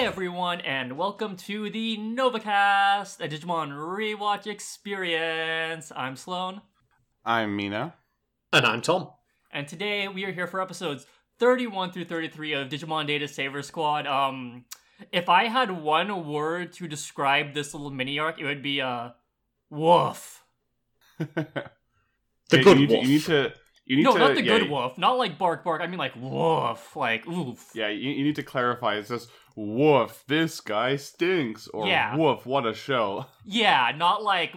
Hey everyone, and welcome to the NovaCast, a Digimon rewatch experience. I'm Sloan, I'm Mina. And I'm Tom. and today we are here for episodes 31 through 33 of Digimon Data Saver Squad. Um, if I had one word to describe this little mini arc, it would be uh, woof. The good you need, wolf. You need to. You need No, to, not the yeah, good woof, not like bark bark. I mean like woof, like oof. Yeah, you, you need to clarify. It's just "Woof, this guy stinks," or Yeah. "Woof, what a show." Yeah, not like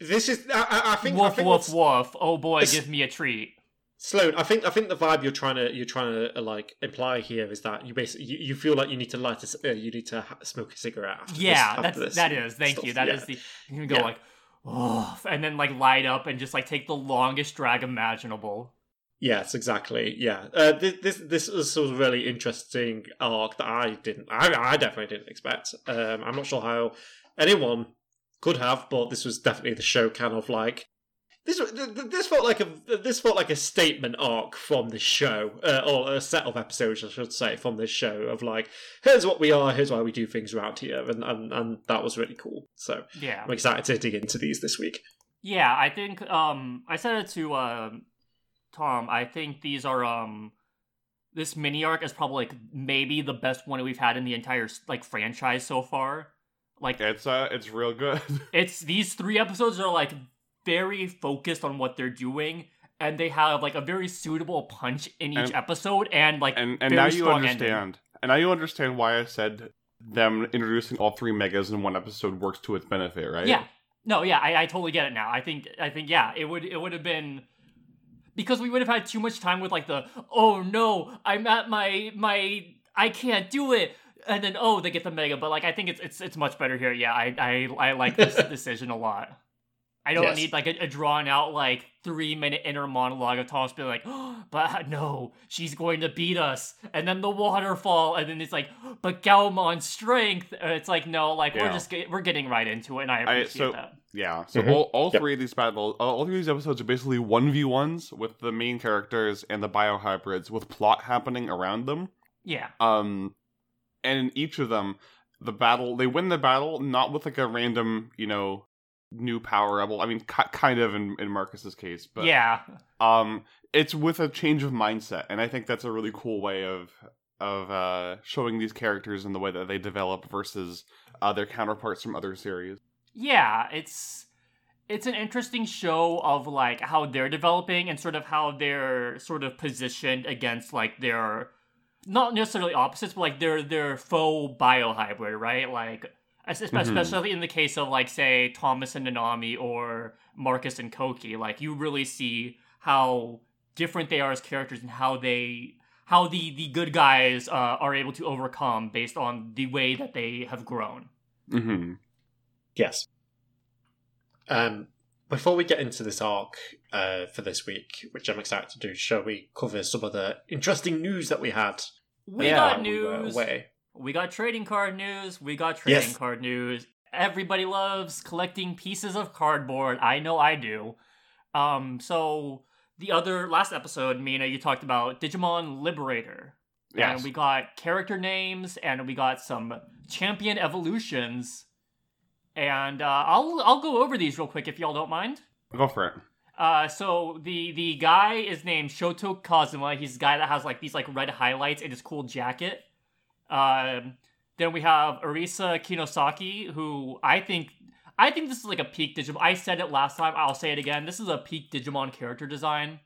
This is. I, I- I think. I woof think woof woof. Oh boy, give me a treat. Sloan, I think. I think the vibe you're trying to you're trying to uh, like imply here is that you basically you, you feel like you need to light a c- uh, you need to ha- smoke a cigarette. After Yeah, this, after that's this that is. Thank stuff. you. That is Yeah. the you can go Yeah. like oh, and then like light up and just like take the longest drag imaginable. Yes, exactly. Yeah, uh, this this this was a really interesting arc that I didn't. I I definitely didn't expect. Um, I'm not sure how anyone could have, but this was definitely the show kind of like. This th- th- this felt like a this felt like a statement arc from the show, uh, or a set of episodes, I should say, from this show of like, here's what we are, here's why we do things around here, and and, and that was really cool. So Yeah. I'm excited to dig into these this week. Yeah, I think um I said it to um Tom, I think these are um this mini arc is probably like maybe the best one we've had in the entire like franchise so far. Like It's uh, it's real good. it's these three episodes are like very focused on what they're doing and they have like a very suitable punch in each And- episode and like and and now you understand. ending. And now you understand why I said them introducing all three megas in one episode works to its benefit, right? Yeah. No, yeah, I, I totally get it now. I think I think yeah, it would it would have been because we would have had too much time with like the oh no, I'm at my my I can't do it. And then oh they get the mega, but like I think it's it's it's much better here. Yeah, I I, I like this decision a lot. I don't Yes. need like a, a drawn out like three minute inner monologue of Thomas being like, oh, but no, she's going to beat us, and then the waterfall, and then it's like, but Gaomon's strength. And it's like no, like we're just get, we're getting right into it, and I appreciate so- that. Yeah. So Mhm. all, all Yep. three of these battles, uh, all three of these episodes are basically one v ones with the main characters and the biohybrids with plot happening around them. Yeah, Um, and in each of them, the battle they win the battle not with like a random, you know, new power level. I mean, ki- kind of in in Marcus's case, but yeah, um, it's with a change of mindset, and I think that's a really cool way of of uh showing these characters in the way that they develop versus uh, their counterparts from other series. yeah. It's it's an interesting show of like how they're developing and sort of how they're sort of positioned against like their not necessarily opposites, but like their their faux biohybrid, right? Like es- espe- Mhm. especially in the case of like say Thomas and Nanami or Marcus and Kouki, like you really see how different they are as characters and how they how the the good guys uh, are able to overcome based on the way that they have grown. Mm-hmm. Yes. Um, before we get into this arc uh, for this week, which I'm excited to do, shall we cover some of the interesting news that we had? We Yeah, got while we news. away? We got trading card news. We got trading Yes. card news. Everybody loves collecting pieces of cardboard. I know I do. Um, so the other last episode, Mina, you talked about Digimon Liberator. Yes. And we got character names and we got some champion evolutions. And uh, I'll I'll go over these real quick if y'all don't mind. Go for it. Uh, so the the guy is named Shoto Kazuma. He's the guy that has like these like red highlights in his cool jacket. Um, then we have Arisa Kinosaki, who I think I think this is like a peak Digimon. I said it last time. I'll say it again. This is a peak Digimon character design.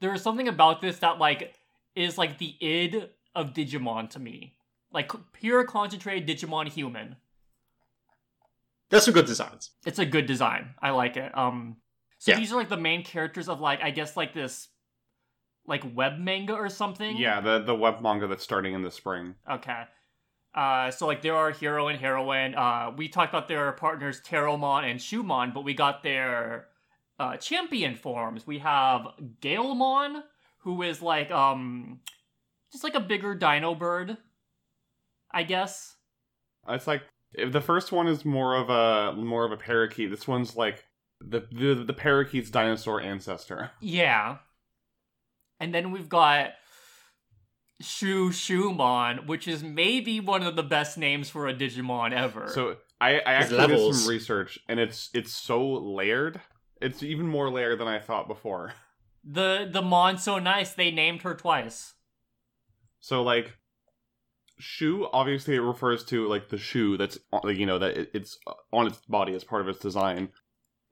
There is something about this that like is like the id of Digimon to me. Like pure concentrated Digimon human. That's some good designs. It's a good design. I like it. Um so Yeah. these are like the main characters of like I guess like this like web manga or something. Yeah, the the web manga that's starting in the spring. Okay. Uh so like there are hero and heroine. Uh we talked about their partners Teromon and Shumon, but we got their uh champion forms. We have Galemon, who is like um just like a bigger dino bird. I guess. It's like if the first one is more of a more of a parakeet. This one's like the the, the parakeet's dinosaur ancestor. Yeah. And then we've got Shu Shumon, which is maybe one of the best names for a Digimon ever. So I, I His actually did some research, and it's it's so layered. It's even more layered than I thought before. the the Mon so nice they named her twice. So like, Shu obviously it refers to like the shoe that's on- like you know that it, it's uh, on its body as part of its design.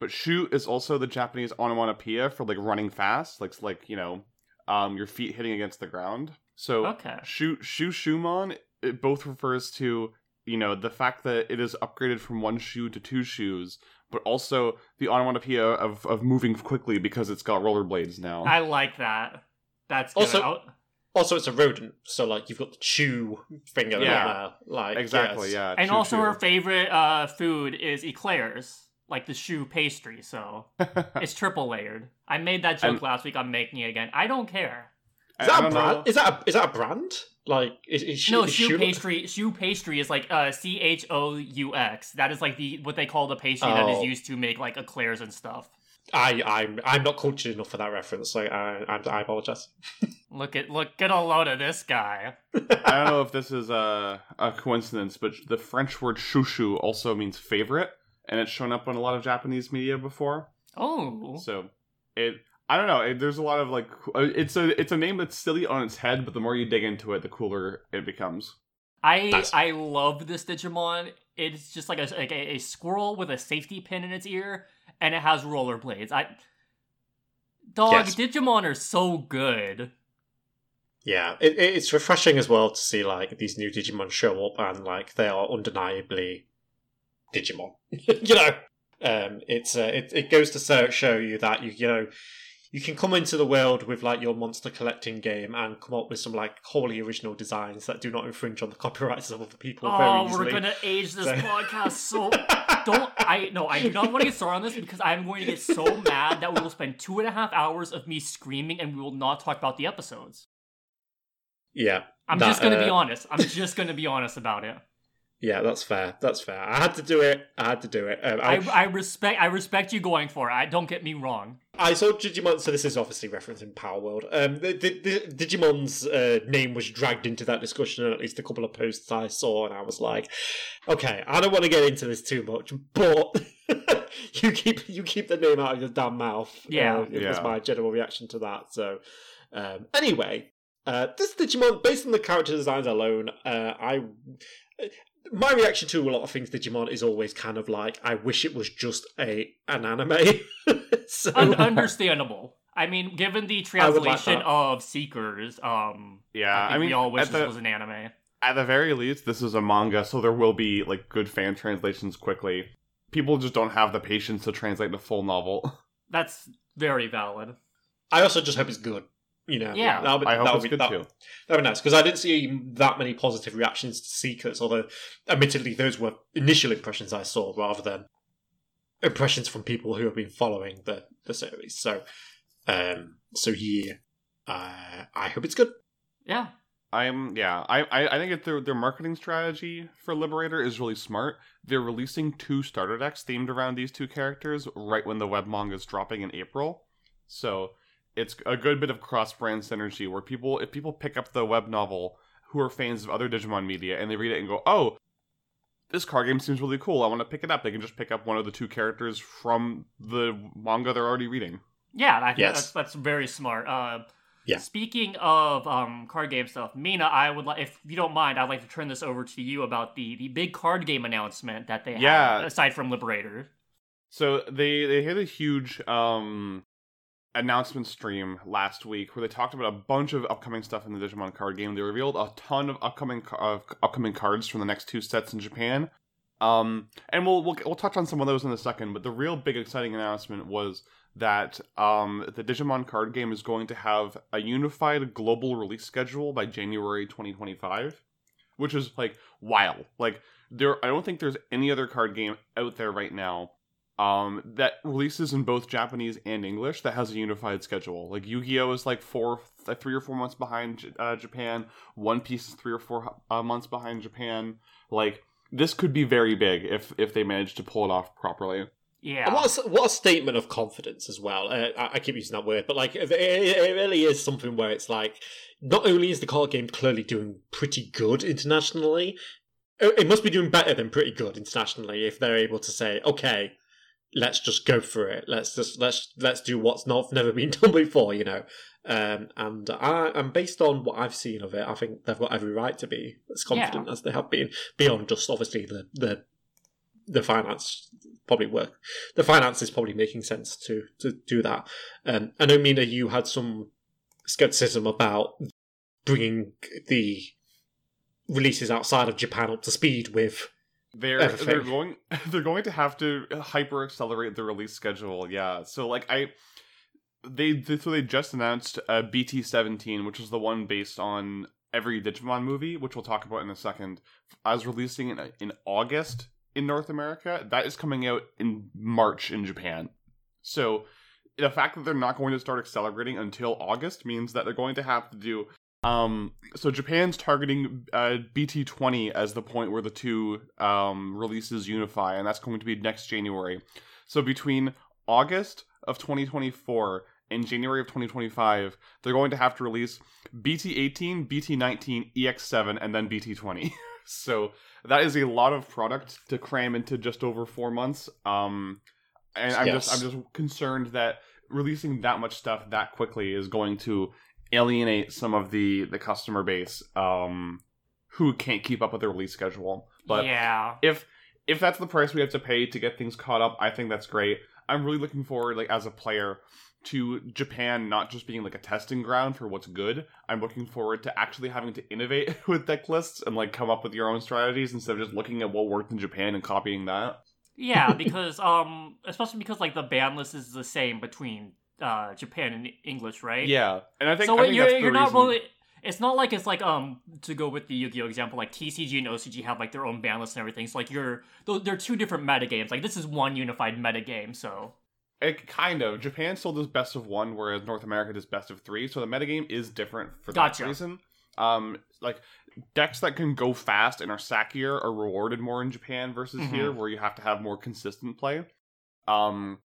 But Shu is also the Japanese onomatopoeia for like running fast, like like you know, um, your feet hitting against the ground. So Okay. Shu Shu Shumon it both refers to you know the fact that it is upgraded from one shoe to two shoes, but also the onomatopoeia of of moving quickly because it's got rollerblades now. I like that. That's good. Also- I'll- Also, it's a rodent, so like you've got the chew finger Yeah. there. Like exactly, yes. yeah. and Choo also choo. her favorite uh, food is eclairs, like the shoe pastry. So it's triple layered. I made that joke And- last week. I'm making it again. I don't care. Is that a brand? know. Is that a, is that a brand? Like is, is no, is shoe pastry. Shoe pastry is like uh, C H O U X. That is like the what they call the pastry that is Oh. used to make like eclairs and stuff. I I'm I'm not cultured enough for that reference, so I I, I apologize. Look at look at a load of this guy. I don't know if this is a, a coincidence, but the French word chouchou also means favorite, and it's shown up on a lot of Japanese media before. Oh, So it, I don't know. It, there's a lot of like, uh, it's a it's a name that's silly on its head, but the more you dig into it, the cooler it becomes. I Nice. I love this Digimon. It's just like a like a, a squirrel with a safety pin in its ear, and it has rollerblades. I dog Yes. Digimon are so good. Yeah, it, it- it's refreshing as well to see like these new Digimon show up and like they are undeniably Digimon. you know, um, it's uh, it it goes to so- show you that you you know you can come into the world with like your monster collecting game and come up with some like wholly original designs that do not infringe on the copyrights of other people Oh, we're gonna age this So- podcast so. Don't I no I do not want to get started on this because I'm going to get so mad that we will spend two and a half hours of me screaming and we will not talk about the episodes. yeah, I'm That, just gonna be uh, honest. I'm just gonna be honest about it. Yeah, that's fair. That's fair. I had to do it. I had to do it. Um, I, I, I respect I respect you going for it. I don't get me wrong. I saw Digimon, so this is obviously referencing Palworld. Um, the, the, the Digimon's uh, name was dragged into that discussion in at least a couple of posts I saw, and I was like, okay, I don't want to get into this too much, but you keep you keep the name out of your damn mouth. Yeah. uh, it was my general reaction to that. So, um, anyway, uh, this Digimon, based on the character designs alone, uh, I. My reaction to a lot of things Digimon is always kind of like, I wish it was just a an anime. so, Un- understandable. I mean, given the I would like translation of Seekers, um, Yeah, I, I, mean, we all wish this the, was an anime. at the very least, this is a manga, so there will be like good fan translations quickly. People just don't have the patience to translate the full novel. That's very valid. I also just hope it's good. You know, Yeah. that'll be, I hope that'll it's be, good that, too. That'd be nice because I didn't see that many positive reactions to Seekers. Although, admittedly, those were initial impressions I saw rather than impressions from people who have been following the the series. So, um, so yeah, uh, I hope it's good. Yeah. I'm yeah. I I, I think that their their marketing strategy for Liberator is really smart. They're releasing two starter decks themed around these two characters right when the web manga is dropping in April. So it's a good bit of cross brand synergy where people if people pick up the web novel who are fans of other Digimon media and they read it and go, oh. This card game seems really cool. I want to pick it up. They can just pick up one of the two characters from the manga they're already reading. Yeah, I think Yes. that's that's very smart. Uh, Yeah. Speaking of um, card game stuff, Mina, I would like, if you don't mind, I'd like to turn this over to you about the the big card game announcement that they Yeah. had aside from Liberator. So they they had a huge um announcement stream last week where they talked about a bunch of upcoming stuff in the Digimon card game. They revealed a ton of upcoming upcoming cards from the next two sets in Japan. Um, and we'll, we'll we'll touch on some of those in a second. But the real big exciting announcement was that um the Digimon card game is going to have a unified global release schedule by January 2025, which is like wild. Like there, I don't think there's any other card game out there right now um that releases in both Japanese and English that has a unified schedule. Like Yu-Gi-Oh is like four, th- three or four months behind J- uh, Japan. One Piece is three or four uh, months behind Japan. Like this could be very big if if they manage to pull it off properly. Yeah. And what a, what a statement of confidence as well. Uh, I, I keep using that word, but like it, it really is something where it's like not only is the card game clearly doing pretty good internationally, it it must be doing better than pretty good internationally if they're able to say, okay, let's just go for it. Let's just let's let's do what's not never been done before, you know. Um, and I, and based on what I've seen of it, I think they've got every right to be as confident as they have been. Beyond just obviously the the the finance probably work. The finance is probably making sense to to do that. Um, I know Mina, you had some skepticism about bringing the releases outside of Japan up to speed with They're they're going they're going to have to hyper accelerate the release schedule. Yeah. So like I they they- so they just announced uh, BT seventeen, which is the one based on every Digimon movie, which we'll talk about in a second. As releasing in in August in North America, that is coming out in March in Japan. So the fact that they're not going to start accelerating until August means that they're going to have to do um so Japan's targeting uh BT20 as the point where the two um releases unify and that's going to be next January. So between August of 2024 and January of 2025, they're going to have to release BT18, BT19, EX7 and then BT20. so that is a lot of product to cram into just over 4 months. Um and I'm just I'm just concerned that releasing that much stuff that quickly is going to alienate some of the the customer base um who can't keep up with the release schedule. But yeah. if if that's the price we have to pay to get things caught up, I think that's great. I'm really looking forward, like as a player, to Japan not just being like a testing ground for what's good. I'm looking forward to actually having to innovate with deck lists and like come up with your own strategies instead of just looking at what worked in Japan and copying that. Yeah, because um, especially because like the ban list is the same between uh Japan and English, right? Yeah, and I think so I think you're that's you're not reason- really. It's not like it's like um to go with the Yu-Gi-Oh example, like TCG and OCG have like their own ban list and everything. So like you're they're two different meta games. Like this is one unified meta game. So It kind of Japan still does best of one, whereas North America does best of three. So the metagame is different for Gotcha. that reason. Um, like decks that can go fast and are sackier are rewarded more in Japan versus Mhm. here, where you have to have more consistent play. Um,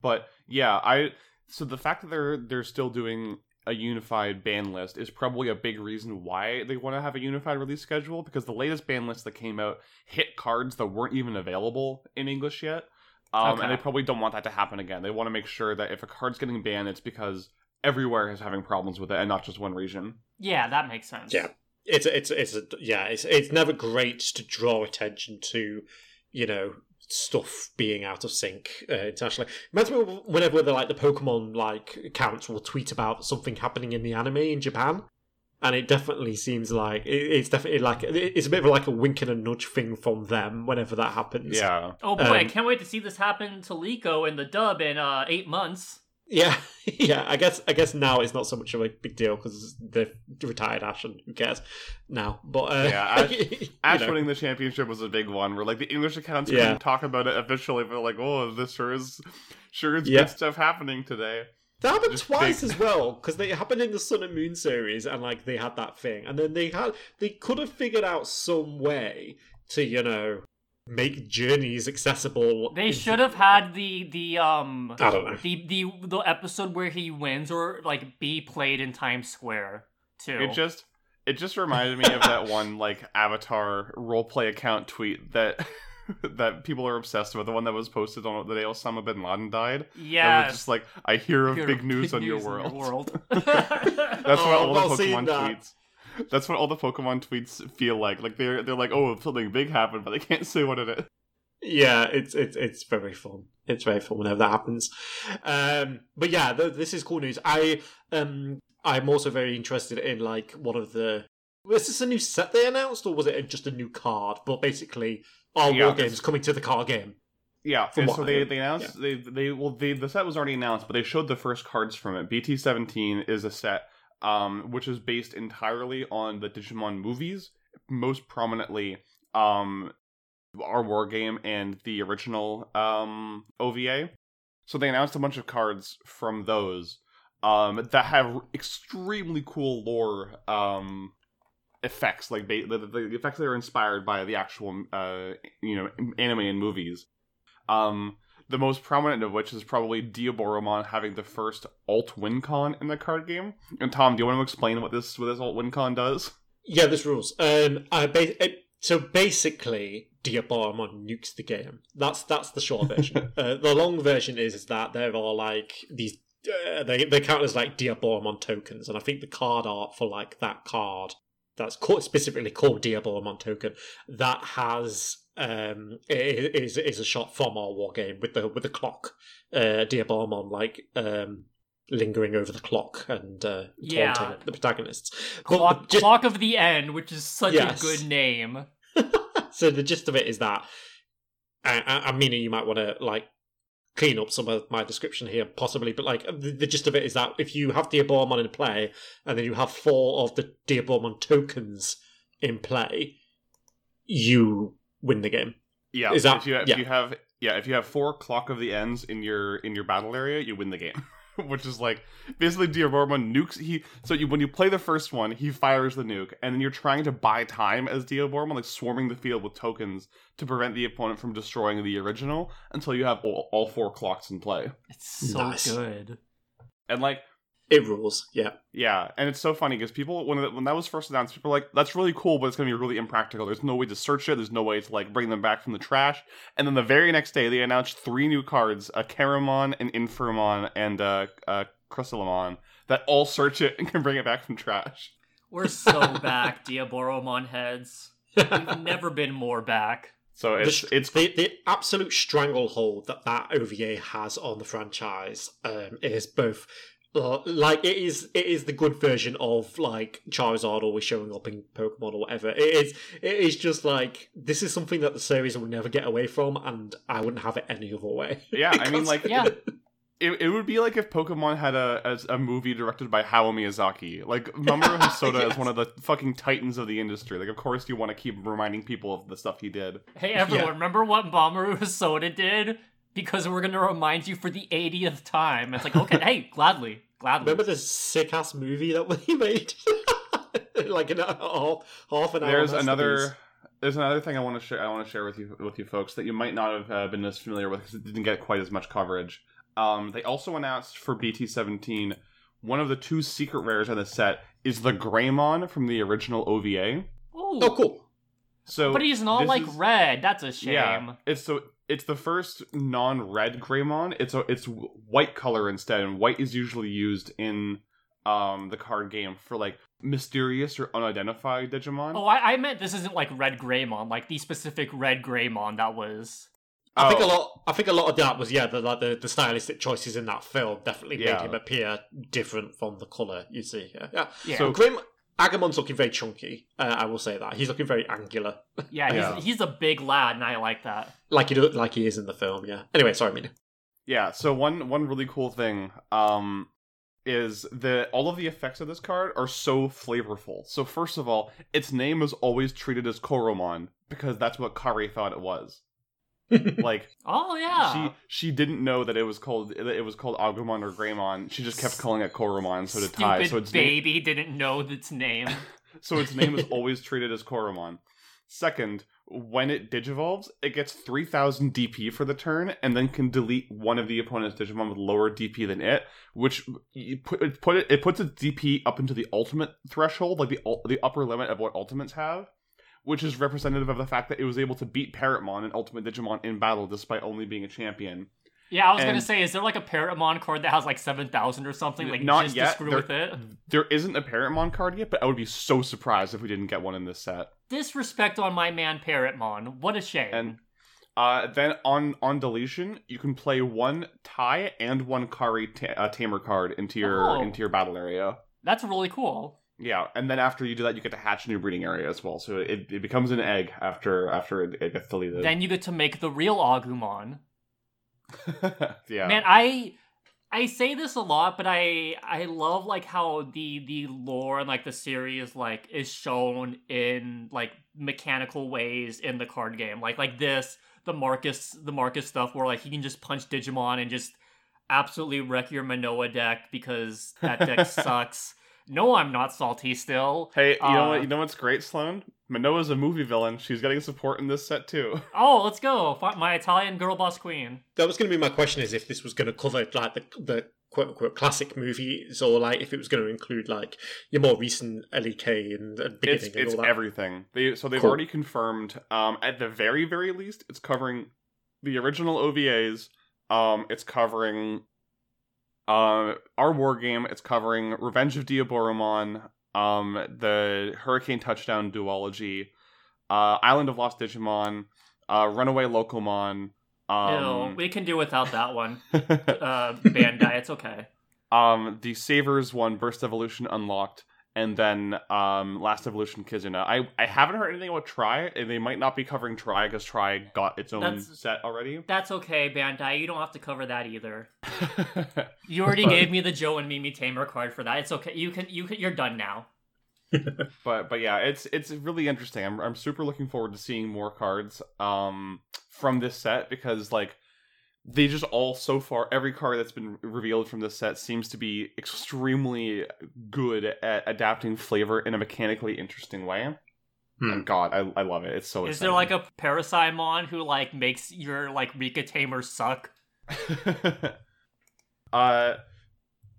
but yeah, I so the fact that they're they're still doing a unified ban list is probably a big reason why they want to have a unified release schedule because the latest ban list that came out hit cards that weren't even available in English yet. Um, Okay. And they probably don't want that to happen again. They want to make sure that if a card's getting banned, it's because everywhere is having problems with it and not just one region. yeah, that makes sense. Yeah. it's it's it's a, yeah it's it's never great to draw attention to you know stuff being out of sync uh, internationally. Reminds me whenever the like the Pokemon like accounts will tweet about something happening in the anime in Japan, and it definitely seems like it, it's definitely like it's a bit of like a wink and a nudge thing from them whenever that happens. Yeah. Oh boy, I Um, can't wait to see this happen to Liko in the dub in uh eight months. Yeah, yeah. I guess I guess now it's not so much of a big deal because they've retired Ash, and who cares now? But uh, Yeah, Ash- you Ash know. winning the championship was a big one where like the English accounts Yeah. couldn't talk about it officially, but like, oh, this sure is sure is Yeah. good stuff happening today. That happened Just twice big- as well because they happened in the Sun and Moon series, and like they had that thing, and then they had they could have figured out some way to you know make journeys accessible. They in- should have had the the um I don't know. the the the episode where he wins or like be played in Times Square too. It just it just reminded me of that one like Avatar roleplay account tweet that that people are obsessed with, the one that was posted on the day Osama bin Laden died. Yeah. just like, I hear of big news on your world. world. That's what Oh, all I've the not seen Pokemon that. tweets. That's what all the Pokemon tweets feel like. Like they're they're like, oh, something big happened, but they can't say what it is. Yeah, it's it's it's very fun. It's very fun whenever that happens. Um, but yeah, th- this is cool news. I um I'm also very interested in like one of the. Was this a new set they announced, or was it just a new card? But basically, our Yeah, war it's- games coming to the card game. Yeah, From so they they announced they they well they the set was already announced, but they showed the first cards from it. BT seventeen is a set um which is based entirely on the Digimon movies, most prominently um our war game and the original um OVA. So they announced a bunch of cards from those um that have extremely cool lore um effects like ba- the, the, effects that are inspired by the actual uh you know anime and movies um The most prominent of which is probably Diaboromon having the first alt win con in the card game. And Tom, do you want to explain what this what this alt win con does? Yeah, there's rules. Um, I ba- it, so basically, Diaboromon nukes the game. That's that's the short version. uh, the long version is, is that there are like these. Uh, they they count as like Diaboromon tokens, and I think the card art for like that card that's called, specifically called Diaboromon token that has um is is a shot from our war game with the with the clock uh Diaboromon like um lingering over the clock and uh Yeah. taunting the protagonists Clock, Clock of the End, which is such Yes. a good name. so the gist of it is that I, I, I mean you might want to like clean up some of my description here possibly but like the, the gist of it is that if you have Diaboromon in play and then you have four of the Diaboromon tokens in play you win the game Yeah. Is that- if you if yeah. you have yeah, if you have four clock of the ends in your in your battle area, you win the game. Which is like basically Diaboromon nukes he so you when you play the first one, he fires the nuke, and then you're trying to buy time as Diaboromon, like swarming the field with tokens to prevent the opponent from destroying the original until you have all, all four clocks in play. It's so Nice. good. And like it rules yeah Yeah, and it's so funny because people when it, when that was first announced, people were like, "That's really cool, but it's gonna be really impractical. There's no way to search it. There's no way to like bring them back from the trash." And then the very next day, they announced three new cards: a Keramon, an Infermon, and a, a Chrysalimon that all search it and can bring it back from trash. We're so back, Diaboromon heads. We've never been more back. So it's sh- it's the, the absolute stranglehold that that OVA has on the franchise um, is both uh, like it is it is the good version of like Charizard always showing up in Pokemon or whatever. It is it is just like this is something that the series will never get away from, and I wouldn't have it any other way. Yeah, I mean, like- Yeah. it, it would be like if Pokemon had a as a movie directed by Hayao Miyazaki. Like Mamoru Hosoda Yes. is one of the fucking titans of the industry. Like, of course, you want to keep reminding people of the stuff he did. Hey everyone, Yeah. remember what Mamoru Hosoda did? Because we're gonna remind you for the 80th time. It's like, okay, hey, gladly, gladly. Remember the sick ass movie that we made? like an half, half an hour. there's another there's another thing I want to share I want to share with you with you folks that you might not have uh, been as familiar with because it didn't get quite as much coverage. Um, they also announced for BT17 one of the two secret rares in the set is the Greymon from the original OVA. Ooh. Oh, cool. So, but he's not like is- red. That's a shame. Yeah, it's so it's the first non-red Greymon. It's a it's white color instead, and white is usually used in um the card game for like mysterious or unidentified Digimon. Oh, I, I meant this isn't like red Greymon, like the specific red Greymon that was. I think a Oh. lot. I think a lot of that was yeah, the like the, the stylistic choices in that film definitely Yeah. made him appear different from the color you see. Yeah, yeah. Yeah, So- Grim Agumon's looking very chunky. Uh, I will say that he's looking very angular, yeah, he's, Yeah. he's a big lad, and I like that. like he do, like he is in the film. Yeah. Anyway, sorry, Mina. Yeah, so one one really cool thing um is that all of the effects of this card are so flavorful. So first of all, its name is always treated as Koromon because that's what Kari thought it was. Like Oh yeah, she she didn't know that it was called it was called Agumon or Greymon. She just kept calling it Koromon so to stupid Tai. So its name, baby didn't know its name. so its name is always treated as Koromon. Second, when it digivolves, it gets 3000 DP for the turn and then can delete one of the opponent's Digimon with lower DP than it, which you put, it put it it puts its DP up into the ultimate threshold, like the the upper limit of what ultimates have, which is representative of the fact that it was able to beat Parrotmon and Ultimate Digimon in battle despite only being a champion. Yeah, I was gonna say, is there like a Parrotmon card that has like seven thousand or something? Like Not just yet. to screw There- with it. There isn't a Parrotmon card yet, but I would be so surprised if we didn't get one in this set. Disrespect on my man Parrotmon. What a shame. And uh, then on on deletion, you can play one Tai and one Kari ta- uh, tamer card into your Oh. into your battle area. That's really cool. Yeah, and then after you do that, you get to hatch a new breeding area as well. So it, it becomes an egg after after it, it gets deleted. Then you get to make the real Agumon. yeah, Man, I I say this a lot, but I I love like how the the lore and like the series like is shown in like mechanical ways in the card game. Like like this, the Marcus the Marcus stuff where like he can just punch Digimon and just absolutely wreck your Menoa deck because that deck sucks. No, I'm not salty still. Hey, you know Uh, what? You know what's great, Sloan? Menoa's a movie villain. She's getting support in this set too. Oh, let's go. My Italian girl boss queen. That was going to be my question: is if this was going to cover like the the quote unquote classic movies, or like if it was going to include like your more recent LEK and, and beginning It's and it's all that. everything. They so they've Cool. already confirmed. Um, at the very very least, it's covering the original OVAs. Um, it's covering uh our war game. It's covering Revenge of Diaboromon. Um, the Hurricane Touchdown duology. Uh, Island of Lost Digimon. Uh, Runaway Locomon. Ew, Um, we can do without that one. Uh, Bandai, it's okay. um the savers one burst evolution unlocked and then um last evolution kizuna i i haven't heard anything about tri and they might not be covering tri because tri got its own That's- set already That's okay, Bandai. You don't have to cover that either. You already gave me the Joe and Mimi Tamer card for that. It's okay. You can you can you're done now. but but yeah it's it's really interesting i'm i'm super looking forward to seeing more cards um from this set because like they just all so far every card that's been revealed from this set seems to be extremely good at adapting flavor in a mechanically interesting way Hmm. and god i, I love it it's so Is there like a Parasimon who like makes your like Rika Tamer suck? uh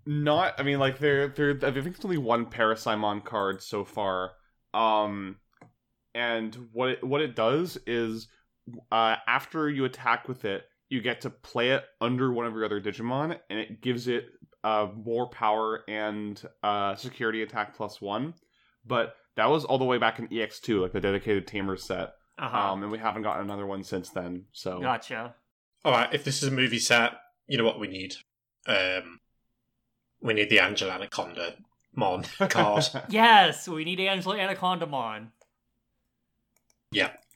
not i mean like there there i think it's only one parasimon card so far um and what it what it does is uh after you attack with it you get to play it under one of your other digimon and it gives it uh more power and uh security attack plus one but that was all the way back in ex2 like the dedicated tamer set Uh huh. um and we haven't gotten another one since then so gotcha. All right, if this is a movie set, you know what we need. Um, we need the Angela Anaconda Mon card. Yes, we need Angela Anacondamon.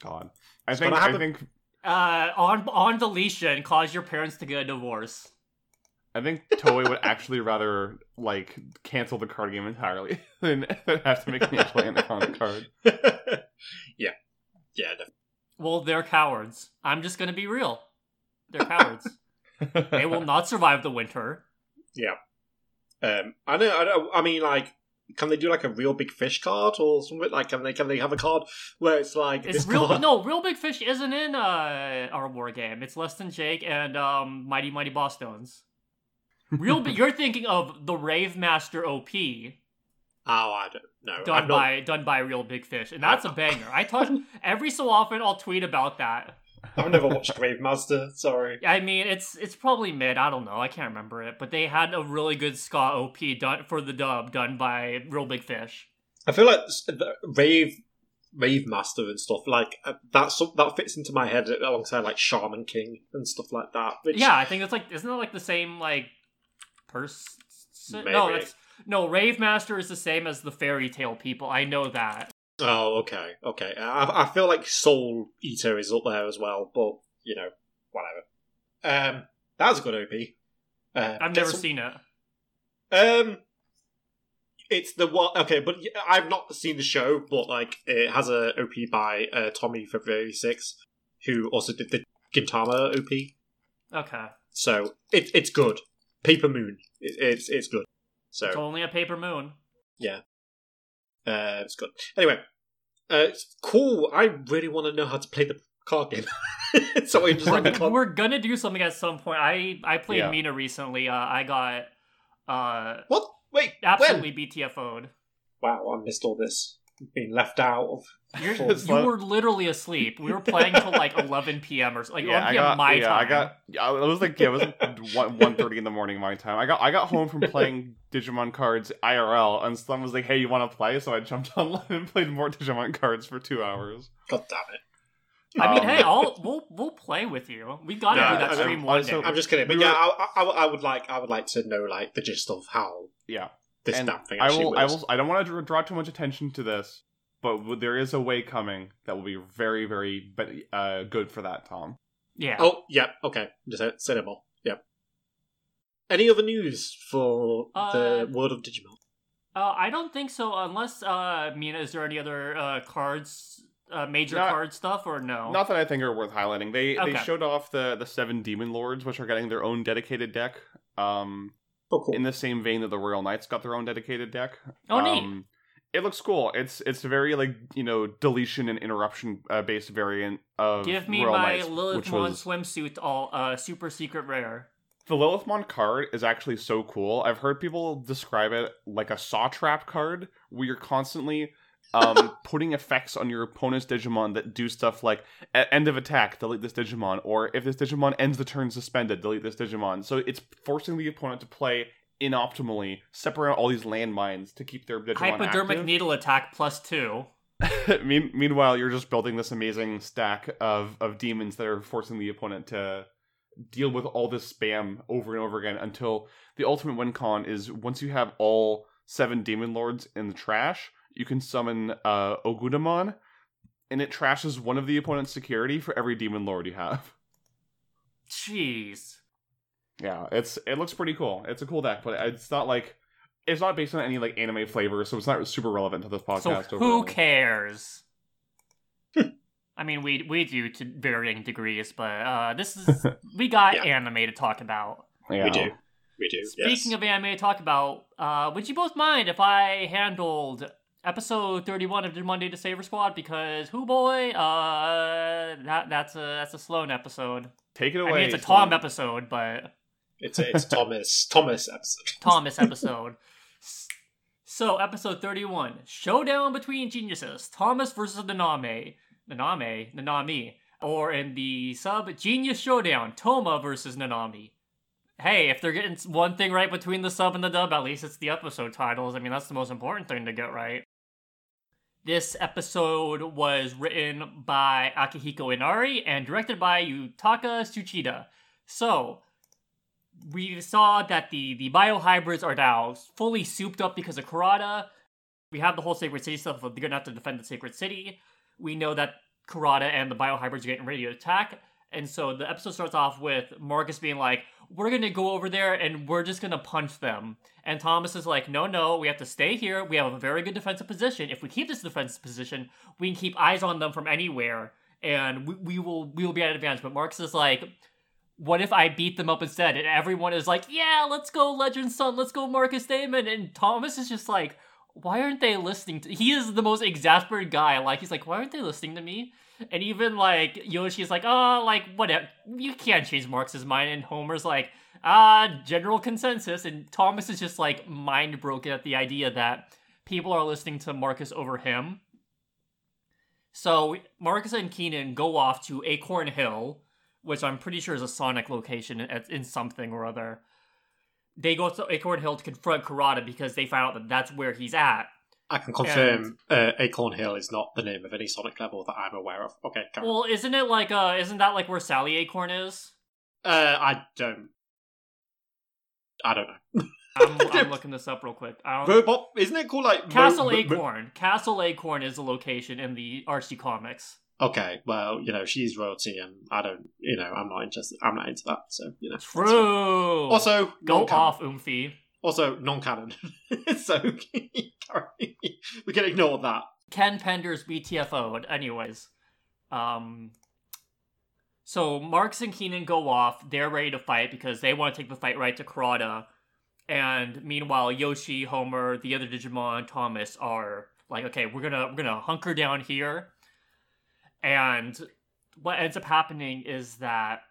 god i It's think gonna i happen. think Uh, on on deletion, cause your parents to get a divorce. I think Toei would actually rather like cancel the card game entirely than, than have to make me play an actual Anaconda card. yeah, yeah. def- Well, they're cowards. I'm just gonna be real. They're cowards. they will not survive the winter. Yeah. Um, I know. I know. I mean, like, can they do like a real big fish card or something? Like, can they can they have a card where it's like It's real. card- No, real big fish isn't in uh our war game. It's less than Jake and um Mighty Mighty Bosstones. Real big. You're thinking of the Rave Master OP Oh, I don't know. done not- by done by Real Big Fish, and that's a banger. I talk every so often. I'll tweet about that. I've never watched Grave Master. Sorry. I mean, it's it's probably mid. I don't know. I can't remember it, but they had a really good ska OP done for the dub done by Real Big Fish. I feel like Rave, Rave Master and stuff like uh, that. That fits into my head alongside like Shaman King and stuff like that. Which, Yeah, I think it's like isn't it like the same like person? No, it's no Rave Master is the same as the Fairy Tail people. I know that. Oh, okay, okay. I, I feel like Soul Eater is up there as well, but you know, whatever. Um, that was a good OP. Uh, I've never some- seen it. Um, it's the one. Okay, but I've not seen the show, but like it has a OP by uh, Tommy February Six, who also did the Gintama OP. Okay, So it, it's good. Paper Moon, it, it's it's good. So it's only a paper moon. Uh, it's good. Anyway, uh, it's cool. I really want to know how to play the card game. so we just we're, card. we're gonna do something at some point. I I played Yeah. Mina recently. Uh, I got uh What? Wait, absolutely BTFO'd. Wow, I missed all this. Being left out of. You're, It's you like- were literally asleep. We were playing till like 11 p.m. or so- like 11 p.m. got, my yeah, time. I got. yeah, It was like yeah, it was one one thirty in the morning my time. I got I got home from playing Digimon cards IRL, and someone was like, "Hey, you want to play?" So I jumped online and played more Digimon cards for two hours. God damn it. I mean, Um, hey, I'll we'll we'll play with you. We gotta Yeah, do that I- stream I'm one also- day. I'm just kidding, but We yeah, were- I, I, I would like I would like to know like the gist of how Yeah, this and damn thing I actually will. I will. I don't want to draw too much attention to this, but there is a way coming that will be very, very, but uh, good for that, Tom. yeah. Oh, yeah, okay. Just say, say no more. Yep. Any other news for Uh, the world of Digimon? Uh, I don't think so. Unless uh, Mina, is there any other uh cards, uh, major Not- card stuff, or no? Not that I think are worth highlighting. They Okay. they showed off the the seven demon lords, which are getting their own dedicated deck. Um, Oh, cool. in the same vein that the Royal Knights got their own dedicated deck. Oh, neat. Um, it looks cool. It's it's very like you know deletion and interruption uh, based variant of Give me Royal my Knights, Lilith Mon was swimsuit, all uh, super secret rare. the Lilithmon card is actually so cool. I've heard people describe it like a saw trap card where you're constantly um, putting effects on your opponent's Digimon that do stuff like end of attack, delete this Digimon, or if this Digimon ends the turn suspended, delete this Digimon. So it's forcing the opponent to play inoptimally, separate out all these landmines to keep their Digimon Hypodermic active. needle attack plus two. Mean- meanwhile, you're just building this amazing stack of, of demons that are forcing the opponent to deal with all this spam over and over again until the ultimate win con is once you have all seven demon lords in the trash, you can summon uh, Ogudamon, and it trashes one of the opponent's security for every demon lord you have. Jeez. Yeah, it's it looks pretty cool. It's a cool deck, but it's not like it's not based on any like anime flavor, so it's not super relevant to this podcast. So podcast. who overall. cares? I mean, we we do to varying degrees, but uh, this is we got Yeah. anime to talk about. Yeah. We do. We do. Speaking of anime to talk about, uh, would you both mind if I handled episode thirty-one of Monday to Saver Squad? Because who boy, uh, that that's a that's a Sloan episode. Take it I away. mean, it's a Sloan. Tom episode, but it's a, it's Thomas Thomas episode. Thomas episode. So, episode 31 Showdown between geniuses. Thomas versus Naname. Naname? Nanami. Or in the sub, Genius Showdown. Toma versus Nanami. Hey, if they're getting one thing right between the sub and the dub, at least it's the episode titles. I mean, that's the most important thing to get right. This episode was written by Akihiko Inari and directed by Yutaka Tsuchida. So, we saw that the the biohybrids are now fully souped up because of Kurata. We have the whole Sacred City stuff. They're gonna have to defend the Sacred City. We know that Kurata and the biohybrids are getting ready to attack. And so the episode starts off with Marcus being like, "We're gonna go over there and we're just gonna punch them." And Thomas is like, "No, no, we have to stay here. We have a very good defensive position. If we keep this defensive position, we can keep eyes on them from anywhere, and we, we will we will be at an advantage." But Marcus is like, what if I beat them up instead? And everyone is like, yeah, let's go, Legend Son, let's go, Marcus Damon. And Thomas is just like, why aren't they listening to He is the most exasperated guy. Like, he's like, why aren't they listening to me? And even like Yoshi's like, oh, like whatever. You can't change Marx's mind. And Homer's like, ah, general consensus. And Thomas is just like mind broken at the idea that people are listening to Marcus over him. So Marcus and Keenan go off to Acorn Hill, which I'm pretty sure is a Sonic location in, in something or other. They go to Acorn Hill to confront Kurata because they find out that that's where he's at. I can confirm uh, Acorn Hill is not the name of any Sonic level that I'm aware of. Okay, on. Well, isn't it like uh, isn't that like where Sally Acorn is? Uh, I don't. I don't know. I'm, I'm looking this up real quick. I don't, Robot, isn't it called like Castle Ro- Acorn. Castle Acorn is a location in the Archie comics. Okay, well, you know she's royalty, and I don't. You know, I'm not interested. I'm not into that. So you know. True. Also, go off, Oomphy. Also, non-canon. so we can ignore that. Ken Pender's BTFO'd. Anyways, um, so Marks and Keenan go off. They're ready to fight because they want to take the fight right to Kurata. And meanwhile, Yoshi, Homer, the other Digimon, Thomas are like, okay, we're gonna we're gonna hunker down here. And what ends up happening is that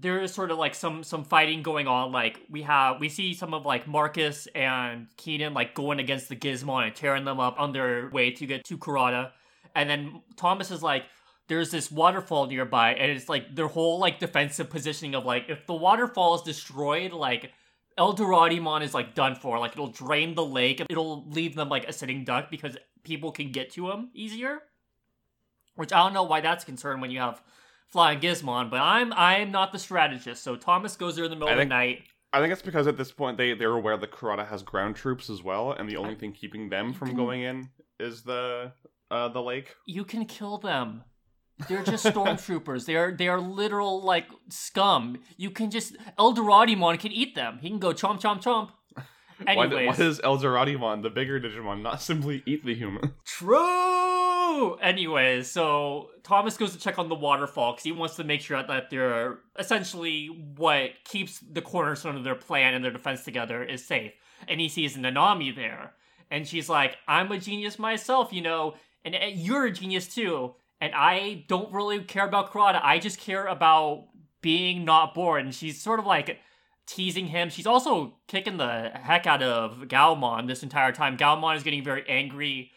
there is sort of like some some fighting going on. Like we have we see some of like Marcus and Keenan like going against the Gizmon and tearing them up on their way to get to Kurata. And then Thomas is like, there's this waterfall nearby, and it's like their whole like defensive positioning of like if the waterfall is destroyed, like El Doradimon is like done for. Like it'll drain the lake, it'll leave them like a sitting duck because people can get to him easier. Which I don't know why that's a concern when you have Flying Gizmon, but I'm I'm not the strategist. So Thomas goes there in the middle I of the night. I think it's because at this point they they're aware that Kurata has ground troops as well, and the only thing keeping them from can- going in is the uh, the lake. You can kill them. They're just stormtroopers. They are they are literal like scum. You can just El Doradimon can eat them. He can go chomp chomp chomp. Why, d- why does El Doradimon, the bigger Digimon, not simply eat the human? true. Woo! Anyways, so Thomas goes to check on the waterfall because he wants to make sure that they're essentially what keeps the cornerstone of their plan and their defense together is safe. And he sees Nanami there. And she's like, I'm a genius myself, you know, and uh, you're a genius too. And I don't really care about karate. I just care about being not bored. And she's sort of like teasing him. She's also kicking the heck out of Gaomon this entire time. Gaomon is getting very angry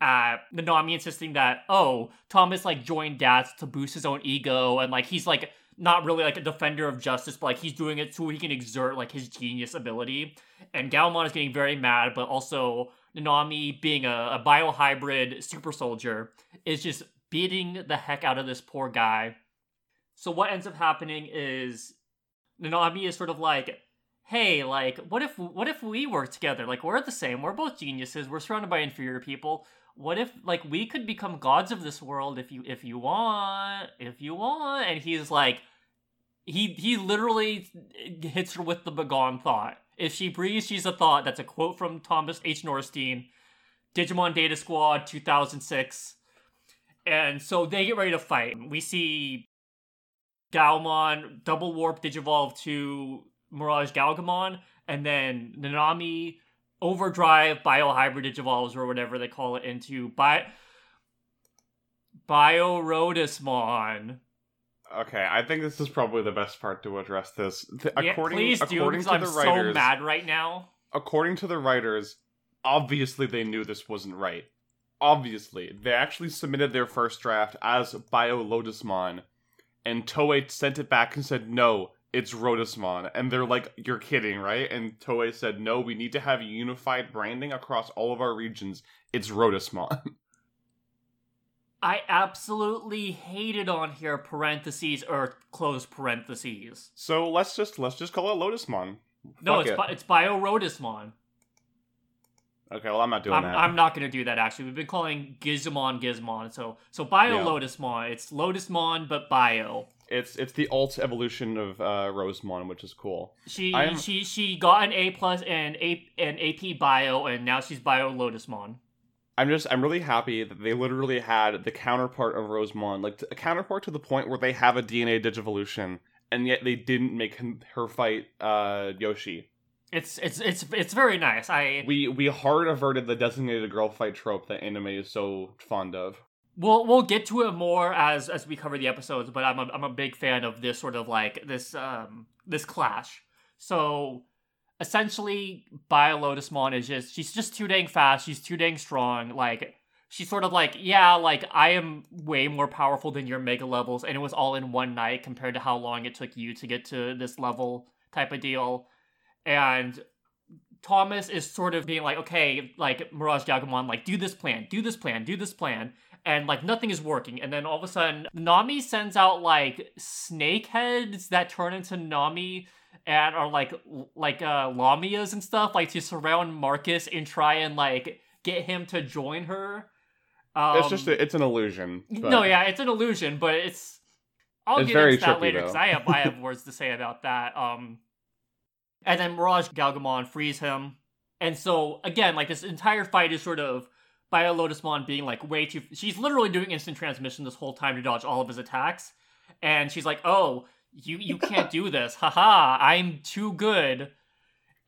Nanami insisting that, oh, Thomas like joined Dats to boost his own ego and like he's like not really like a defender of justice, but like he's doing it so he can exert like his genius ability. And Gaomon is getting very mad, but also Nanami being a, a biohybrid super soldier is just beating the heck out of this poor guy. So what ends up happening is Nanami is sort of like, hey, like, what if what if we work together? Like, we're the same. We're both geniuses. We're surrounded by inferior people. What if like we could become gods of this world if you if you want, if you want? And he's like, he he literally hits her with the begone thought. If she breathes, she's a thought. That's a quote from Thomas H. Norstein, Digimon Data Squad 2006. And so they get ready to fight. We see Gaomon double warp Digivolve to Mirage Gaogamon, and then Nanami overdrive biohybrid Digivolves or whatever they call it into Bi BioRotusmon. Okay, I think this is probably the best part to address this. Th- Yeah, according please do, according because to I'm the so writers, mad right now. according to the writers, obviously they knew this wasn't right. Obviously, they actually submitted their first draft as Bio Lotusmon, and Toei sent it back and said, "No, it's Rotusmon." And they're like, "You're kidding, right?" And Toei said, "No, we need to have unified branding across all of our regions. It's Rotusmon." I absolutely hated on here parentheses or close parentheses. so let's just let's just call it Lotusmon. No, Fuck it's it. bi- it's okay. Well, I'm not doing I'm, that. I'm not going to do that actually. We've been calling Gizmon Gizmon. So so Bio Yeah. Lotusmon. It's Lotusmon but Bio. It's it's the alt evolution of uh, Rosemon, which is cool. She I am- she she got an A plus and A and AP Bio and now she's Bio Lotusmon. I'm just I'm really happy that they literally had the counterpart of Rosemon, like a counterpart to the point where they have a DNA digivolution, and yet they didn't make him, her fight uh, Yoshi. It's it's it's it's very nice. I We we hard averted the designated girl fight trope that anime is so fond of. We'll we'll get to it more as as we cover the episodes, but I'm a, I'm a big fan of this sort of like this um this clash. So essentially, Biolotusmon is just she's just too dang fast. She's too dang strong. Like she's sort of like yeah, like I am way more powerful than your mega levels, and it was all in one night compared to how long it took you to get to this level type of deal. And Thomas is sort of being like, okay, like Mirage Gaogamon, like do this plan, do this plan, do this plan, and like nothing is working. And then all of a sudden, Nami sends out like snake heads that turn into Nami and are like like uh Lamias and stuff, like to surround Marcus and try and like get him to join her. Um, it's just a, it's an illusion. but- no, yeah, it's an illusion, but it's. I'll It's get into that later because I have I have words to say about that. Um, and then Mirage Gaogamon frees him, and so again, like this entire fight is sort of Bio Lotusmon being like way too. She's literally doing instant transmission this whole time to dodge all of his attacks, and she's like, "Oh, you you can't do this, haha! I'm too good."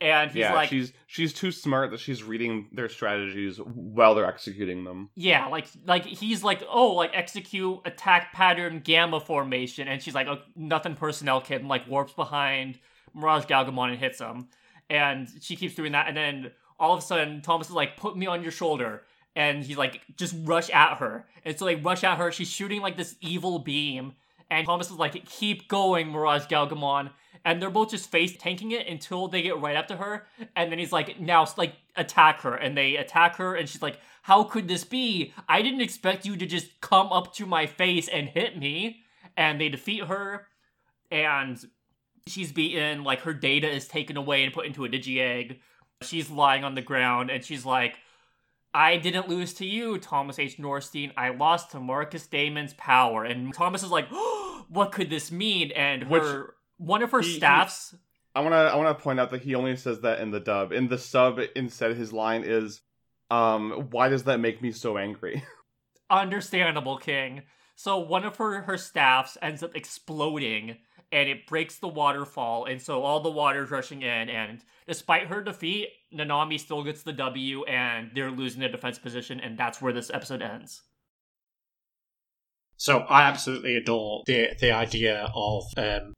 And he's yeah, like, she's she's too smart that she's reading their strategies while they're executing them. Yeah, like like he's like, oh, like execute attack pattern gamma formation, and she's like, oh, nothing personnel kit, and like warps behind Mirage Gaogamon and hits him, and she keeps doing that, and then all of a sudden Thomas is like, put me on your shoulder, and he's like, just rush at her, and so they rush at her. She's shooting like this evil beam, and Thomas is like, keep going, Mirage Gaogamon. And they're both just face tanking it until they get right up to her. And then he's like, now, like, attack her. And they attack her, and she's like, how could this be? I didn't expect you to just come up to my face and hit me. And they defeat her, and she's beaten. Like, her data is taken away and put into a digi egg. She's lying on the ground, and she's like, I didn't lose to you, Thomas H. Norstein. I lost to Marcus Damon's power. And Thomas is like, what could this mean? And Which- her one of her he- he- staffs. I wanna I wanna point out that he only says that in the dub. In the sub, instead his line is, um, why does that make me so angry? understandable, King. So one of her her staffs ends up exploding and it breaks the waterfall, and so all the water's rushing in. And despite her defeat, Nanami still gets the W, and they're losing their defense position, and that's where this episode ends. So I absolutely adore the the idea of um,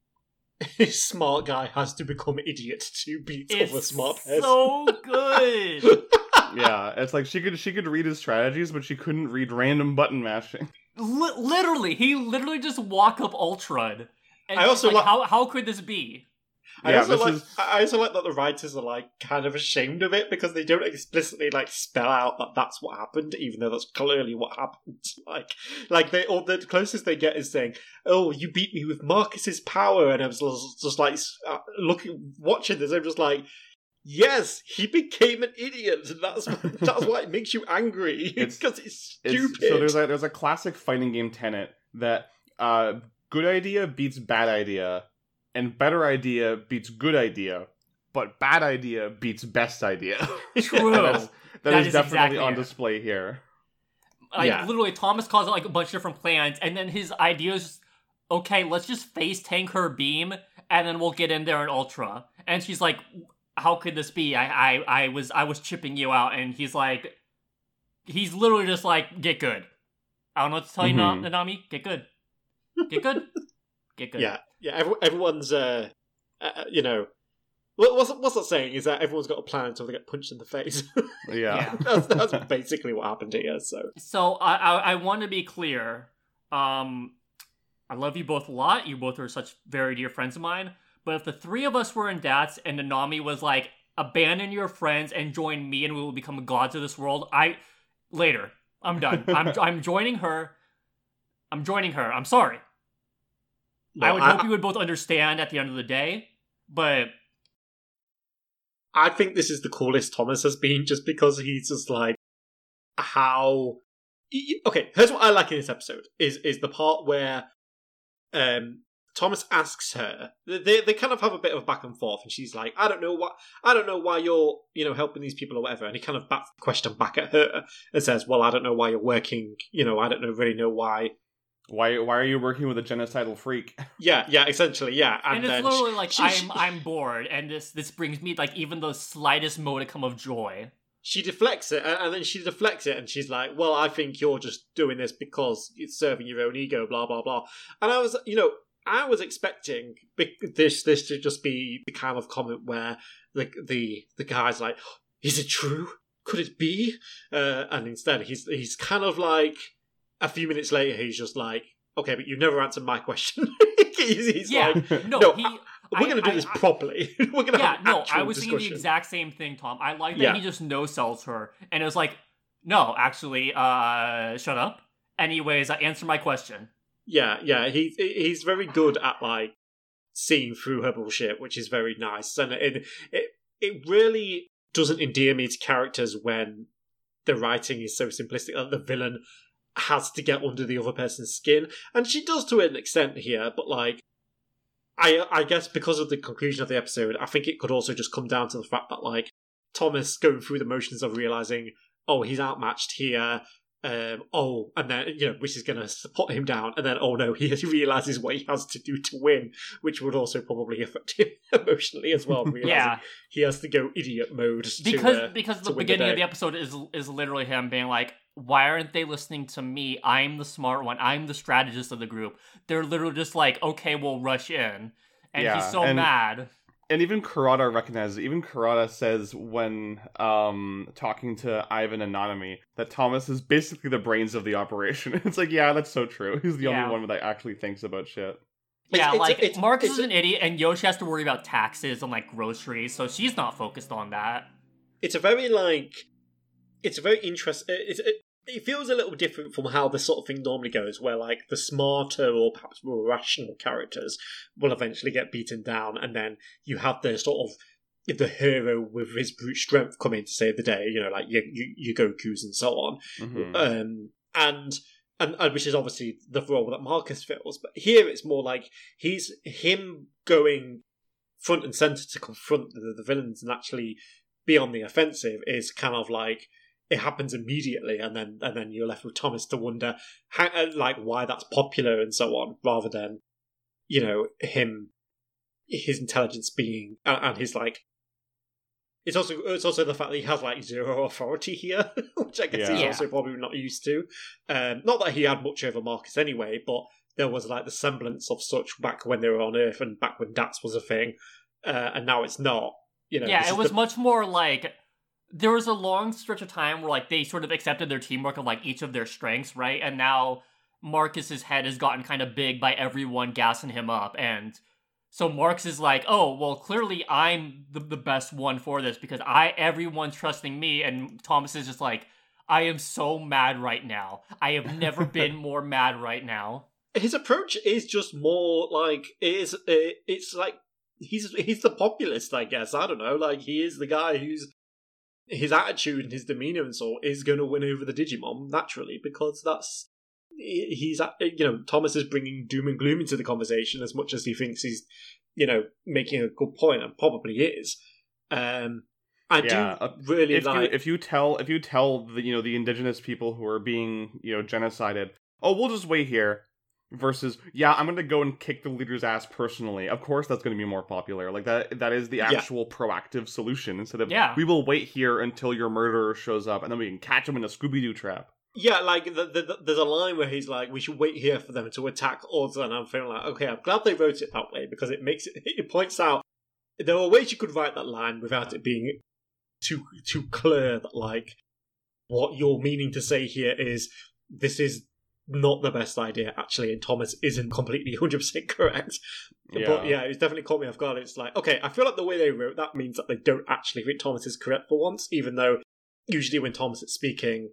smart guy has to become idiot to beat It's other smart person. so good. yeah, it's like she could she could read his strategies, but she couldn't read random button mashing. Li- literally, he literally just walk up Ultron. And I also like, like- how how could this be? I yeah, also like is I also like that the writers are like kind of ashamed of it because they don't explicitly like spell out that that's what happened, even though that's clearly what happened. Like, like they or the closest they get is saying, "Oh, you beat me with Marcus's power," and I was just, just like uh, looking, watching this. I'm just like, "Yes, he became an idiot. and That's that's why it makes you angry because it's it's, stupid." so there's a there's a classic fighting game tenet that uh, good idea beats bad idea, and better idea beats good idea, but bad idea beats best idea. True. That's- That that is, is definitely exactly on it. display here. Like Yeah. literally, Thomas calls out like a bunch of different plans, and then his idea is, okay, let's just face tank her beam, and then we'll get in there in Ultra. And she's like, "How could this be? I, I, I was, I was chipping you out." And he's like, he's literally just like, "Get good." I don't know what to tell you, Na- Mhm. Nanami. Get good. Get good. Get good. Yeah, yeah. Every, everyone's, uh, uh, you know, what, what's what's that saying? Is that everyone's got a plan until they get punched in the face? Yeah. Yeah. that's, that's basically what happened here. So So I, I, I want to be clear. Um, I love you both a lot. You both are such very dear friends of mine. But if the three of us were in Dats and Nanami was like, abandon your friends and join me, and we will become gods of this world, I later. I'm done. I'm I'm joining her. I'm joining her. I'm sorry. I would hope you would both understand at the end of the day. But I think this is the coolest Thomas has been, just because he's just like how. Okay, here's what I like in this episode: is is the part where um, Thomas asks her. They they kind of have a bit of back and forth, and she's like, "I don't know what, I don't know why you're you know helping these people or whatever." And he kind of the question back at her and says, "Well, I don't know why you're working. You know, I don't know really know why." Why why are you working with a genocidal freak? Yeah, yeah, essentially, yeah. And, and, it's then literally she- like she- I'm she- I'm bored, and this this brings me like even the slightest modicum of joy. she deflects it, and and then she deflects it, and she's like, "Well, I think you're just doing this because it's serving your own ego." Blah blah blah. And I was, you know, I was expecting this this to just be the kind of comment where the the the guy's like, "Is it true? Could it be?" Uh, and instead, he's he's kind of like a few minutes later, he's just like, "Okay, but you've never answered my question." he's he's yeah, like, no, no, he. "We're going to do I- this I- properly. We're going to Yeah, no, I was thinking the exact same thing, Tom. I like that Yeah. he just no sells her, and it was like, no, actually, uh, shut up. Anyways, uh, answer my question. Yeah, yeah, he he's very good at like seeing through her bullshit, which is very nice, and it it it really doesn't endear me to characters when the writing is so simplistic that the villain has to get under the other person's skin, and she does to an extent here, but like. I I guess because of the conclusion of the episode, I think it could also just come down to the fact that like Thomas going through the motions of realizing, oh, he's outmatched here, um, oh, and then you know, which is going to put him down, and then oh no, he realizes what he has to do to win, which would also probably affect him emotionally as well. Realizing Yeah, he has to go idiot mode because to, uh, because the win the beginning of the episode is is literally him being like, "Why aren't they listening to me? I'm the smart one. I'm the strategist of the group." They're literally just like, "Okay, we'll rush in," and Yeah, he's so and- mad. and even Kurata recognizes. Even Kurata says when um talking to Ivan and Nanami that Thomas is basically the brains of the operation. It's like, yeah, that's so true. He's the Yeah. only one that actually thinks about shit. It's- yeah, it's- like it's- Marcus it's is an idiot, and Yoshi has to worry about taxes and like groceries, so she's not focused on that. it's a very like it's a very interesting it's it, it feels a little different from how this sort of thing normally goes where like the smarter or perhaps more rational characters will eventually get beaten down and then you have the sort of the hero with his brute strength come in to save the day you know like your, your, your goku's and so on Mhm. um, and, and and which is obviously the role that Marcus fills. But here it's more like he's him going front and center to confront the, the villains and actually be on the offensive is kind of like it happens immediately, and then and then you're left with Thomas to wonder how, uh, like why that's popular and so on, rather than you know him his intelligence being and his like it's also it's also the fact that he has like zero authority here, which I guess Yeah. he's Yeah. also probably not used to. Um, not that he had much over Marcus anyway, but there was like the semblance of such back when they were on Earth and back when Dats was a thing, uh, and now it's not. You know, yeah, it was the- much more like there was a long stretch of time where like they sort of accepted their teamwork of like each of their strengths, right? And now Marcus's head has gotten kind of big by everyone gassing him up and so Marcus is like, "Oh, well clearly I'm the, the best one for this because I everyone's trusting me." And Thomas is just like, "I am so mad right now. I have never been more mad right now." his approach is just more like it is. It, it's like he's he's the populist, I guess. I don't know. Like he is the guy who's his attitude and his demeanor and so is going to win over the Digimon naturally because that's he's you know Thomas is bringing doom and gloom into the conversation as much as he thinks he's you know making a good point and probably is. Um, I Yeah, uh, do really if like. you if you tell if you tell the you know the indigenous people who are being you know genocided, oh we'll just wait here. Versus, yeah, I'm gonna go and kick the leader's ass personally. Of course, that's gonna be more popular. Like that, that is the Yeah. actual proactive solution instead of Yeah. we will wait here until your murderer shows up and then we can catch him in a Scooby Doo trap. Yeah, like the, the, the- there's a line where he's like, "We should wait here for them to attack us," and I'm feeling like, okay, I'm glad they wrote it that way because it makes it. It points out there are ways you could write that line without it being too too clear that like what you're meaning to say here is this is not the best idea actually, and Thomas isn't completely 100 percent correct. yeah. But yeah, it's definitely caught me off guard. It's like, okay, I feel like the way they wrote that means that they don't actually think Thomas is correct for once, even though usually when Thomas is speaking,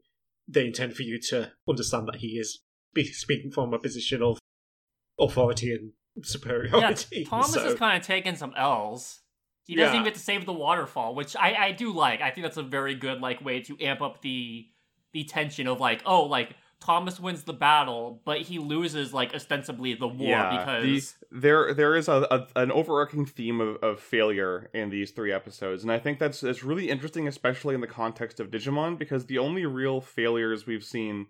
they intend for you to understand that he is speaking from a position of authority and superiority Yeah. Thomas So- is kind of taking some L's. He doesn't Yeah. even get to save the waterfall, which I, I do like. I think that's a very good like way to amp up the the tension of like, oh, like Thomas wins the battle, but he loses like ostensibly the war yeah, because the, there there is a, a an overarching theme of, of failure in these three episodes, and I think that's that's really interesting, especially in the context of Digimon, because the only real failures we've seen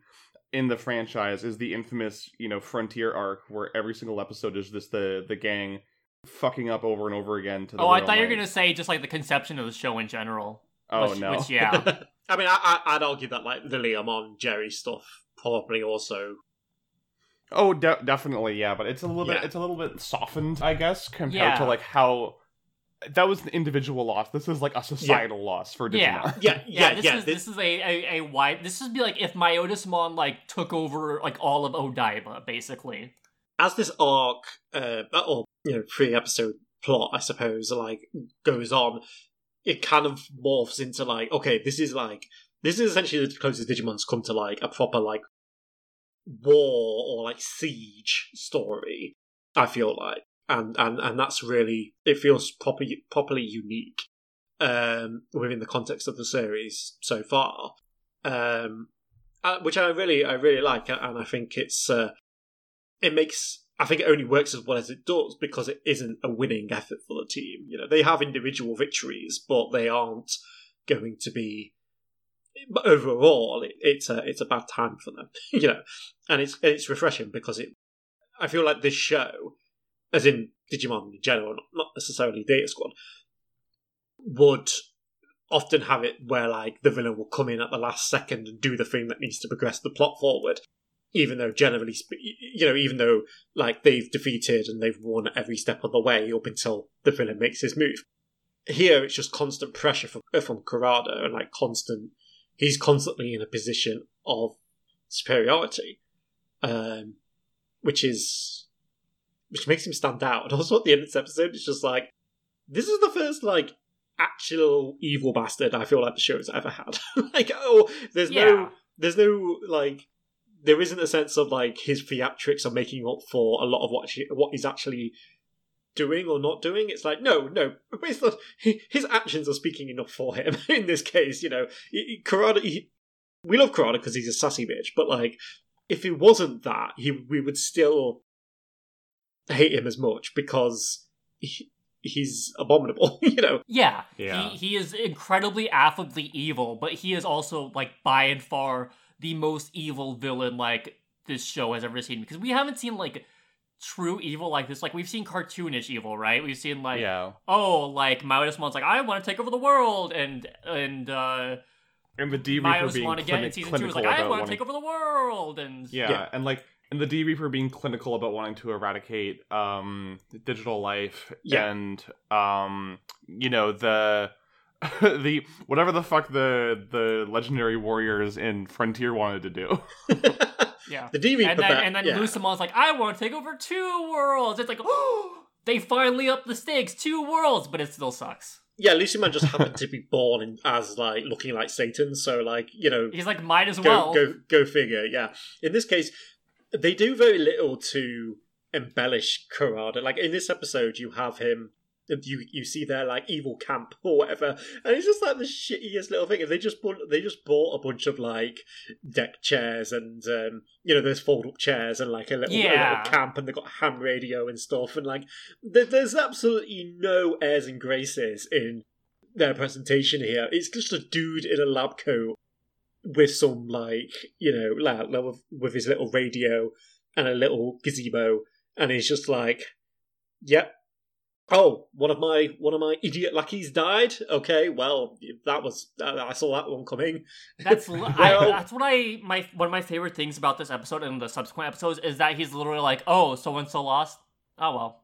in the franchise is the infamous you know frontier arc, where every single episode is just the the gang fucking up over and over again. To the oh, I real thought you were gonna say just like the conception of the show in general. Oh which, no! which yeah, I mean, I, I, I'd argue that like the Leomon Jeri stuff probably also. Oh, de- definitely, yeah. But it's a little bit it's a little bit softened, I guess, compared Yeah. to like how. That was an individual loss. This is like a societal loss for Digimon. yeah, Yeah, yeah. yeah, this yeah. is this is a, a a wide. This would be like if Myotismon like took over like all of Odaiba, basically. as this arc, uh, or you know, pre-episode plot, I suppose, like goes on, it kind of morphs into like, okay, this is like this is essentially the closest Digimon's come to like a proper like war or like siege story. I feel like, and and and that's really it feels properly properly unique um, within the context of the series so far, um, uh, which I really I really like, and I think it's. Uh, it makes I think it only works as well as it does because it isn't a winning effort for the team. You know, they have individual victories, but they aren't going to be. But overall, it, it's a it's a bad time for them, you know, and it's it's refreshing because it. I feel like this show, as in Digimon in general, not- necessarily Data Squad, would often have it where like the villain will come in at the last second and do the thing that needs to progress the plot forward even though generally, you know, even though like they've defeated and they've won every step of the way up until the villain makes his move. Here, it's just constant pressure from from Kurata and like constant. He's constantly in a position of superiority, um, which is which makes him stand out. And also at the end of this episode, it's just like this is the first like actual evil bastard I feel like the show's ever had. like, oh, there's Yeah. no, there's no like there isn't a sense of like his theatrics are making up for a lot of what she, what he's actually doing or not doing. It's like no, no, it's not, he, his actions are speaking enough for him in this case. You know, He- he- we love Kurata because he's a sassy bitch, but like if he wasn't that, he we would still hate him as much because he, he's abominable. you know, Yeah, Yeah. He, he is incredibly affably evil, but he is also like by and far the most evil villain like this show has ever seen because we haven't seen like true evil like this. Like we've seen cartoonish evil, right? We've seen like yeah. oh, like Myotismon's like I want to take over the world, and and uh And the D Reaper Midas being Mon again in season two was clinical like I about want to wanting- take over the world, and Yeah, Yeah. and like and the D Reaper being clinical about wanting to eradicate um digital life Yeah. and um you know the the whatever the fuck the the legendary warriors in Frontier wanted to do. yeah. the D Reaper. and then and then yeah. Lucimon's like, I want to take over two worlds. It's like, oh, they finally up the stakes, two worlds, but it still sucks. yeah, Lucy just happened to be born in, as like looking like Satan, so like you know, He's like, might as go well. go go figure. Yeah, in this case, they do very little to embellish Kurata. Like in this episode, you have him. You you see their like evil camp or whatever, and it's just like the shittiest little thing. And they just bought they just bought a bunch of like deck chairs and um, you know those fold up chairs and like a little, a little camp, and they got ham radio and stuff. And like there, there's absolutely no airs and graces in their presentation here. It's just a dude in a lab coat with some like you know like, with his little radio and a little gazebo, and he's just like, "Yep, oh, one of my one of my idiot lackeys died. Okay, well that was uh, I saw that one coming. That's li- I, that's what I my one of my favorite things about this episode and the subsequent episodes is that he's literally like, oh, so and so lost. Oh well,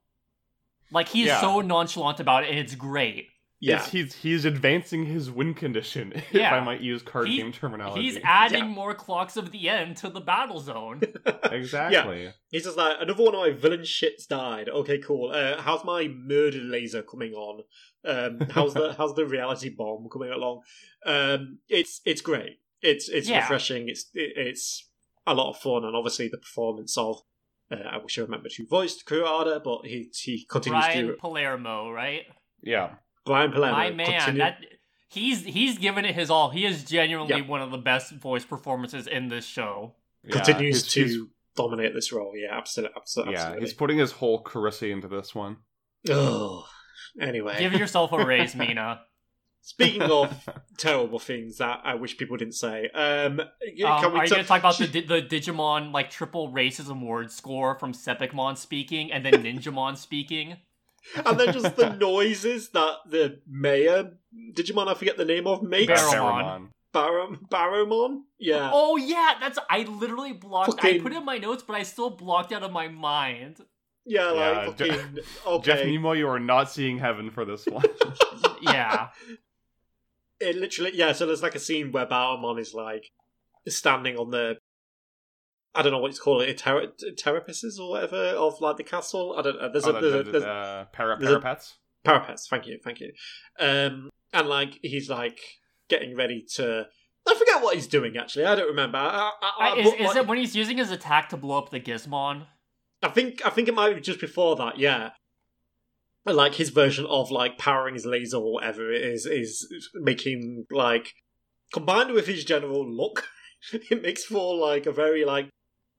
like he's Yeah. so nonchalant about it, and it's great. Yeah, It's- he's he's advancing his win condition, if I might use card He- game terminology. He's adding Yeah. more clocks of the end to the battle zone. exactly. Yeah. He's just like another one of my villain shits died. Okay, cool. Uh, how's my murder laser coming on? Um, how's the how's the reality bomb coming along? Um, it's it's great. It's it's Yeah. refreshing. It's it, it's a lot of fun, and obviously the performance of uh, I wish I remembered who voiced Kurata, but he he continues Brian to Palermo, right? Yeah. Brian Palermo. My man, continue- that he's he's given it his all. He is genuinely Yeah. one of the best voice performances in this show. yeah. continues to he's- dominate this role. Yeah, absolutely, absolutely. yeah, he's putting his whole Carissa into this one. Oh, anyway. Give yourself a raise, Mina. Speaking of terrible things that I wish people didn't say, um, Um, can we are you ta- going to talk about the the Digimon like triple racism word score from Sepikmon speaking and then Ninjamon speaking? And then just the noises that the mayor Digimon I forget the name of makes Baromon. Baromon. Barom Baromon yeah Oh yeah, that's I literally blocked. I put it in my notes, but I still blocked out of my mind. yeah like Yeah, fucking Jeff okay Nimoy, you are not seeing heaven for this one. Yeah, it literally yeah so there's like a scene where Baromon is like standing on the I don't know what it's called it ter- terraces or whatever of like the castle I don't know there's oh, a, the, there's a, the, there's uh, para- there's a- parapets. parapets thank you thank you um and like he's like getting ready to I forget what he's doing actually I don't remember I, I, I, I, is, but, is like- it when he's using his attack to blow up the Gizmon? I think I think it might be just before that, yeah. Like his version of like powering his laser or whatever it is is making like combined with his general look, it makes for like a very like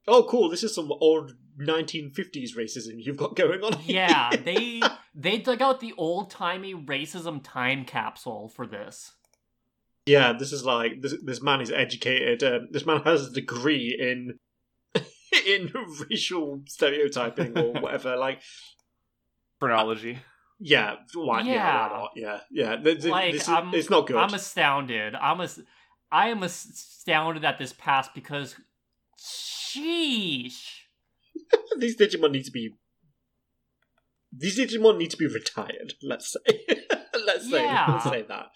oh cool, this is some old nineteen fifties racism you've got going on. here." Yeah, they they dug out the old timey racism time capsule for this. Yeah, this is like this this man is educated. Um, this man has a degree in in racial stereotyping or whatever. Like Phrenology. Yeah, why? Yeah, Yeah. why not? Yeah, yeah. Th- th- Like, this is- I'm- it's not good. I'm astounded. I'm as I am astounded at this past because, sheesh. These Digimon need to be. These Digimon need to be retired. Let's say. let's say. Yeah. Let's say that.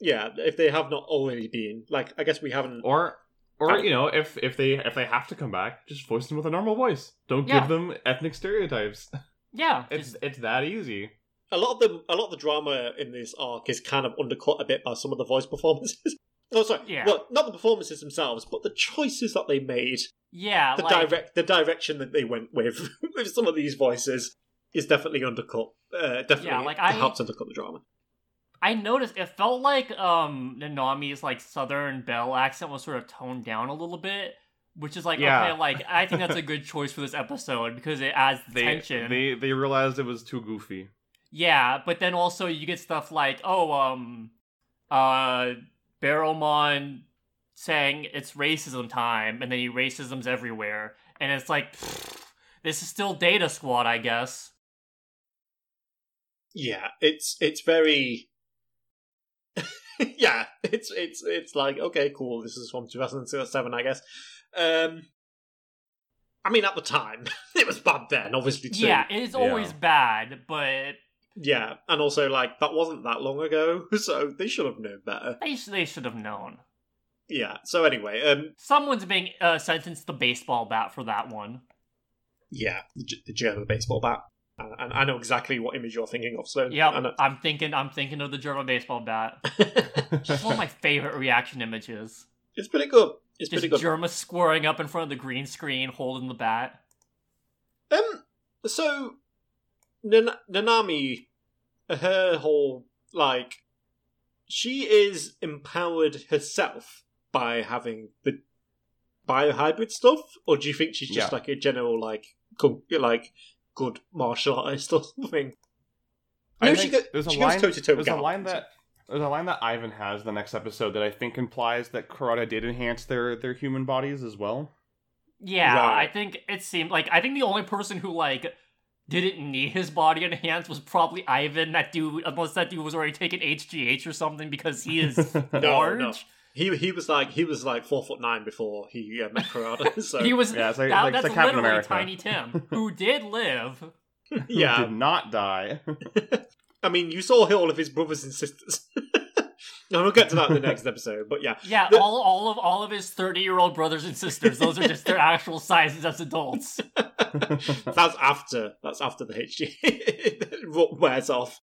Yeah, if they have not already been, like, I guess we haven't. Or or you know, if if they if they have to come back, just voice them with a normal voice. Don't Yeah. give them ethnic stereotypes. Yeah, It's just- it's that easy. A lot of the a lot of the drama in this arc is kind of undercut a bit by some of the voice performances. Oh, sorry. Yeah. Well, not the performances themselves, but the choices that they made. yeah, The like direct, the direction that they went with with some of these voices is definitely undercut. Uh, definitely, Yeah, like, I- helps undercut the drama. I noticed it felt like um Nanami's like Southern Belle accent was sort of toned down a little bit, which is like Yeah. okay, like I think that's a good choice for this episode because it adds the They tension. they they realized it was too goofy. Yeah, but then also you get stuff like, oh, um, uh, Baromon saying it's racism time, and then he racism's everywhere, and it's like, pfft, this is still Data Squad, I guess. Yeah, it's it's very. yeah, it's it's it's like okay, cool. This is from 2007, I guess. Um, I mean, at the time, it was bad then, obviously too. Yeah, it's always Yeah. bad, but Yeah, and also like that wasn't that long ago, so they should have known better. they sh- they should have known. Yeah. So anyway, um, Someone's being uh, sentenced to baseball bat for that one. yeah, the, G- the German baseball bat, and, and I know exactly what image you're thinking of. So yeah, and, uh, I'm thinking I'm thinking of the German baseball bat. It's one of my favorite reaction images. it's pretty good. It's Just pretty good. Germa squaring up in front of the green screen, holding the bat. Um, so Nan- Nanami, her whole like, she is empowered herself by having the biohybrid stuff, or do you think she's just Yeah. like a general like, co- like good martial artist or something? I No, she think go- there's a she goes line. toe-to-toe with there's a line that there's a line that Ivan has in the next episode that I think implies that Kurata did enhance their their human bodies as well. Yeah, Right. I think it seemed like I think the only person who like didn't need his body enhanced was probably Ivan. That dude, unless that dude was already taking HGH or something because he is large. no. He he was like he was like four foot nine before he uh, met Kurata. So He was Yeah, it's like- that- like- it's that's like Captain literally America. Tiny Tim, who did live. Who yeah. did not die. I mean, you saw all of his brothers and sisters. And we'll get to that in the next episode. But yeah, Yeah, The- all all of all of his thirty year old brothers and sisters. Those are just their actual sizes as adults. that's after that's after the HG wears off.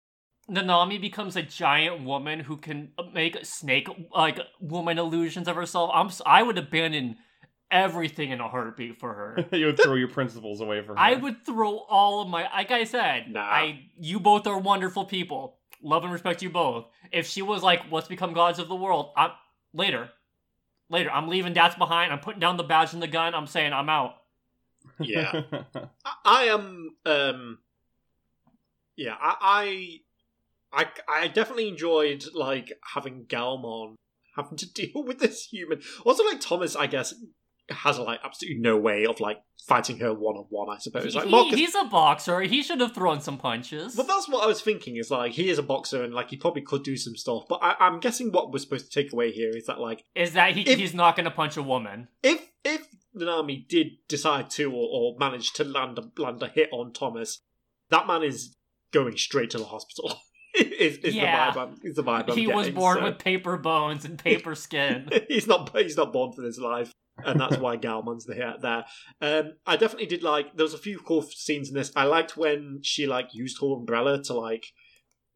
Nanami becomes a giant woman who can make snake like woman illusions of herself. I'm s- I would abandon everything in a heartbeat for her. you would throw your principles away for her. I would throw all of my like I said, Nah. I you both are wonderful people. Love and respect you both. If she was like, let's become gods of the world, I'm later. Later. I'm leaving Dats behind. I'm putting down the badge and the gun. I'm saying I'm out. Yeah, I, I am. Um, yeah, I, I, I, I definitely enjoyed like having Gaomon having to deal with this human. Also, like Thomas, I guess has like absolutely no way of like fighting her one on one. I suppose. Like He- Marcus, he's a boxer. He should have thrown some punches. But that's what I was thinking. Is like he is a boxer and like he probably could do some stuff. But I, I'm guessing what we're supposed to take away here is that like Is that he, If- he's not going to punch a woman? if if Nanami did decide to or, or manage to land a land a hit on Thomas, that man is going straight to the hospital. is is Yeah. the vibe? I'm, is the vibe I'm he was born so- with paper bones and paper skin. he's not he's not born for this life. and that's why Gaomon's there. There, um, I definitely did like. There was a few cool scenes in this. I liked when she like used her umbrella to like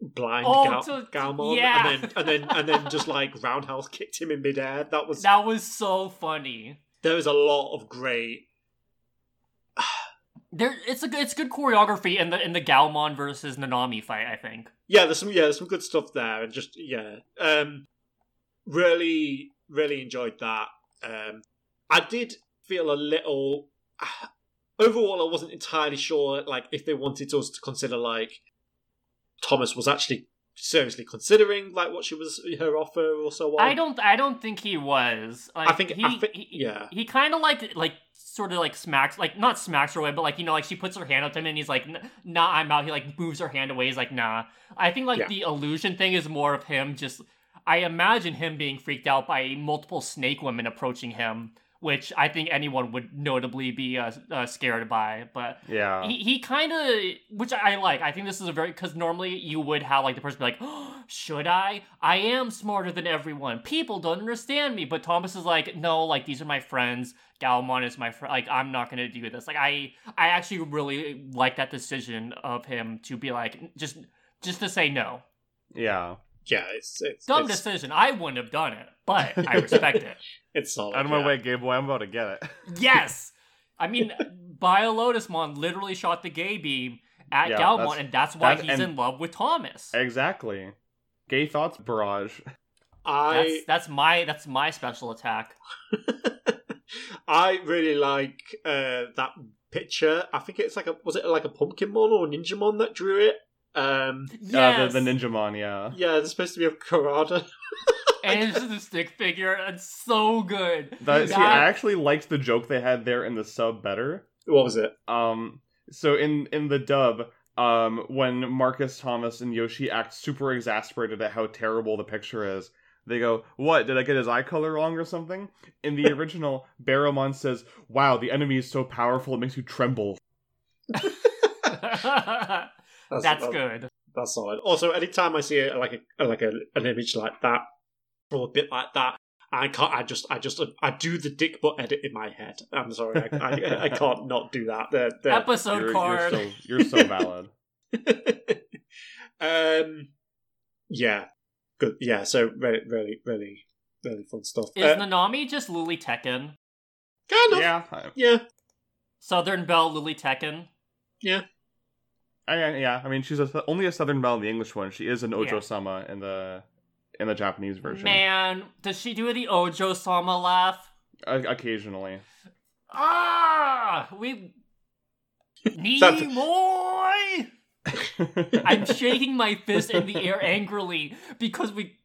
blind Oh, Gal- to- Gaomon, yeah. and then and then and then just like roundhouse kicked him in midair. That was that was so funny. there was a lot of great. There, it's a it's good choreography in the in the Gaomon versus Nanami fight. I think. Yeah, there's some yeah, there's some good stuff there, and just yeah, um, really really enjoyed that. Um, I did feel a little. Overall, I wasn't entirely sure, like if they wanted us to consider like Thomas was actually seriously considering like what she was her offer or so on. I don't. I don't think he was. Like, I think- he. I thi- he yeah. He kind of like like sort of like smacks like not smacks her away, but like you know like she puts her hand up to him and he's like, "Nah, I'm out." He like moves her hand away. He's like, "Nah." I think like Yeah. the illusion thing is more of him just. I imagine him being freaked out by multiple snake women approaching him, which I think anyone would notably be uh, uh, scared by. But Yeah. he, he kind of which i like i think this is a very because normally you would have like the person be like oh, should i i am smarter than everyone people don't understand me but thomas is like no like these are my friends gaomon is my friend like i'm not gonna do this like i i actually really like that decision of him to be like just just to say no yeah. Yeah, it's it's dumb it's, decision i wouldn't have done it but i respect it it's solid. Out of my yeah. way, Gabe boy. I'm about to get it. yes i mean Biolotusmon literally shot the gay beam at Yeah, gaomon that's- and that's why that- he's in love with thomas exactly. Gay thoughts barrage. I That's that's my that's my special attack. I really like uh, that picture. I think it's like a was it like a Pumpkinmon or a Ninjamon that drew it? Um, Yes. Uh, the, the Ninjamon, yeah. yeah, it's supposed to be a Kurata. and it's just a stick figure. It's so good. That, see, I actually liked the joke they had there in the sub better. What was it? Um, so in in the dub, um, when Marcus Thomas and Yoshi act super exasperated at how terrible the picture is, they go, "What? Did I get his eye color wrong or something?" In the original, Baromon says, "Wow, the enemy is so powerful it makes you tremble." That's, that- good. That's solid. Also, anytime I see a, like a like a, an image like that or a bit like that, I can't. I just I just I do the dick butt edit in my head. I'm sorry, I, I, I can't not do that. The, the, Episode You're, card. you're so you're so valid. um, yeah, good. Yeah, so really, really, really, really fun stuff. Is Uh, Nanami just Lili Tekken? kind of. yeah, I, Yeah. Southern Belle Lili Tekken? Yeah. I, yeah. I mean, she's a, only a Southern Belle in the English one. She is an Ojo-sama in the in the Japanese version. Man, does she do the Ojo Sama laugh? O- occasionally. Ah! We. That's- Nimoy! I'm shaking my fist in the air angrily because we.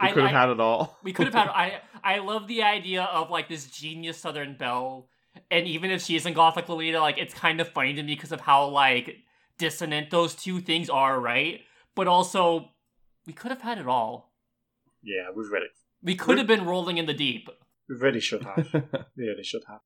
We I- could have had it all. We could have had. I I love the idea of like this genius Southern Belle, and even if she isn't Gothic Lolita, like it's kind of funny to me because of how like dissonant those two things are, right? But also, we could have had it all. Yeah, we really, We could have been rolling in the deep. we really should have. we really should have.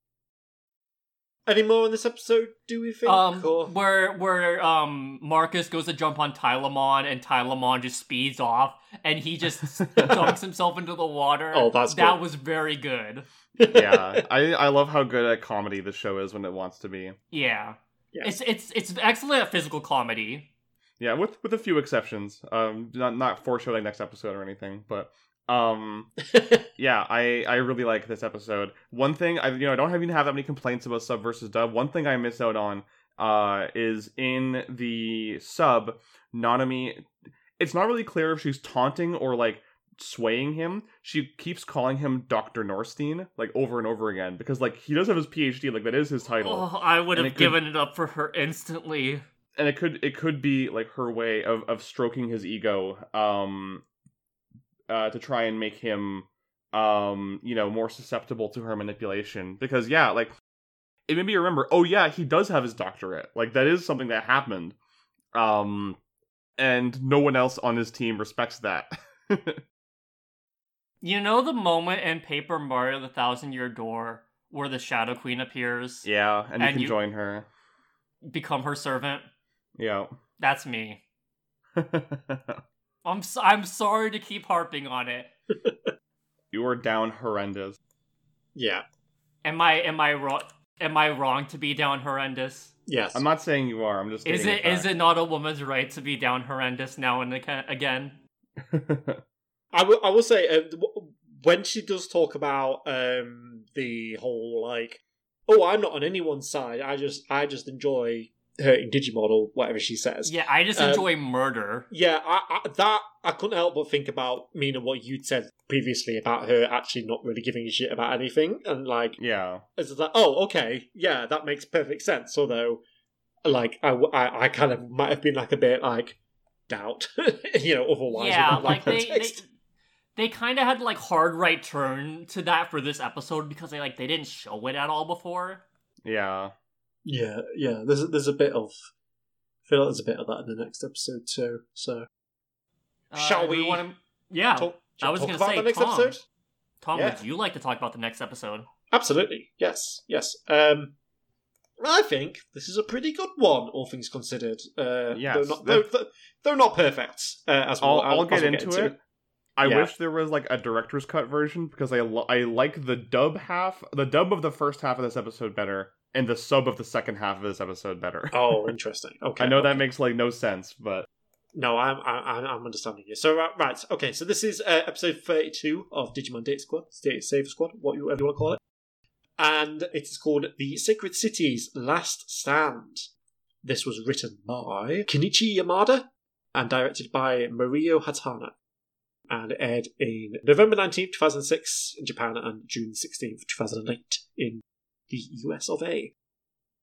Any more in this episode? Do we think? Um, or... where where um Marcus goes to jump on Tylomon and Tylomon just speeds off and he just dunks himself into the water. Oh, that's that good. was very good. yeah, I I love how good at comedy the show is when it wants to be. Yeah. Yeah. It's it's it's excellent at physical comedy. Yeah, with with a few exceptions. Um, not not foreshadowing next episode or anything, but um, yeah, I I really like this episode. One thing I you know I don't even have that many complaints about sub versus dub. One thing I miss out on uh is in the sub Nanami. It's not really clear if she's taunting or like swaying him. She keeps calling him Doctor Norstein like over and over again because like he does have his PhD. Like that is his title. Oh, I would have it could- given it up for her instantly. and it could it could be like her way of of stroking his ego um uh to try and make him um you know more susceptible to her manipulation. Because yeah like it made me remember oh yeah he does have his doctorate. Like that is something that happened. Um and no one else on his team respects that. You know the moment in Paper Mario: The Thousand Year Door where the Shadow Queen appears, yeah and you can you- join her. become her servant. yeah. That's me. I'm s- I'm sorry to keep harping on it. you are down horrendous yeah. Am I am I wrong? Am I wrong to be down horrendous? Yes. i'm not saying you are i'm just Is stating it a is it not a woman's right to be down horrendous now and aga- again? I will. I will say uh, when she does talk about um, the whole like, oh, I'm not on anyone's side. I just, I just enjoy her in Digimon or whatever she says. Yeah, I just Um, enjoy murder. Yeah, I, I, that I couldn't help but think about Mina what you'd said previously about her actually not really giving a shit about anything, and like yeah it's like, oh, okay, yeah, that makes perfect sense. Although, like, I, I, I kind of might have been like a bit like doubt, you know, otherwise. Yeah, like they they, they kind of had like hard right turn to that for this episode because they like they didn't show it at all before. yeah Yeah, yeah. There's there's a bit of I feel like there's a bit of that in the next episode too. So Uh, Shall do we wanna- Yeah, talk, I was gonna say, the next Tom. episode. Tom, yeah. would you like to talk about the next episode? Absolutely, yes, yes. Um, I think this is a pretty good one, all things considered. Uh, Yes, they're not the- they're, they're, they're not perfect. Uh, as I'll, we'll, I'll as get we'll into it. I Yeah. wish there was like a director's cut version because I lo- I like the dub half, the dub of the first half of this episode better, and the sub of the second half of this episode better. Oh, interesting. Okay, I know okay. that makes like no sense, but No, I'm I'm, I'm understanding you. So right, right, okay. So this is uh, episode thirty-two of Digimon Data Squad, Data Saver Squad, whatever you want to call it, and it is called the Sacred City's Last Stand. This was written by Kenichi Yamada and directed by Mario Hatana, and it aired in November nineteenth, two thousand six, in Japan, and June sixteenth, two thousand eight, in the US of A.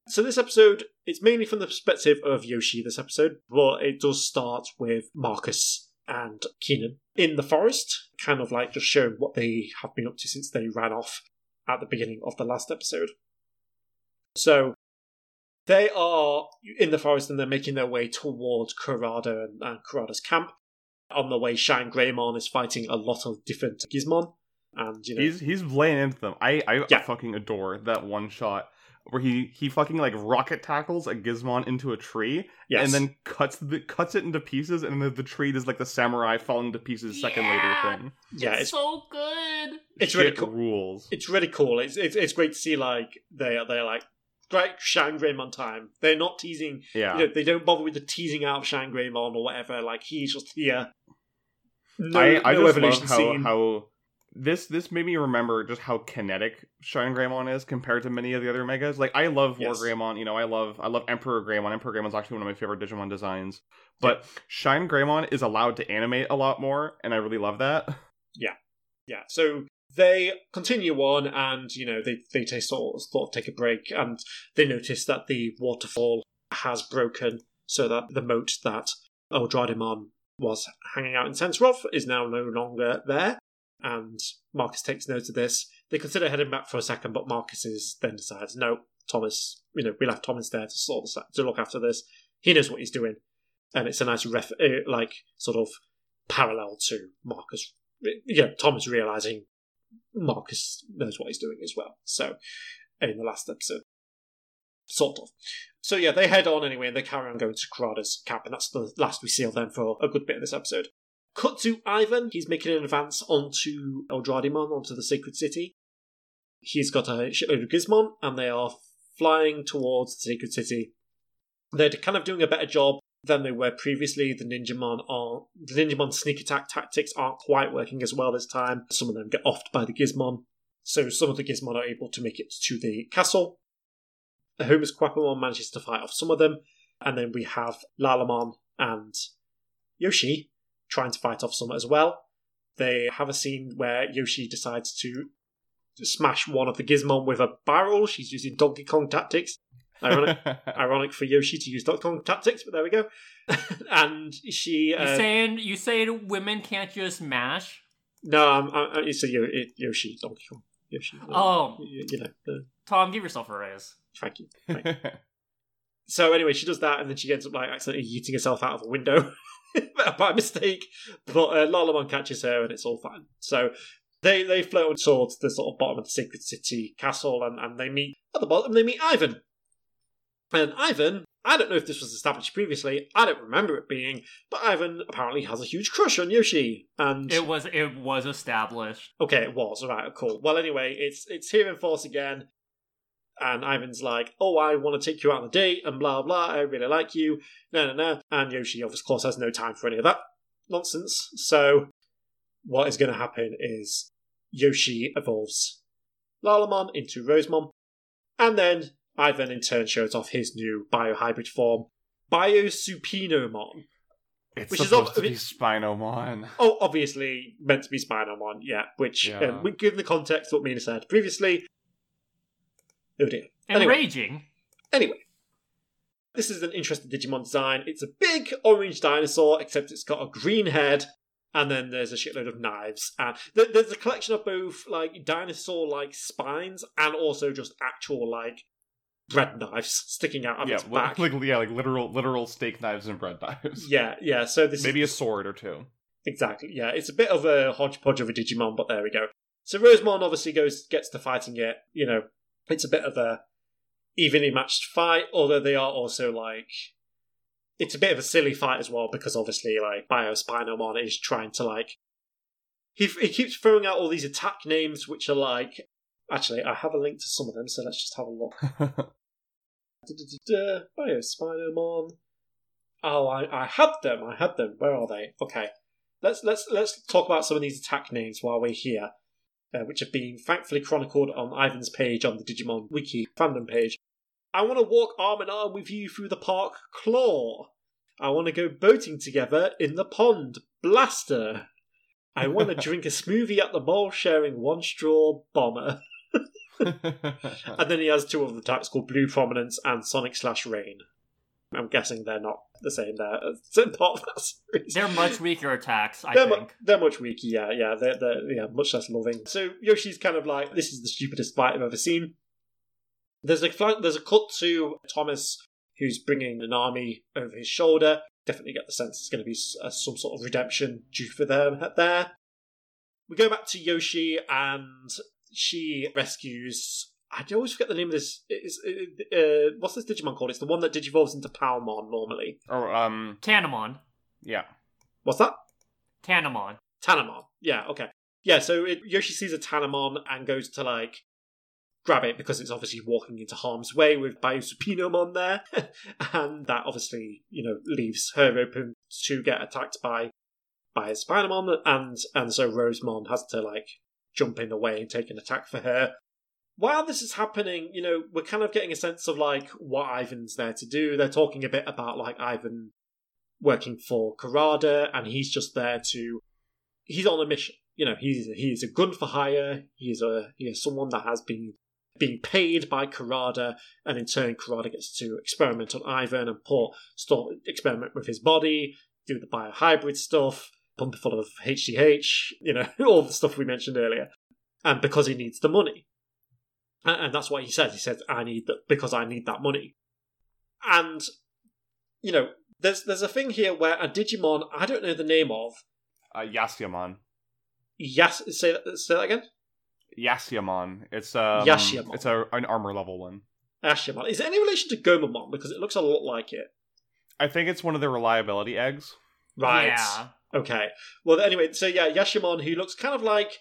So this episode, it's mainly from the perspective of Yoshi. This episode, but it does start with Marcus and Keenan in the forest, kind of like just showing what they have been up to since they ran off at the beginning of the last episode. So they are in the forest and they're making their way towards Kurata and, and Kurata's camp. On the way, Shine Greymon is fighting a lot of different Gizmon, Um, and you know He's he's laying into them. I I Yeah. fucking adore that one shot where he he fucking like rocket tackles a Gizmon into a tree yes. and then cuts the cuts it into pieces and then the tree is like the samurai falling to pieces second Yeah. later thing. yeah, it's so good. It's Shit really cool. rules. it's really cool. It's, it's it's great to see like they are they're like great Shine Greymon time. They're not teasing. Yeah. You know, they don't bother with the teasing out of Shine Greymon or whatever. Like he's just here. No, I, I no just evolution love how, scene. how this this made me remember just how kinetic Shine Greymon is compared to many of the other megas. Like I love War Yes. Greymon, you know, I love I love Emperor Greymon. Emperor Greymon's actually one of my favorite Digimon designs. But Shine Greymon is allowed to animate a lot more, and I really love that. Yeah. Yeah, so they continue on, and you know they they take sort of, sort of take a break, and they notice that the waterfall has broken, so that the moat that Eldradimon was hanging out in Sensorov is now no longer there. And Marcus takes note of this. They consider heading back for a second, but Marcus is then decides, no, Thomas, you know, we left Thomas there to sort this, to look after this. He knows what he's doing, and it's a nice ref, uh, like sort of parallel to Marcus yeah, Thomas realizing Marcus knows what he's doing as well. So, in the last episode, sort of. So yeah, they head on anyway, and they carry on going to Kurata's camp, and that's the last we see of them for a good bit of this episode. Cut to Ivan. He's making an advance onto Eldradimon, onto the Sacred City. He's got a shitload of Gizmon, and they are flying towards the Sacred City. They're kind of doing a better job than they were previously. The Ninjamon are the Ninjamon sneak attack tactics aren't quite working as well this time. Some of them get offed by the Gizmon, so some of the Gizmon are able to make it to the castle. Homer's Quapamon manages to fight off some of them, and then we have Lalamon and Yoshi trying to fight off some as well. They have a scene where Yoshi decides to smash one of the Gizmon with a barrel. She's using Donkey Kong tactics. Ironic, ironic for Yoshi to use Donkey Kong tactics, but there we go. and she, You uh, saying you saying women can't just mash? no, I'm, I'm, it's a Yo- it, Yoshi Donkey Kong. Yoshi. uh, Oh. you, you know. Uh, Tom, give yourself a raise. thank you. Thank you. So anyway, she does that, and then she ends up like accidentally yeeting herself out of a window by mistake. But uh, Lalamon catches her, and it's all fine. So they they float towards the sort of bottom of the Sacred City castle, and, and they meet at the bottom. They meet Ivan, and Ivan. I don't know if this was established previously. I don't remember it being, but Ivan apparently has a huge crush on Yoshi, and It was it was established. Okay, it was. All right, cool. Well, anyway, it's it's here in force again. And Ivan's like, oh, I want to take you out on a date, and blah, blah, I really like you. No, no, no. And Yoshi, of course, has no time for any of that nonsense. So, what is going to happen is Yoshi evolves Lalamon into Rosemon. And then Ivan, in turn, shows off his new biohybrid form, Biospinomon. it's Which is supposed ob- to be Spinomon. Oh, obviously meant to be Spider-Man, yeah. Which, Yeah. um, given the context of what Mina said previously. Oh dear. Anyway, Enraging. anyway, this is an interesting Digimon design. It's a big orange dinosaur, except it's got a green head, and then there's a shitload of knives. And there's a collection of both like dinosaur-like spines and also just actual like bread knives sticking out of yeah, its li- back. like yeah, like literal literal steak knives and bread knives. yeah, yeah. So this Maybe a sword or two. Exactly. Yeah, it's a bit of a hodgepodge of a Digimon, but there we go. So Rosemon obviously goes gets to fighting it. You know, it's a bit of a evenly matched fight, although they are also like it's a bit of a silly fight as well because obviously like Biospinomon is trying to like he he keeps throwing out all these attack names which are like actually I have a link to some of them, so let's just have a look. Biospinomon. Oh, I, I had them. I had them. Where are they? Okay, let's let's let's talk about some of these attack names while we're here, uh, which have been thankfully chronicled on Ivan's page on the Digimon Wiki fandom page. I want to walk arm in arm with you through the park, Claw. I want to go boating together in the pond, Blaster. I want to drink a smoothie at the mall, sharing one straw, Bomber. And then he has two other attacks called Blue Prominence and Sonic Slash Rain. I'm guessing they're not the same. They're a certain part of that series. They're much weaker attacks, I they're, mu- think. they're much weaker, yeah, yeah. They're, they're yeah, much less loving. So Yoshi's kind of like, this is the stupidest fight I've ever seen. There's a fl- there's a cut to Thomas who's bringing an army over his shoulder. Definitely get the sense it's going to be some sort of redemption due for them there. We go back to Yoshi and she rescues. I always forget the name of this. Is uh, what's this Digimon called? It's the one that digivolves into Palmon normally. or um, Tanemon. yeah. What's that? Tanemon. Tanemon. Yeah, okay. Yeah, so it, Yoshi sees a Tanemon and goes to like grab it because it's obviously walking into harm's way with Biospinomon there. and that obviously, you know, leaves her open to get attacked by by a Spinomon and and so Rosemon has to like jump in the way and take an attack for her. While this is happening, you know, we're kind of getting a sense of like what Ivan's there to do. They're talking a bit about like Ivan working for Kurata and he's just there to he's on a mission. You know, he's he's a gun for hire. He's a he is someone that has been being paid by Kurata, and in turn, Kurata gets to experiment on Ivan and put start experiment with his body, do the biohybrid stuff, pump full of HGH. You know, all the stuff we mentioned earlier, and because he needs the money, and, and that's what he says. He says, "I need that because I need that money," and you know. There's there's a thing here where a Digimon I don't know the name of Uh, Yasyamon. Yes, say that, say that again. Yasyamon. It's um, Yashiamon. It's a an armor level one. Ashimon. Is there any relation to Gomamon? Because it looks a lot like it. I think it's one of the reliability eggs. Right. Yeah. Okay. Well, anyway, so yeah, Yashimon, who looks kind of like,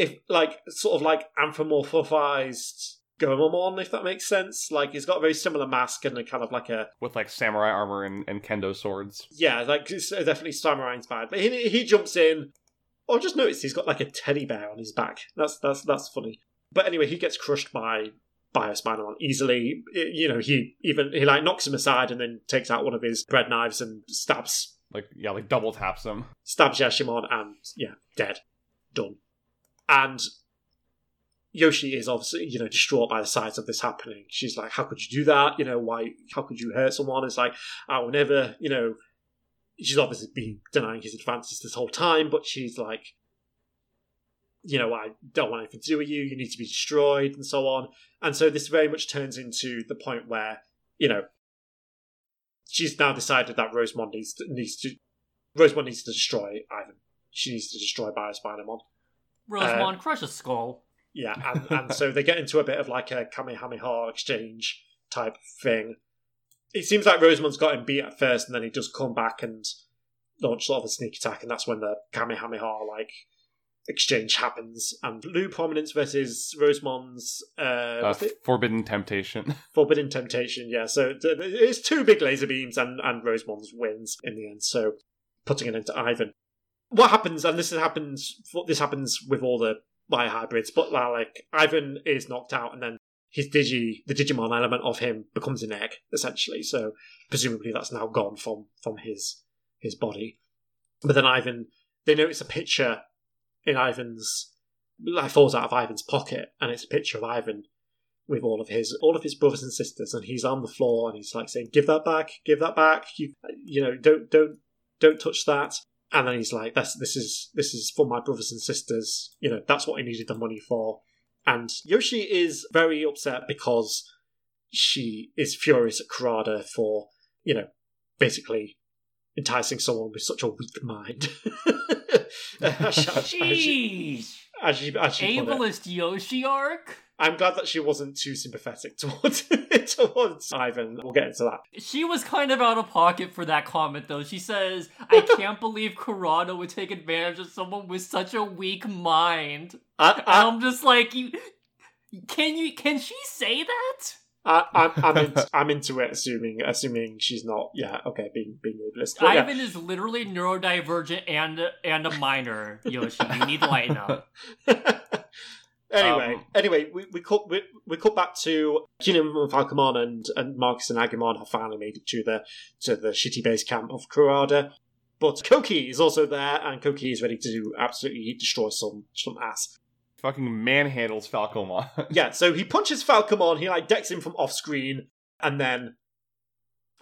if like sort of like anthropomorphized Gomamon, if that makes sense. Like he's got a very similar mask and a kind of like a with like samurai armor and, and kendo swords. yeah, like it's uh, definitely samurai inspired. But he he jumps in. Oh, I just noticed he's got like a teddy bear on his back. That's that's that's funny. But anyway, he gets crushed by by a Spider-Man easily. You know, he even he like knocks him aside and then takes out one of his bread knives and stabs Like yeah, like double taps him. stabs Yashimon and yeah, dead, done. And Yoshi is obviously you know distraught by the sight of this happening. She's like, "How could you do that? You know, why? How could you hurt someone?" It's like, "I will never." You know, she's obviously been denying his advances this whole time, but she's like, "You know, I don't want anything to do with you. You need to be destroyed," and so on. And so this very much turns into the point where you know she's now decided that Rosemon needs to, needs to Rosemon needs to destroy Ivan. She needs to destroy Biospinomon. Rosemon, crush a skull. Yeah, and, and so they get into a bit of like a Kamehameha exchange type thing. It seems like Rosemon's got him beat at first, and then he does come back and launch sort of a sneak attack, and that's when the Kamehameha like exchange happens. And Blue Prominence versus Rosemon's uh, Uh, forbidden temptation. Forbidden Temptation. Yeah, so th- th- it's two big laser beams, and and Rosemon's wins in the end. So putting it into Ivan. What happens, and this happens, this happens with all the biohybrids, but like Ivan is knocked out, and then his digi, the Digimon element of him becomes an egg essentially. So presumably that's now gone from from his his body. But then Ivan, they notice a picture in Ivan's, like falls out of Ivan's pocket, and it's a picture of Ivan with all of his all of his brothers and sisters, and he's on the floor and he's like saying, "Give that back, give that back, you you know, don't don't don't touch that." And then he's like, "That's this is this is for my brothers and sisters. You know, that's what I needed the money for." And Yoshi is very upset because she is furious at Kurata for you know basically enticing someone with such a weak mind. as, she, as, she, Jeez. as she as she. Ableist Yoshi arc? I'm glad that she wasn't too sympathetic towards towards Ivan. We'll get into that. She was kind of out of pocket for that comment, though. She says, I can't believe Kurata would take advantage of someone with such a weak mind. I, I, I'm just like, you. Can you? Can she say that? I, I'm I'm, into, I'm into it, assuming assuming she's not. Yeah, okay, being being ableist. But yeah. Ivan is literally neurodivergent and and a minor. Yoshi, you need to lighten up. Anyway, Um, anyway, we, we cut we, we cut back to Keenan and Falcomon and, and Marcus and Agumon have finally made it to the to the shitty base camp of Kurata. But Kouki is also there, and Kouki is ready to absolutely destroy some some ass. fucking manhandles Falcomon. yeah, so he punches Falcomon, he like decks him from off screen, and then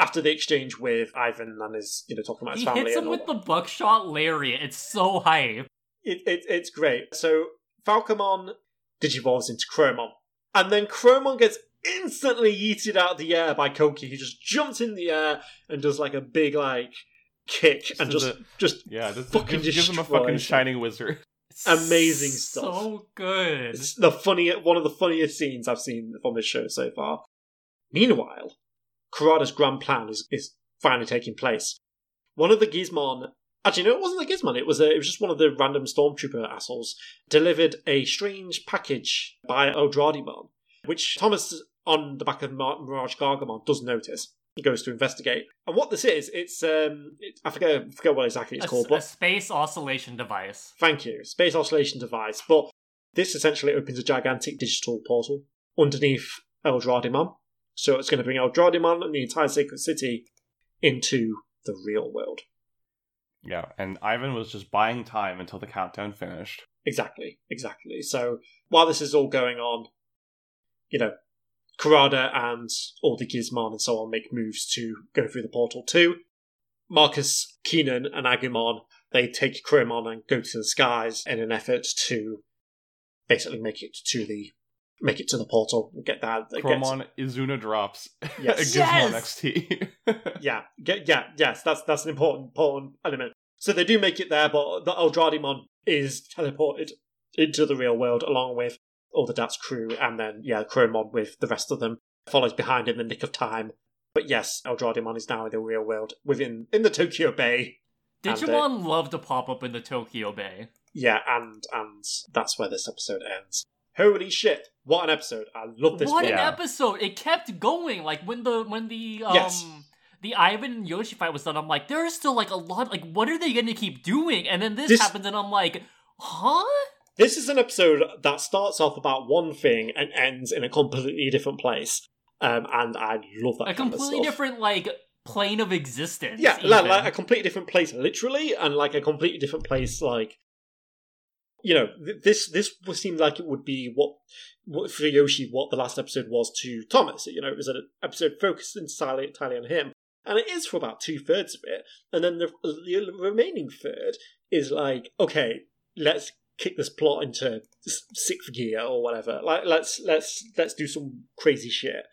after the exchange with Ivan and his, you know, talking about his He family. hits him and all with the buckshot lariat. It's so hype. it, it, it's great. So Falcomon digivolves into Crowmon, and then Crowmon gets instantly yeeted out of the air by Kouki. He just jumps in the air and does like a big like kick and Just just a- just yeah, just, Fucking just gives him a fucking shining wizard. Amazing stuff. So good. it's the funny one of the funniest scenes I've seen from this show so far. Meanwhile, Kurata's grand plan is, is finally taking place. One of the Gizmon Actually, no, it wasn't the Gizmon. It was a, it was just one of the random stormtrooper assholes delivered a strange package by Eldradimon, which Thomas on the back of Mar- Mirage Gaogamon does notice. He goes to investigate, and what this is, it's um, it, I forget I forget what exactly it's a, called, a but space oscillation device. Thank you. Space oscillation device. But this essentially opens a gigantic digital portal underneath Eldradimon. So it's going to bring Eldradimon and the entire Sacred City into the real world. Yeah, and Ivan was just buying time until the countdown finished. Exactly, exactly. So while this is all going on, you know, Kurata and all the Gizmon and so on make moves to go through the portal too. Marcus, Keenan, and Agumon they take Crowmon and go to the skies in an effort to basically make it to the make it to the portal and get that. get- Crowmon Izuna drops Yes. a Yes! XT. yeah, get, yeah, yes, that's that's an important important element. So they do make it there, but the Eldradimon is teleported into the real world along with all the DATS crew, and then yeah, Crowmon with the rest of them follows behind in the nick of time. But yes, Eldradimon is now in the real world within in the Tokyo Bay. And, uh, Digimon love to pop up in the Tokyo Bay. Yeah, and and that's where this episode ends. Holy shit! What an episode! I love this what one. an Yeah. episode! It kept going. Like when the when the um Yes. the Ivan and Yoshi fight was done, I'm like, there's still like a lot. Like, what are they going to keep doing? And then this, This- happens, and I'm like, huh? This is an episode that starts off about one thing and ends in a completely different place. Um, and I love that. A completely different like plane of existence. Yeah, like, like a completely different place, literally, and like a completely different place, like you know, th- this this would seem like it would be what, what for Yoshi what the last episode was to Thomas. You know, it was an episode focused entirely, entirely on him, and it is for about two thirds of it, and then the, the remaining third is like, okay, let's kick this plot into sixth gear or whatever. Like, let's let's let's do some crazy shit,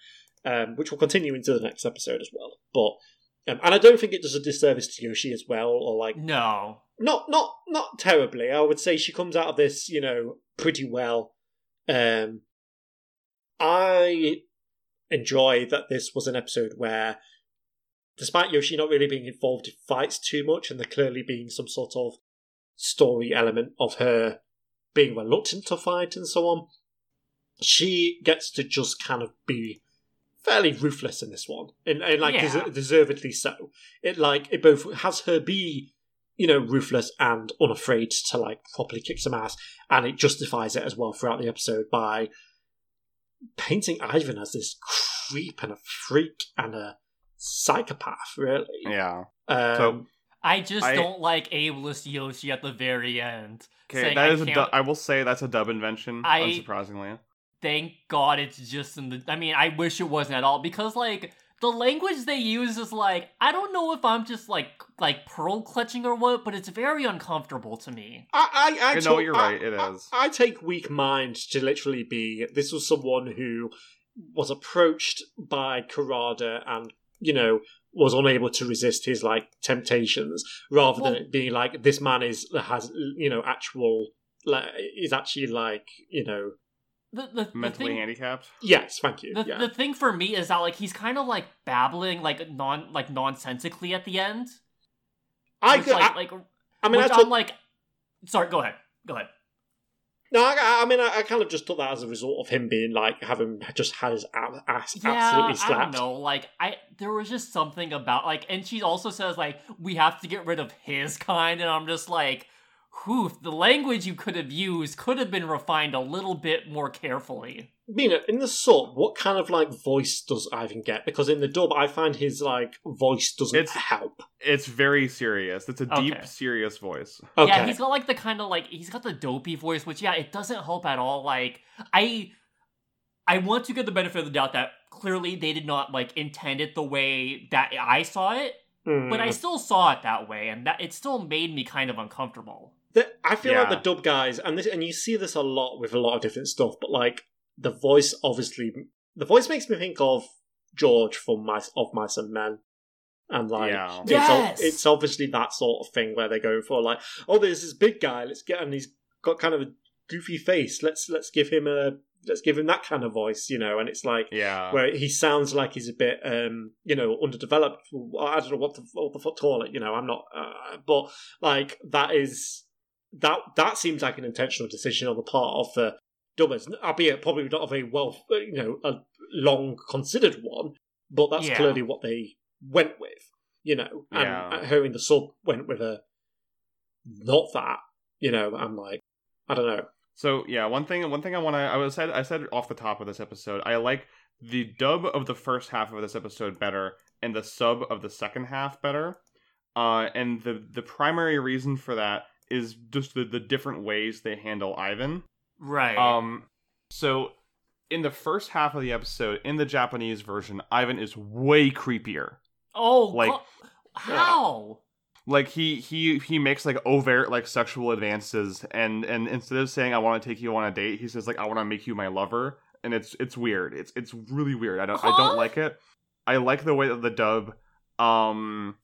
um, which will continue into the next episode as well. But um, and I don't think it does a disservice to Yoshi as well, or like no. Not not not terribly. I would say she comes out of this, you know, pretty well. Um, I enjoy that this was an episode where, despite Yoshi not really being involved in fights too much, and there clearly being some sort of story element of her being reluctant to fight and so on, she gets to just kind of be fairly ruthless in this one, and, and like Yeah. des- deservedly so. It like it both has her be you know, ruthless and unafraid to like properly kick some ass, and it justifies it as well throughout the episode by painting Ivan as this creep and a freak and a psychopath, really. yeah. Um, So- I just I- don't like ableist Yoshi at the very end. Okay, saying that I is a. can't- Du- I will say that's a dub invention. I- unsurprisingly. Thank God it's just in the. I mean, I wish it wasn't at all because like the language they use is like I don't know if I'm just like like pearl clutching or what, but it's very uncomfortable to me. I, I, I You know, took- you're I- right, it I- is. I, take weak mind to literally be this was someone who was approached by Kurata and you know was unable to resist his like temptations, rather than it being like this man is has you know actual like is actually like you know The the, the Mentally thing, handicapped. yes, thank you. the, yeah. the thing for me is that like he's kind of like babbling like non like nonsensically at the end. I, which, could- like, I, like I mean, I which took, I'm like, sorry, go ahead, go ahead. no, I, I mean, I, I kind of just took that as a result of him being like having just had his a- ass Yeah, absolutely I slapped. don't know. Like, I there was just something about like, and she also says like we have to get rid of his kind, and I'm just like, whew, the language you could have used could have been refined a little bit more carefully. Mina, in the sub, what kind of like voice does Ivan get? Because in the dub, I find his like voice doesn't It's- help. It's very serious. It's a deep, serious voice. Okay. Yeah, he's got like the kind of like he's got the dopey voice, which yeah, it doesn't help at all. Like I I want to get the benefit of the doubt that clearly they did not like intend it the way that I saw it, Mm. but I still saw it that way, and that it still made me kind of uncomfortable. The- I feel like the dub guys, and this, and you see this a lot with a lot of different stuff, but like the voice, obviously, the voice makes me think of George from my of Mice and Men, and like Yeah. it's, Yes! o- it's obviously that sort of thing where they go for like, oh, there's this big guy, let's get, and he's got kind of a goofy face, let's let's give him a let's give him that kind of voice, you know, and it's like Yeah. where he sounds like he's a bit, um, you know, underdeveloped. I don't know what the what the fuck to call it. You know, I'm not, uh, but like that is that that seems like an intentional decision on the part of the dubbers, albeit probably not a very well, you know, a long considered one. But that's Yeah. clearly what they went with, you know. And Yeah. her in the sub went with a not that, you know. I'm like, I don't know. So yeah, one thing one thing I want to I was said I said off the top of this episode, I like the dub of the first half of this episode better and the sub of the second half better. Uh, and the the primary reason for that is just the, the different ways they handle Ivan. Right. Um, so in the first half of the episode, in the Japanese version, Ivan is way creepier. oh, like- how? Like he he he makes like overt like sexual advances, and and instead of saying I want to take you on a date, he says like I want to make you my lover, and it's it's weird. It's it's really weird. I don't I don't like it. I like the way that the dub um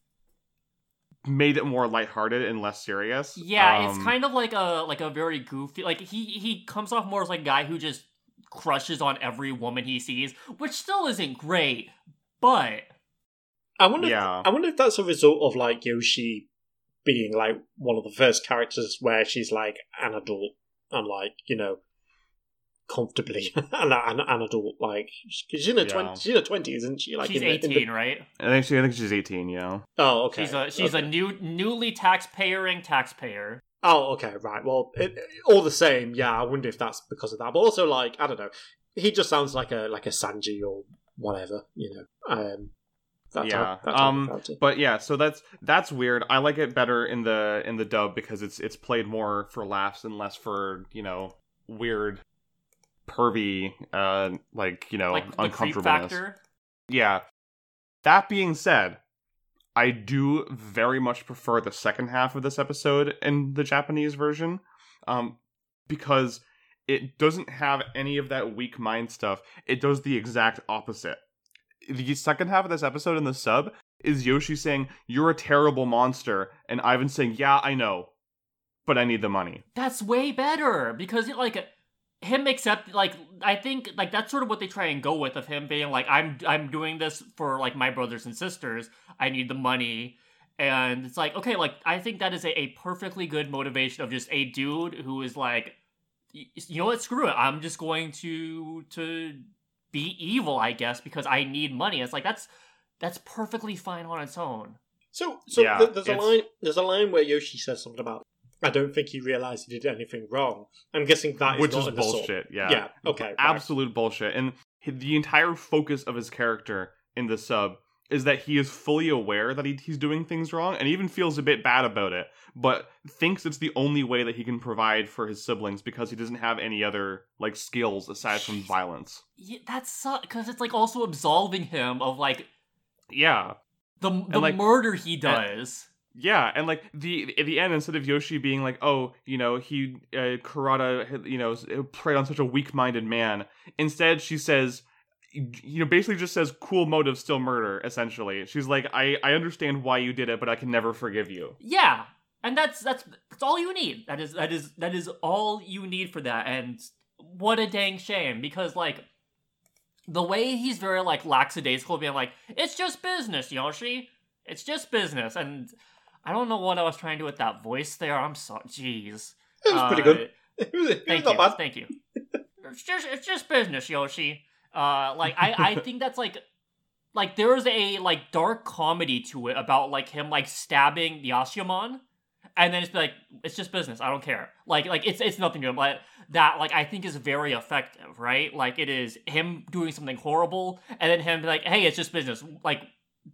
made it more lighthearted and less serious. Yeah, it's Um, kind of like a like a very goofy. Like he he comes off more as like a guy who just crushes on every woman he sees, which still isn't great. But I wonder. Yeah. If, I wonder if that's a result of like Yoshi being like one of the first characters where she's like an adult and like you know comfortably an, an, an adult. Like she's in her Yeah. twenty, she's in her twenties, isn't she? Like she's in the- in the- eighteen, right? I think she I think she's eighteen. Yeah. oh, okay. She's a she's okay. a new newly taxpayering taxpayer. Oh, okay, right. Well, it, all the same, yeah. I wonder if that's because of that, but also like I don't know. He just sounds like a like a Sanji or whatever, you know. Um, that Yeah, type, that type um. But yeah, so that's that's weird. I like it better in the in the dub because it's it's played more for laughs and less for you know weird, pervy, uh, like you know like uncomfortableness. Yeah. That being said, I do very much prefer the second half of this episode in the Japanese version, um, because it doesn't have any of that weak mind stuff. It does the exact opposite. The second half of this episode in the sub is Yoshi saying, You're a terrible monster, and Ivan saying, Yeah, I know, but I need the money. That's way better because like him accept like I think like that's sort of what they try and go with of him being like I'm I'm doing this for like my brothers and sisters. I need the money. And it's like, okay, like I think that is a, a perfectly good motivation of just a dude who is like you know what, screw it. I'm just going to to be evil, I guess, because I need money. It's like that's that's perfectly fine on its own. So, so Yeah, th- there's a line. There's a line where Yoshi says something about. I don't think he realized he did anything wrong. I'm guessing that is Which not is in the sub. bullshit, yeah. Yeah. Okay. right. absolute bullshit. And the entire focus of his character in the sub is that he is fully aware that he, he's doing things wrong and even feels a bit bad about it, but thinks it's the only way that he can provide for his siblings because he doesn't have any other like skills aside from Jeez. violence. Yeah, that's because it's like also absolving him of like Yeah. the the like- murder he does. Yeah, and like the at the end, instead of Yoshi being like, "Oh, you know, he uh, had, you know, preyed on such a weak-minded man," instead she says, you know, basically just says, "Cool motive, still murder." Essentially, she's like, "I I understand why you did it, but I can never forgive you." Yeah, and that's that's that's all you need. That is that is that is all you need for that. And what a dang shame because like the way he's very like lackadaisical, being like, "It's just business, Yoshi. It's just business." And I don't know what I was trying to do with that voice there. I'm sorry. Jeez. It was pretty Uh, good. It was, it Thank you. bad. Thank you. It's just it's just business, Yoshi. Uh like I I think that's like like there is a like dark comedy to it about like him like stabbing Yashimon and then it's like, it's just business. I don't care. Like like it's it's nothing to him. But that like I think is very effective, right? Like it is him doing something horrible, and then him be like, hey, it's just business. Like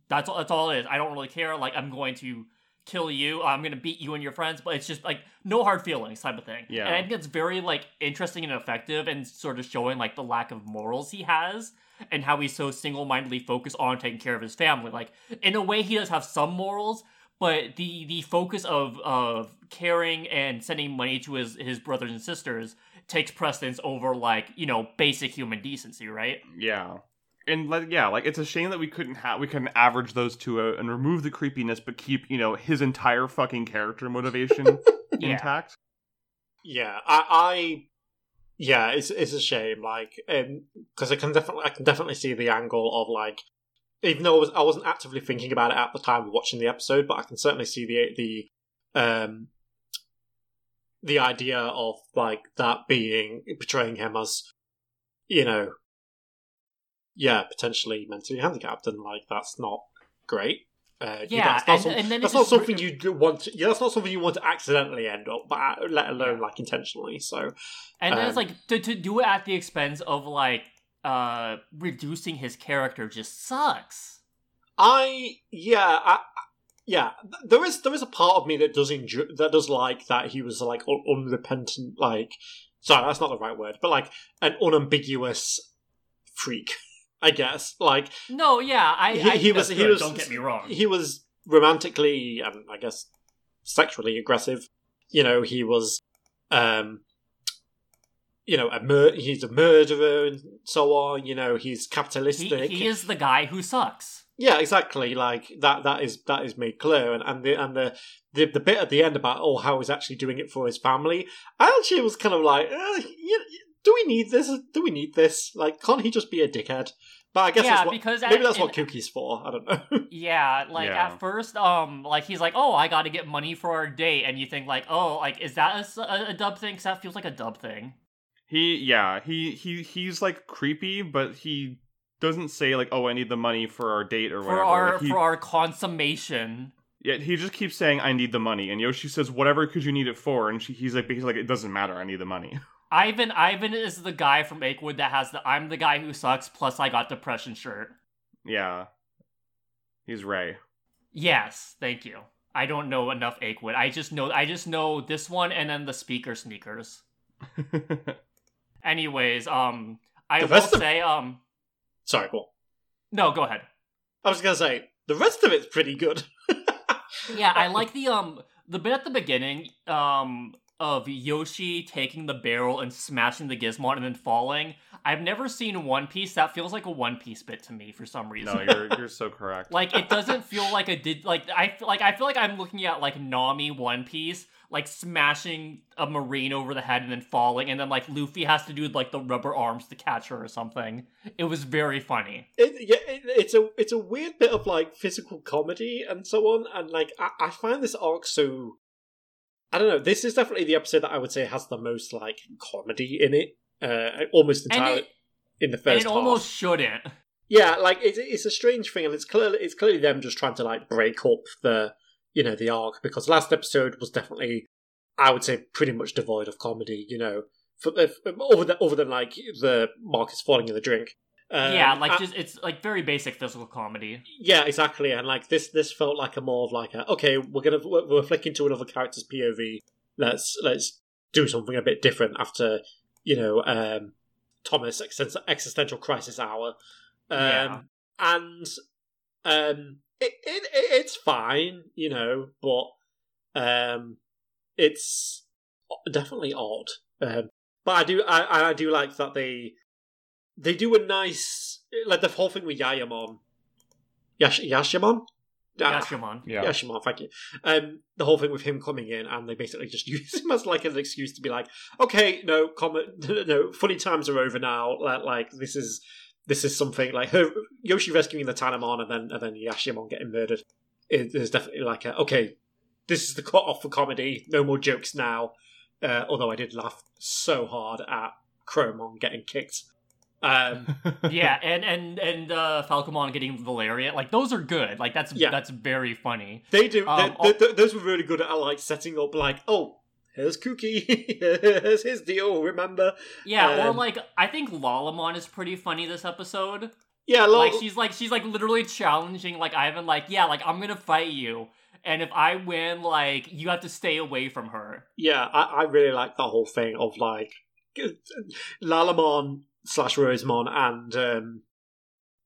that's all. That's all it is. I don't really care. Like I'm going to kill you. Uh, I'm gonna beat you and your friends, but it's just like no hard feelings type of thing. Yeah. And I think it's very like interesting and effective and sort of showing like the lack of morals he has and how he's so single-mindedly focused on taking care of his family. Like in a way he does have some morals, but the the focus of of caring and sending money to his his brothers and sisters takes precedence over like, you know, basic human decency, right? Yeah. And like yeah, like it's a shame that we couldn't have we couldn't average those two out and remove the creepiness, but keep you know his entire fucking character motivation Yeah. intact. Yeah, I, I yeah, it's it's a shame, like, because I can definitely I can definitely see the angle of like, even though I, was, I wasn't actively thinking about it at the time of watching the episode, but I can certainly see the the um the idea of like that being portraying him as, you know, yeah, potentially mentally handicapped, and like that's not great. Uh, Yeah, that's not, and- some- and that's not re- something you want. To, yeah, that's not something you want to accidentally end up, but uh, let alone like intentionally. So And then it's Um, like to, to do it at the expense of like uh reducing his character just sucks. I yeah I, yeah there is there is a part of me that does enjoy that does like that he was like un- unrepentant like sorry that's not the right word but like an unambiguous freak I guess like No, yeah, I He- I he was- that's he was- don't get me wrong. he was romantically and I guess sexually aggressive you know he was um you know a mur- he's a murderer and so on you know he's capitalistic he is the guy who sucks. Yeah, exactly. Like that. That is that is made clear, and and the and the the, the bit at the end about oh how he's actually doing it for his family. I actually was kind of like, uh, you, do we need this? Do we need this? Like, can't he just be a dickhead? But I guess yeah, that's what, because maybe at- that's what in- Cookie's for. I don't know. Yeah, like Yeah. at first, um, like he's like, "Oh, I got to get money for our date," and you think like, "Oh, like is that a, a dub thing?" Because that feels like a dub thing. He yeah, he he he's like creepy, but he doesn't say like, "Oh, I need the money for our date" or whatever. For our Like, he, for our consummation. yeah, he just keeps saying, "I need the money," and Yoshi says, "Whatever could you need it for?" And she, he's like, he's like, "It doesn't matter. I need the money." Ivan Ivan is the guy from Achewood that has the "I'm the guy who sucks" plus I got depression shirt. yeah, he's Ray. Yes, thank you. I don't know enough Achewood. I just know I just know this one and then the speaker sneakers. Anyways, um, I The will rest of- say, um, Sorry, go on. no, go ahead. I was gonna say the rest of it's pretty good. Yeah, I like the um the bit at the beginning um of Yoshi taking the barrel and smashing the Gizmon and then falling. I've never seen One Piece that feels like a One Piece bit to me for some reason. no, you're you're so correct. like it doesn't feel like a did like I feel like I feel like I'm looking at like Nami One Piece like smashing a marine over the head and then falling and then like Luffy has to do like the rubber arms to catch her or something. It was very funny. It, yeah, it, it's a it's a weird bit of like physical comedy and so on, and like I, I find this arc so. I don't know. This is definitely the episode that I would say has the most like comedy in it, uh, almost entirely it, in the first it half. almost shouldn't. Yeah, like it's it's a strange thing, and it's clearly it's clearly them just trying to like break up the you know the arc because last episode was definitely I would say pretty much devoid of comedy. You know, for, if, other than other than like the Marcus falling in the drink. Um, yeah, like I- just it's like very basic physical comedy. yeah, exactly, and like this this felt like a more of like a okay, we're gonna we're, we're flicking to another character's POV. Let's let's do something a bit different after you know um Thomas existential crisis hour. Um, Yeah. and um, it, it it it's fine, you know, but um, it's definitely odd. Um, but I do I I do like that they they do a nice like the whole thing with Yayamon. Yash Yashamon. Ah, Yashamon. yeah, Yashamon, thank you. Um, the whole thing with him coming in, and they basically just use him as like an excuse to be like, okay, no, comment, no, funny times are over now. Like, like this is this is something like her Yoshi rescuing the Tanemon, and then and then Yashamon getting murdered. It, there's definitely like a okay, this is the cut off for comedy. No more jokes now. Uh, although I did laugh so hard at Crowmon getting kicked Um, yeah, and and and uh, Falcomon getting Valerian, like those are good. Like that's Yeah. that's very funny. they do. Um, they- they- those were really good at like setting up, like, oh, here's Cookie, here's his deal. Remember? Yeah, or Um, like I think Lalamon is pretty funny this episode. Yeah, Like she's like she's like literally challenging like Ivan, like yeah, like I'm gonna fight you, and if I win, like you have to stay away from her. yeah, I, I really like the whole thing of like Lalamon slash Rosemon and um,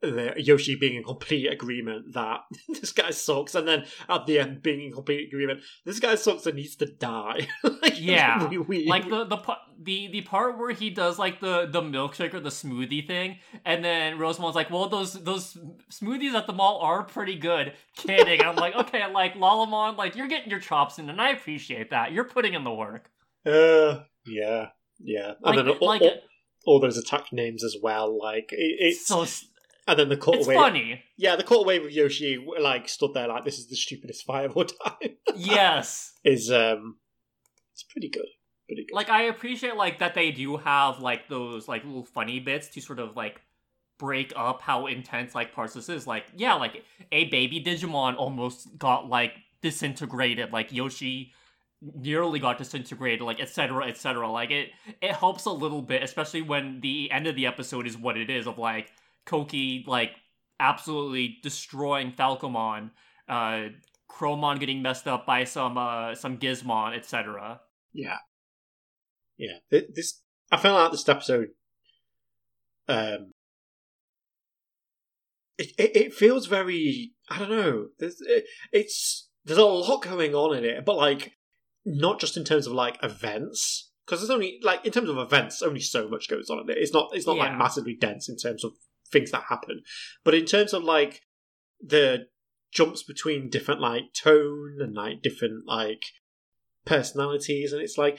the Yoshi being in complete agreement that this guy sucks, and then at the end being in complete agreement, this guy sucks and needs to die. like, Yeah, we, Like the the the the part where he does like the the milkshake or the smoothie thing, and then Rosemon's like, "Well, those those smoothies at the mall are pretty good." Kidding. I'm like, okay, like Lalamon, like you're getting your chops in, and I appreciate that. You're putting in the work. uh, yeah, yeah, Like, and then all, like all, all those attack names as well. Like it, it's so and then the it's cutaway. funny. Yeah, the cutaway with Yoshi like stood there like this is the stupidest fight of all time. yes. is um, it's pretty good, pretty good. like I appreciate like that they do have like those like little funny bits to sort of like break up how intense like parts this is. Like yeah, like a baby Digimon almost got like disintegrated. Like Yoshi nearly got disintegrated. Like etc. etc. Like it it helps a little bit, especially when the end of the episode is what it is of like Kouki like absolutely destroying Falcomon. Uh, Crowmon getting messed up by some uh some Gizmon, etc. Yeah, yeah. This I felt like this episode. Um, it, it it feels very I don't know. There's it, it's there's a lot going on in it, but like not just in terms of like events because there's only like in terms of events only so much goes on in it. It's not it's not Yeah. like massively dense in terms of things that happen, but in terms of like the jumps between different like tone and like different like personalities and it's like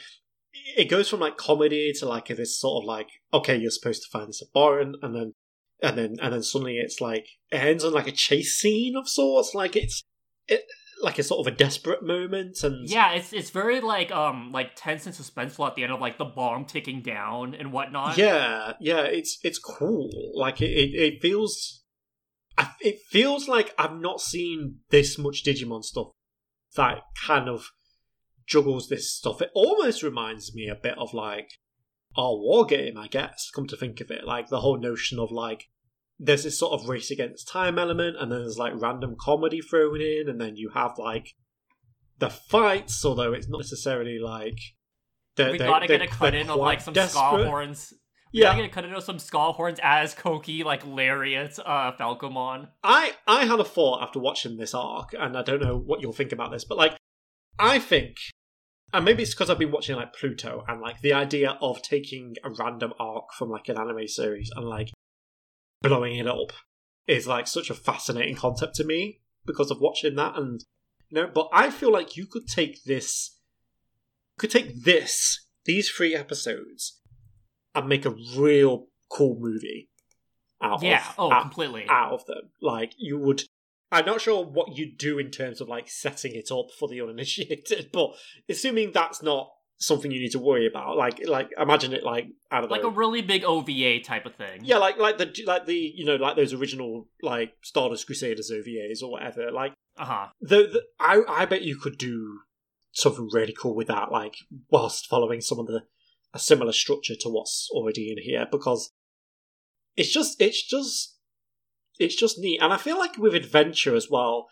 it goes from like comedy to like this sort of like okay you're supposed to find this abhorrent and then and then and then suddenly it's like it ends on like a chase scene of sorts like it's it like a sort of a desperate moment and Yeah, it's it's very like um like tense and suspenseful at the end of like the bomb ticking down and whatnot. yeah yeah it's it's cool like it it, it feels I- it feels like I've not seen this much Digimon stuff that kind of juggles this stuff. It almost reminds me a bit of like our war game, I guess. Come to think of it, like the whole notion of like there's this sort of race against time element, and then there's like random comedy thrown in, and then you have like the fights, although it's not necessarily like they're, we they're- gotta get a cut in of like some desperate. skull horns. We Yeah, gotta get a cut in of some skull horns as Kouki like lariats uh Falcomon. I I had a thought after watching this arc, and I don't know what you'll think about this, but like I think, and maybe it's because I've been watching like Pluto, and like the idea of taking a random arc from like an anime series and like blowing it up is like such a fascinating concept to me because of watching that, and you know. But I feel like you could take this, could take this these three episodes, and make a real cool movie. Out Yeah, of, oh out, completely. out of them. Like you would. I'm not sure what you'd do in terms of like setting it up for the uninitiated, but assuming that's not something you need to worry about, like like imagine it like I don't like know. a really big OVA type of thing. yeah, like like the like the you know like those original like Stardust Crusaders OVAs or whatever. Like Uh-huh. the, the I I bet you could do something really cool with that, like whilst following some of the a similar structure to what's already in here, because it's just it's just it's just neat, and I feel like with adventure as well.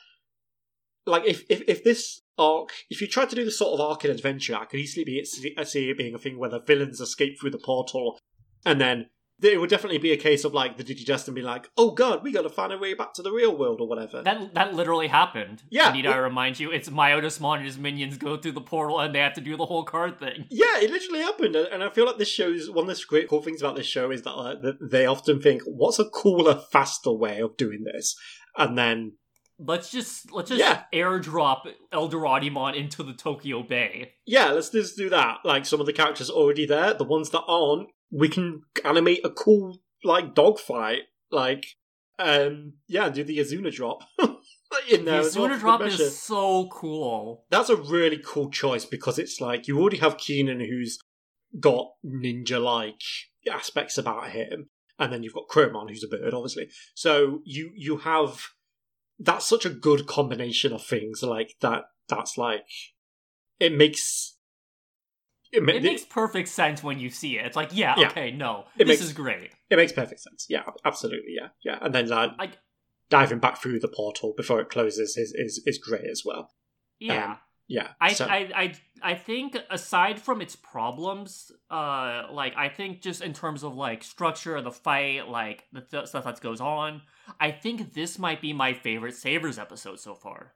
Like if if, if this arc, if you tried to do the sort of arc in adventure, I could easily be I see it being a thing where the villains escape through the portal, and then it would definitely be a case of like the Digidestin being like, "Oh God, we got to find a way back to the real world" or whatever. That that literally happened. Yeah, Need I remind you, it's Myotismon and his minions go through the portal and they have to do the whole card thing. Yeah, it literally happened, and and I feel like this shows one of the great cool things about this show is that, uh, that they often think, "What's a cooler, faster way of doing this?" And then, Let's just let's just Yeah. airdrop Eldoradimon into the Tokyo Bay. yeah, let's just do that. Like some of the characters already there, the ones that aren't, we can animate a cool like dogfight, like um, yeah, do the Izuna drop in The there. well Izuna drop measure. is so cool. That's a really cool choice because it's like you already have Keenan who's got ninja like aspects about him. and then you've got Crowmon, who's a bird, obviously. So you you have that's such a good combination of things like that. That's like it makes it, it makes perfect sense when you see it. It's like, yeah, yeah. okay, no, it this makes, is great. It makes perfect sense. Yeah, absolutely. Yeah, yeah. And then like I, diving back through the portal before it closes is is, is great as well. Yeah. Um, yeah. I, so. I I I think aside from its problems, uh, like I think just in terms of like structure of the fight, like the th- stuff that goes on, I think this might be my favorite savers episode so far.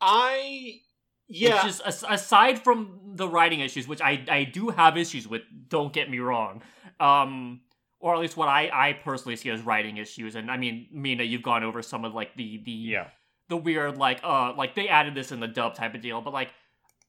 I yeah. It's just aside from the writing issues, which I I do have issues with. Don't get me wrong. Um, or at least what I I personally see as writing issues. And I mean, Mina, you've gone over some of like the the yeah the weird like uh like they added this in the dub type of deal, but like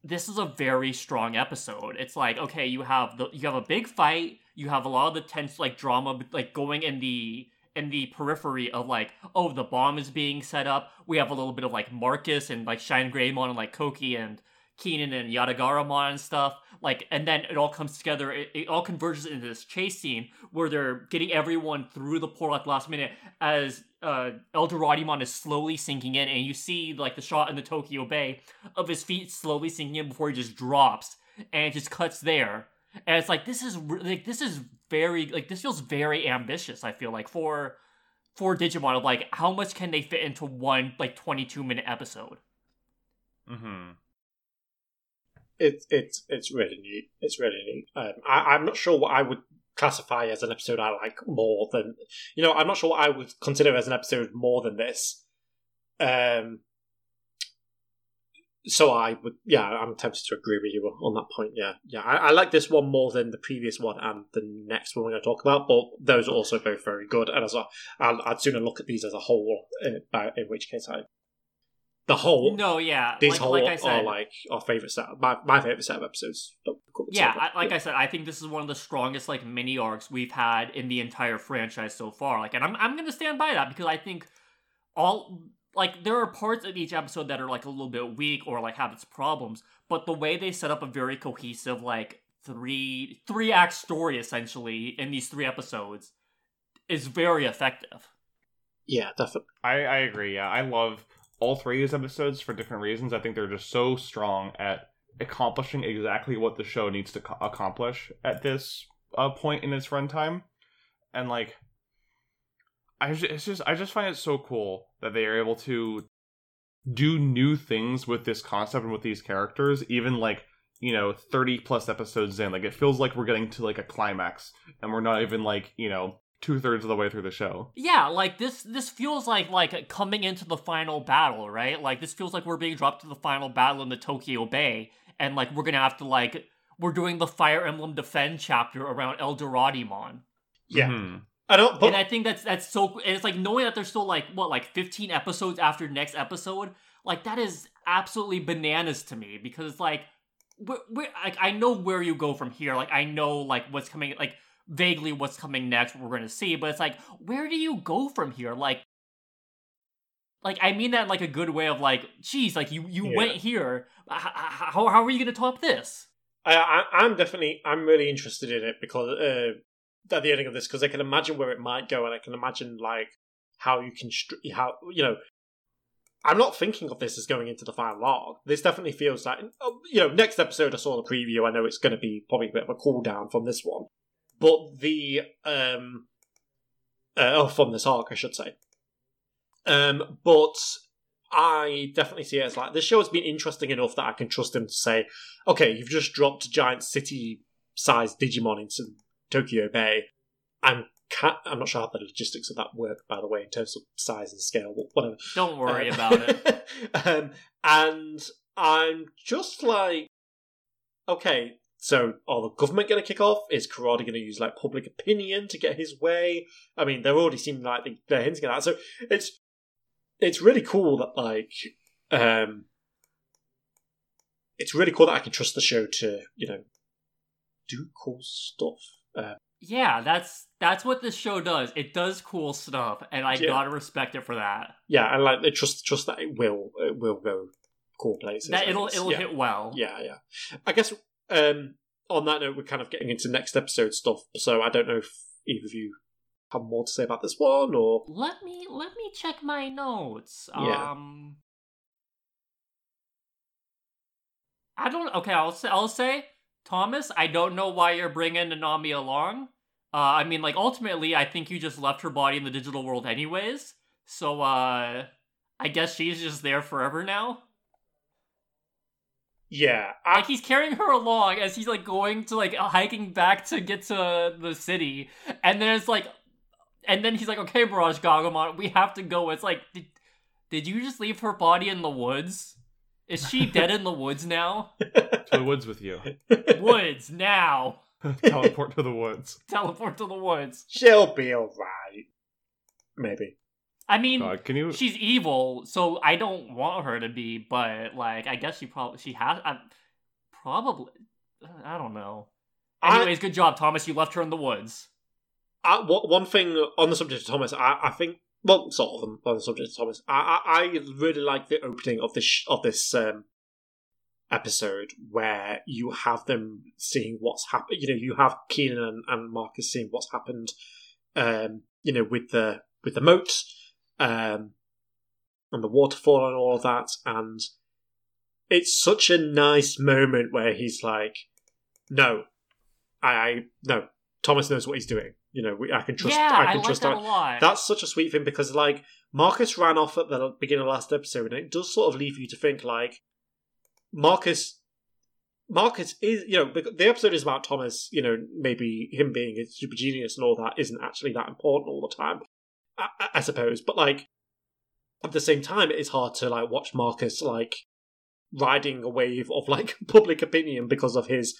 this is a very strong episode. It's like okay, you have the you have a big fight, you have a lot of the tense like drama like going in the in the periphery of like, oh, the bomb is being set up. We have a little bit of like Marcus and like Shine Greymon and like Kouki and Keenan and Yatagaramon and stuff. Like, and then it all comes together. It, it, all converges into this chase scene where they're getting everyone through the portal at the last minute as uh, Eldoradimon is slowly sinking in, and you see like the shot in the Tokyo Bay of his feet slowly sinking in before he just drops, and it just cuts there. And it's like this is like this is very like this feels very ambitious. I feel like for for Digimon of like how much can they fit into one like twenty two minute episode. Hmm. It's it's it's really neat. It's really neat. Um, I, I'm not sure what I would classify as an episode I like more than you know. I'm not sure what I would consider as an episode more than this. Um, so I would, yeah, I'm tempted to agree with you on that point. Yeah, yeah, I, I, like this one more than the previous one and the next one we're going to talk about, but those are also both very good. And as a, I'll, I'd sooner look at these as a whole, uh, in which case I, the whole, no, yeah, these like, whole like I said, are like our favorite set, my my favorite set of episodes. Yeah, I, like yeah. I said, I think this is one of the strongest like mini arcs we've had in the entire franchise so far. Like, and I'm I'm going to stand by that because I think all like there are parts of each episode that are like a little bit weak or like have its problems, but the way they set up a very cohesive like three three act story essentially in these three episodes is very effective. Yeah, definitely. I I agree. Yeah, I love all three of these episodes for different reasons. I think they're just so strong at accomplishing exactly what the show needs to co- accomplish at this uh, point in its runtime, and like I just, just I just find it so cool that they are able to do new things with this concept and with these characters, even like you know 30 plus episodes in. Like it feels like we're getting to like a climax, and we're not even like you know two thirds of the way through the show. Yeah, like this this feels like like coming into the final battle, right? Like this feels like we're being dropped to the final battle in the Tokyo Bay, and like we're gonna have to like we're doing the Fire Emblem Defend chapter around Eldoradimon. Yeah. Mm-hmm. I don't. But... And I think that's that's so. And it's like knowing that there's still like what like 15 episodes after next episode. Like that is absolutely bananas to me because it's like, we're, we're, like I know where you go from here. Like I know like what's coming. Like vaguely what's coming next. What we're going to see, but it's like where do you go from here? Like. Like I mean that like a good way of like, geez, like you you yeah. went here. How how are you going to top this? I, I am definitely I'm really interested in it because uh, at the ending of this because I can imagine where it might go, and I can imagine like how you can how you know. I'm not thinking of this as going into the final arc. This definitely feels like oh, you know. Next episode, I saw the preview. I know it's going to be probably a bit of a cool down from this one, but the um, uh, oh, from this arc, I should say. Um, but I definitely see it as like this show has been interesting enough that I can trust him to say, okay, you've just dropped giant city sized Digimon into Tokyo Bay. I'm I'm not sure how the logistics of that work, by the way, in terms of size and scale, whatever. Don't worry uh, about it. um, and I'm just like, okay, so are the government going to kick off? Is Kurata going to use like public opinion to get his way? I mean, they're already seeming like they're hinting at that. So it's it's really cool that like um, it's really cool that I can trust the show to you know do cool stuff. Uh, yeah, that's that's what this show does. It does cool stuff, and I yeah. gotta respect it for that. Yeah, and like trust trust that it will it will go cool places. That it'll it'll yeah. hit well. Yeah, yeah. I guess um, on that note, we're kind of getting into next episode stuff. So I don't know if either of you have more to say about this one, or Let me let me check my notes. Yeah. Um I don't okay, I'll say I'll say Thomas, I don't know why you're bringing Nanami along. Uh I mean like ultimately I think you just left her body in the digital world anyways. So uh I guess she's just there forever now. Yeah, I, Like he's carrying her along as he's like going to like hiking back to get to the city, and then it's like, and then he's like, "Okay, Mirage Gaogamon, we have to go." It's like, did, did you just leave her body in the woods? Is she dead in the woods now? To the woods with you. Woods now. Teleport to the woods. Teleport to the woods. she'll be alright. Maybe. I mean, God, can you? she's evil, so I don't want her to be. But like, I guess she probably she has. I, probably, I don't know. I- Anyways, good job, Thomas. You left her in the woods. I, one thing on the subject of Thomas, I, I think, well, sort of on the subject of Thomas, I, I, I really like the opening of this sh- of this um, episode where you have them seeing what's happened. You know, you have Keenan and, and Marcus seeing what's happened. Um, you know, with the with the moat, um, and the waterfall and all of that, and it's such a nice moment where he's like, "No, I, I no, Thomas knows what he's doing. You know, we, I can trust. yeah, I I, can like trust. that Thomas." a lot. That's such a sweet thing because like Marcus ran off at the beginning of the last episode, and it does sort of leave you to think like Marcus. Marcus is, you know, the episode is about Thomas. You know, maybe him being a super genius and all that isn't actually that important all the time, I, I- suppose. But like at the same time, it is hard to like watch Marcus like riding a wave of like public opinion because of his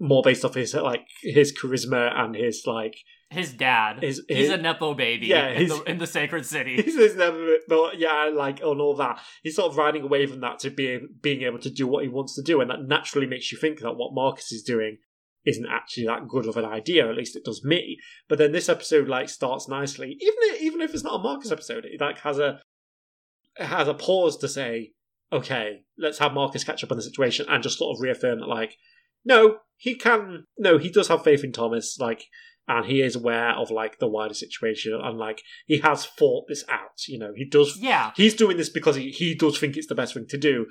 more based off his like his charisma and his like his dad. his, he's his a nepo baby. Yeah, in the, in the sacred city. He's, he's never, but yeah, like on all that, he's sort of riding away from that to be being able to do what he wants to do, and that naturally makes you think that what Marcus is doing isn't actually that good of an idea. At least it does me. But then this episode like starts nicely, even if, even if it's not a Marcus episode, it like has a has a pause to say, okay, let's have Marcus catch up on the situation and just sort of reaffirm that like, no, he can, no, he does have faith in Thomas, like and he is aware of like the wider situation and like he has thought this out you know he does yeah, he's doing this because he, he does think it's the best thing to do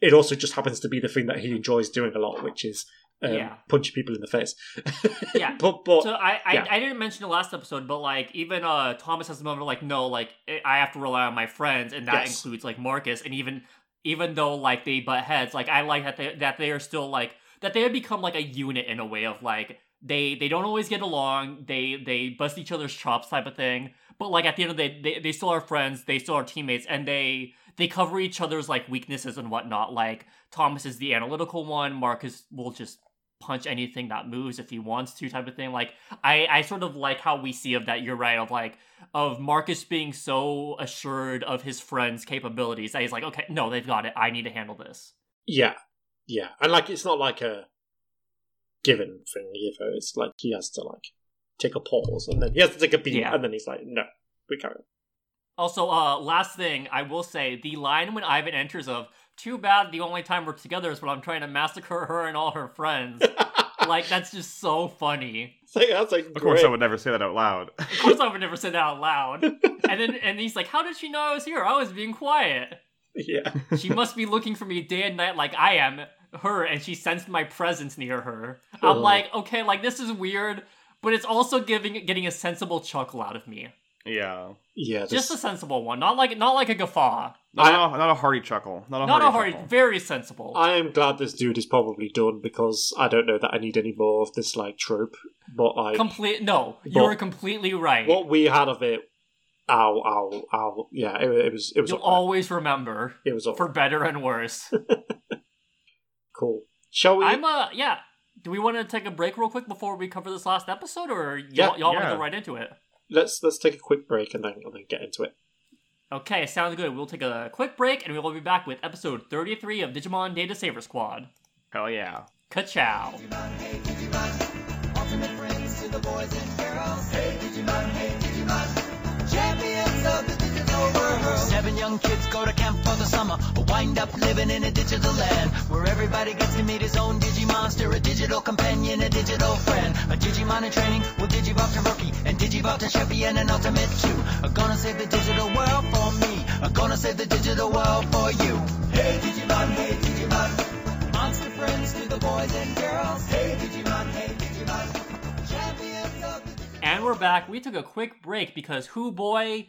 it also just happens to be the thing that he enjoys doing a lot which is um, Yeah. punching people in the face Yeah. but but So I, I, yeah. I didn't mention the last episode, but like even uh Thomas has a moment of like no, like I- I have to rely on my friends, and that Yes. includes like Marcus, and even even though like they butt heads, like I like that they that they are still like that they have become like a unit in a way of like they they don't always get along, they they bust each other's chops type of thing, but like at the end of the day, they, they still are friends, they still are teammates, and they they cover each other's like weaknesses and whatnot. Like Thomas is the analytical one, Marcus will just punch anything that moves if he wants to type of thing. Like i i sort of like how we see of that you're right of like of marcus being so assured of his friends capabilities that he's like okay no they've got it. I need to handle this. Yeah. Yeah. And like it's not like a given thing either. It's like he has to like take a pause and then he has to take a beat Yeah. and then he's like no we can't. Also uh last thing i will say the line when ivan enters of too bad the only time we're together is when i'm trying to massacre her and all her friends. Like that's just so funny. It's like, that's like Of course, I would never say that out loud. of course i would never say that out loud. And then and he's like how did she know i was here? I was being quiet. Yeah. She must be looking for me day and night like I am her, and she sensed my presence near her. I'm like, okay, like this is weird, but it's also giving getting a sensible chuckle out of me. Yeah. yeah this- Just a sensible one, not like not like a guffaw, Not, I- a, not a hearty chuckle. Not a not hearty a hard, chuckle. very sensible. I am glad this dude is probably done because I don't know that I need any more of this like trope. But like Complete. No, you're completely right. what we had of it, ow, ow, ow. Yeah, it, it was it was You'll up there. always remember, it was up for better and worse. cool. Shall we? I'm a yeah. Do we want to take a break real quick before we cover this last episode, or y'all, Yeah, y'all want to go right into it? let's let's take a quick break and then and then get into it. Okay, sounds good. We'll take a quick break and we will be back with episode 33 of Digimon Data Saver Squad. Hell yeah. Ka-chow. Ultimate friends to the boys and girls. Hey Digimon, hey Digimon. Champions of the digital world. Seven young kids go to camp for the summer. Wind up living in a digital land where everybody gets to meet his own Digimonster, a digital companion, a digital friend. A Digimon in training to Rookie, and to and an Ultimate. Are gonna save the digital world for me. Are gonna save the digital world for you. Hey Digimon, hey Digimon. Monster friends to the boys and girls. Hey Digimon, hey Digimon. Champions of the And we're back. We took a quick break because, who boy,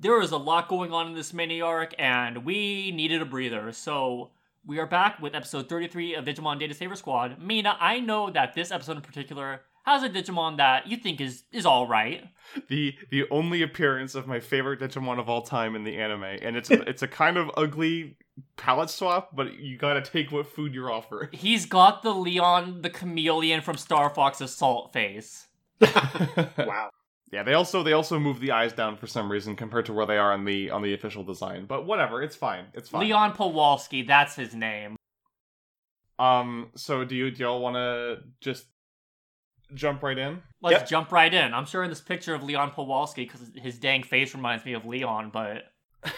there was a lot going on in this mini arc, and we needed a breather. So we are back with episode 33 of Digimon Data Saver Squad. Mina, I know that this episode in particular has a Digimon that you think is is all right. the the only appearance of my favorite Digimon of all time in the anime, and it's a, it's a kind of ugly palette swap, but you gotta take what food you're offered. He's got the Leon the chameleon from Star Fox Assault face. Wow. Yeah, they also they also move the eyes down for some reason compared to where they are on the on the official design. But whatever, it's fine. It's fine. Leon Powalski, that's his name. Um. So do you do y'all want to just jump right in? Let's Yep. jump right in. I'm sure in this picture of Leon Powalski because his dang face reminds me of Leon, but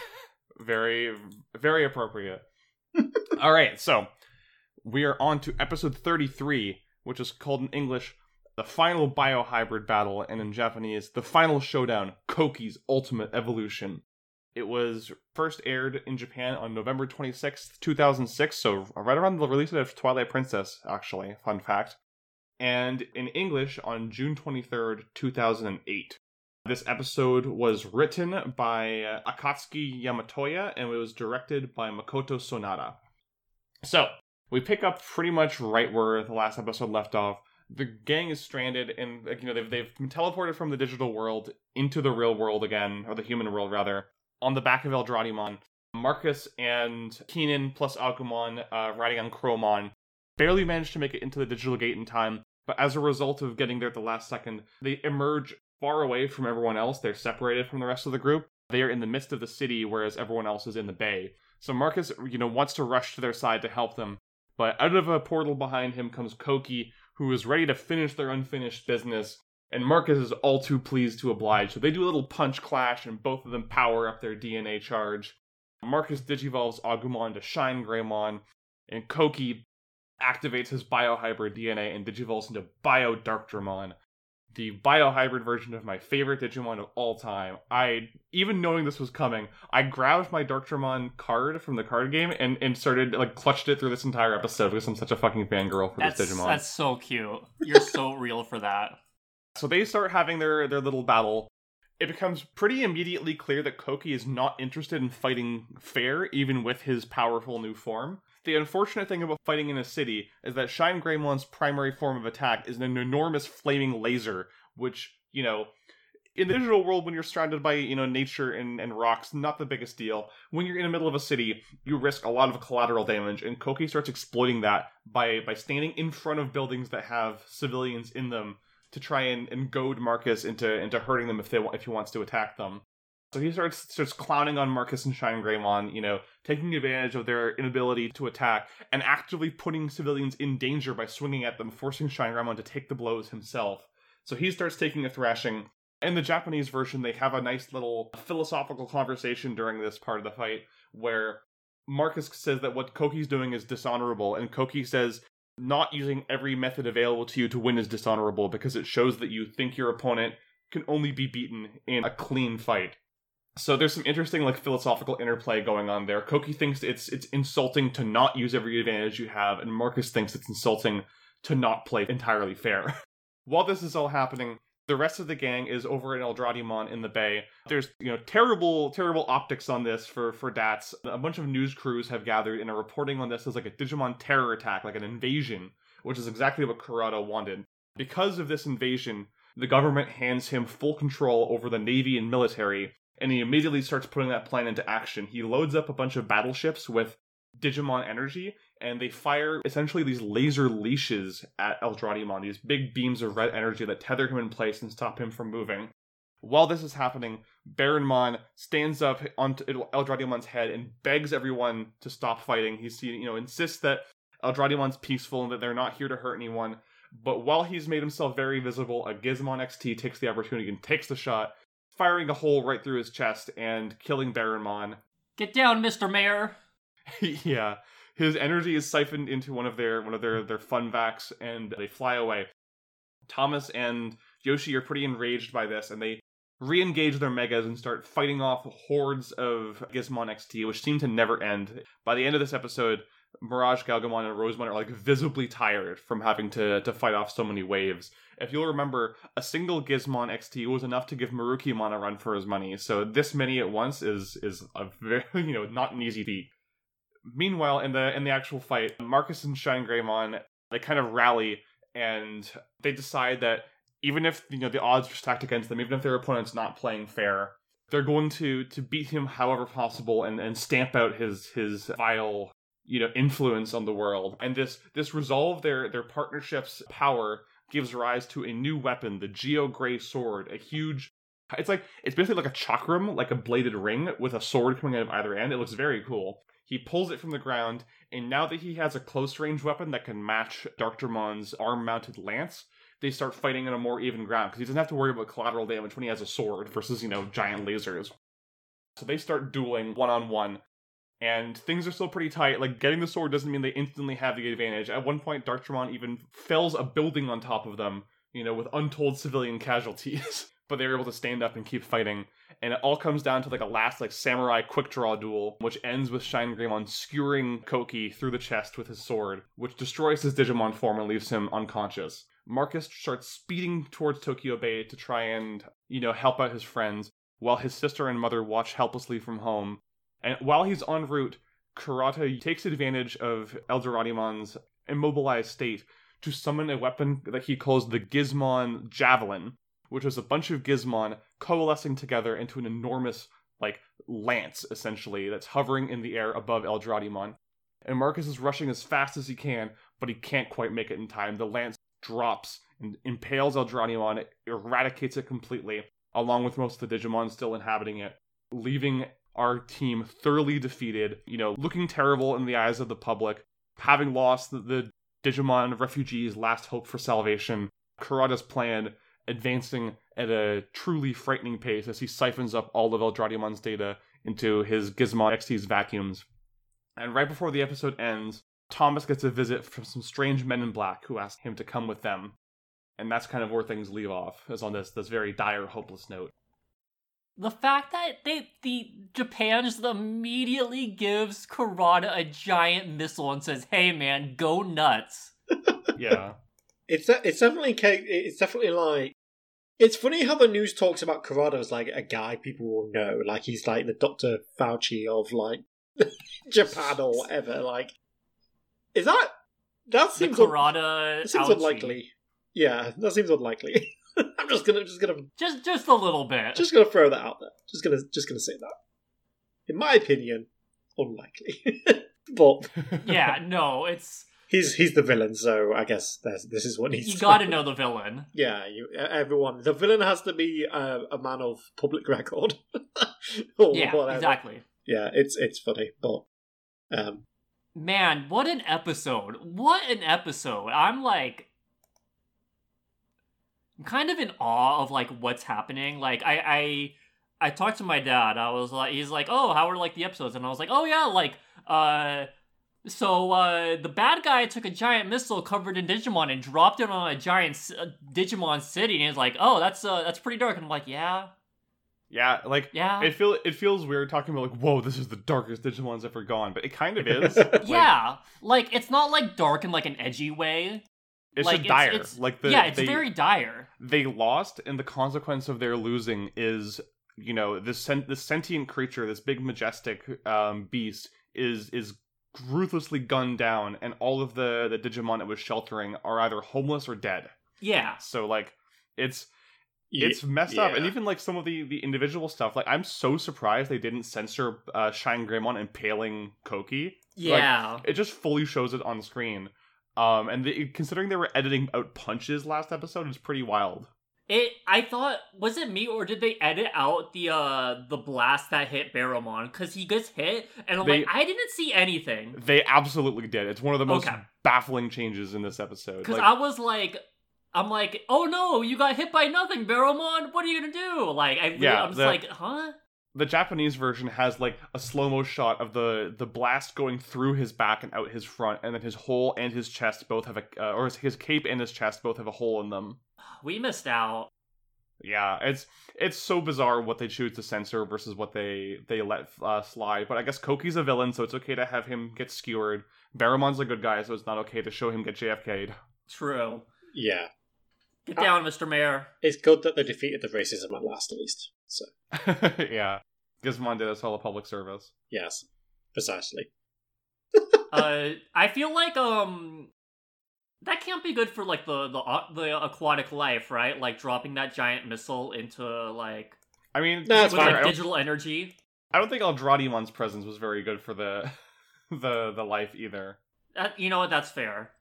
Very very appropriate. All right, so we are on to episode 33, which is called in English the final biohybrid battle, and in Japanese, the final showdown, Kouki's ultimate evolution. It was first aired in Japan on November 26th, 2006, so right around the release of Twilight Princess, actually, fun fact. And in English on June 23rd, 2008. This episode was written by uh, Akatsuki Yamatoya and it was directed by Makoto Sonata. So, we pick up pretty much right where the last episode left off. The gang is stranded and like, you know they've they've been teleported from the digital world into the real world again, or the human world rather, on the back of Eldradimon. Marcus and Keenan plus Agumon uh, riding on Crowmon barely managed to make it into the digital gate in time, but as a result of getting there at the last second, they emerge far away from everyone else. They're separated from the rest of the group. They are in the midst of the city, whereas everyone else is in the bay. So Marcus, you know, wants to rush to their side to help them, but out of a portal behind him comes Kouki, who is ready to finish their unfinished business. And Marcus is all too pleased to oblige. So they do a little punch clash, and both of them power up their DNA charge. Marcus digivolves Agumon to Shine Greymon, and Kouki activates his biohybrid DNA and digivolves into Bio Darkdramon, the biohybrid version of my favorite Digimon of all time. I even knowing this was coming, I grabbed my Darkdramon card from the card game and, and started like clutched it through this entire episode because I'm such a fucking fangirl for that's this Digimon. that's so cute. You're so real for that. So they start having their their little battle. It becomes pretty immediately clear that Kouki is not interested in fighting fair, even with his powerful new form. The unfortunate thing about fighting in a city is that Shine Greymon's primary form of attack is an enormous flaming laser, which, you know, in the digital world when you're surrounded by, you know, nature and, and rocks, not the biggest deal. When you're in the middle of a city, you risk a lot of collateral damage, and Kouki starts exploiting that by by standing in front of buildings that have civilians in them to try and, and goad Marcus into into hurting them if they if he wants to attack them. So he starts starts clowning on Marcus and Shine Greymon, you know, taking advantage of their inability to attack and actively putting civilians in danger by swinging at them, forcing Shine Greymon to take the blows himself. So he starts taking a thrashing. In the Japanese version, they have a nice little philosophical conversation during this part of the fight where Marcus says that what Kouki's doing is dishonorable, and Kouki says not using every method available to you to win is dishonorable because it shows that you think your opponent can only be beaten in a clean fight. So there's some interesting like philosophical interplay going on there. Kouki thinks it's it's insulting to not use every advantage you have, and Marcus thinks it's insulting to not play entirely fair. While this is all happening, the rest of the gang is over at Eldradimon in the bay. There's you know terrible terrible optics on this for for Dats. A bunch of news crews have gathered and are reporting on this as like a Digimon terror attack, like an invasion, which is exactly what Kurata wanted. Because of this invasion, the government hands him full control over the navy and military, and he immediately starts putting that plan into action. He loads up a bunch of battleships with Digimon energy, and they fire essentially these laser leashes at Eldradimon, these big beams of red energy that tether him in place and stop him from moving. While this is happening, Baromon stands up onto Eldradimon's head and begs everyone to stop fighting. He's, you know, insists that Eldradimon's peaceful and that they're not here to hurt anyone. But while he's made himself very visible, a Gizmon XT takes the opportunity and takes the shot, firing a hole right through his chest and killing Baromon. Get down, Mr. Mayor. yeah. his energy is siphoned into one of their one of their their fun vacs, and they fly away. Thomas and Yoshi are pretty enraged by this, and they re-engage their megas and start fighting off hordes of Gizmon XT, which seem to never end. By the end of this episode, Mirage, Gaogamon, and Rosemon are like visibly tired from having to to fight off so many waves. If you'll remember, a single Gizmon XT was enough to give Merukimon a run for his money. So this many at once is is a very you know not an easy feat. Meanwhile, in the in the actual fight, Marcus and Shine Greymon they kind of rally and they decide that even if you know the odds are stacked against them, even if their opponent's not playing fair, they're going to to beat him however possible and and stamp out his his vile you know influence on the world. And this this resolve their their partnership's power gives rise to a new weapon, the Geo Gray Sword, a huge it's like it's basically like a chakram, like a bladed ring with a sword coming out of either end. It looks very cool. He pulls it from the ground, and now that he has a close range weapon that can match Darkdramon's arm mounted lance, they start fighting on a more even ground because he doesn't have to worry about collateral damage when he has a sword versus, you know, giant lasers. So they start dueling one on one, and things are still pretty tight. Like, getting the sword doesn't mean they instantly have the advantage. At one point, Darkdramon even fells a building on top of them, you know, with untold civilian casualties. but they're able to stand up and keep fighting. And it all comes down to like a last like samurai quick draw duel, which ends with Shine Greymon skewering Kouki through the chest with his sword, which destroys his Digimon form and leaves him unconscious. Marcus starts speeding towards Tokyo Bay to try and, you know, help out his friends, while his sister and mother watch helplessly from home. And while he's en route, Kurata takes advantage of Eldoradimon's immobilized state to summon a weapon that he calls the Gizmon Javelin, which is a bunch of Gizmon coalescing together into an enormous, like, lance, essentially, that's hovering in the air above Eldradimon. And Marcus is rushing as fast as he can, but he can't quite make it in time. The lance drops and impales Eldradimon, it eradicates it completely, along with most of the Digimon still inhabiting it, leaving our team thoroughly defeated, you know, looking terrible in the eyes of the public, having lost the, the Digimon refugees' last hope for salvation. Kurata's plan advancing at a truly frightening pace as he siphons up all of Eldradimon's data into his Gizmon XT's vacuums. And right before the episode ends, Thomas gets a visit from some strange men in black who ask him to come with them. And that's kind of where things leave off, is on this this very dire, hopeless note. The fact that they the Japan just immediately gives Kurata a giant missile and says, "Hey man, go nuts." Yeah. It's it's definitely it's definitely like it's funny how the news talks about Kurata as like a guy people will know, like he's like the Doctor Fauci of like Japan or whatever. Like, is that that The seems un- that seems unlikely? Yeah, that seems unlikely. I'm just gonna just gonna Just just a little bit. just gonna throw that out there. Just gonna just gonna say that. In my opinion, unlikely. but yeah, no, it's he's he's the villain, so I guess that's, this is what needs. you got to know the villain. Yeah, you, everyone. The villain has to be uh, a man of public record. or Yeah, whatever. exactly. Yeah, it's it's funny, but um, Man, what an episode. What an episode. I'm like I'm kind of in awe of like what's happening. Like I I I talked to my dad. I was like he's like, "Oh, how are like the episodes?" And I was like, "Oh yeah, like uh so uh the bad guy took a giant missile covered in Digimon and dropped it on a giant c- uh, Digimon city and he's like, "Oh, that's uh that's pretty dark." And I'm like, "Yeah. Yeah, like Yeah. it feel it feels weird talking about like, whoa, this is the darkest Digimon's ever gone, but it kind of is. Like, yeah. Like it's not like dark in like an edgy way. It's like just dire. It's, like the yeah, it's they, very dire. they lost, and the consequence of their losing is, you know, this sen- this sentient creature, this big majestic um, beast, is is ruthlessly gunned down, and all of the the Digimon it was sheltering are either homeless or dead. Yeah. So like, it's it's messed up, and even like some of the the individual stuff. Like, I'm so surprised they didn't censor uh, Shine Greymon impaling Kouki. Yeah. It just fully shows it on screen. Um, and the, considering they were editing out punches last episode, it's pretty wild. It I thought was it me or did they edit out the uh the blast that hit Baromon cuz he gets hit and I'm They- like I didn't see anything. They absolutely did. It's one of the most Okay. baffling changes in this episode. Cuz Like, I was like I'm like, "Oh no, you got hit by nothing, Baromon. What are you going to do?" Like I really, Yeah, I'm just the- like, "Huh?" The Japanese version has like a slow mo shot of the the blast going through his back and out his front, and then his hole and his chest both have a, uh, or his, his cape and his chest both have a hole in them. We missed out. Yeah, it's it's so bizarre what they choose to censor versus what they they let uh, slide. But I guess Kouki's a villain, so it's okay to have him get skewered. Baromon's a good guy, so it's not okay to show him get JFK'd. True. Yeah. Get down, Mr. Mayor. It's good that they defeated the racism at last, at least. So, yeah, Gizmon did us all a public service. yes, precisely. uh, I feel like um, that can't be good for like the the uh, the aquatic life, right? Like dropping that giant missile into like I mean, No, it's with I like don't- digital energy. I don't think Eldradimon's presence was very good for the the the life either. That, you know what? That's fair.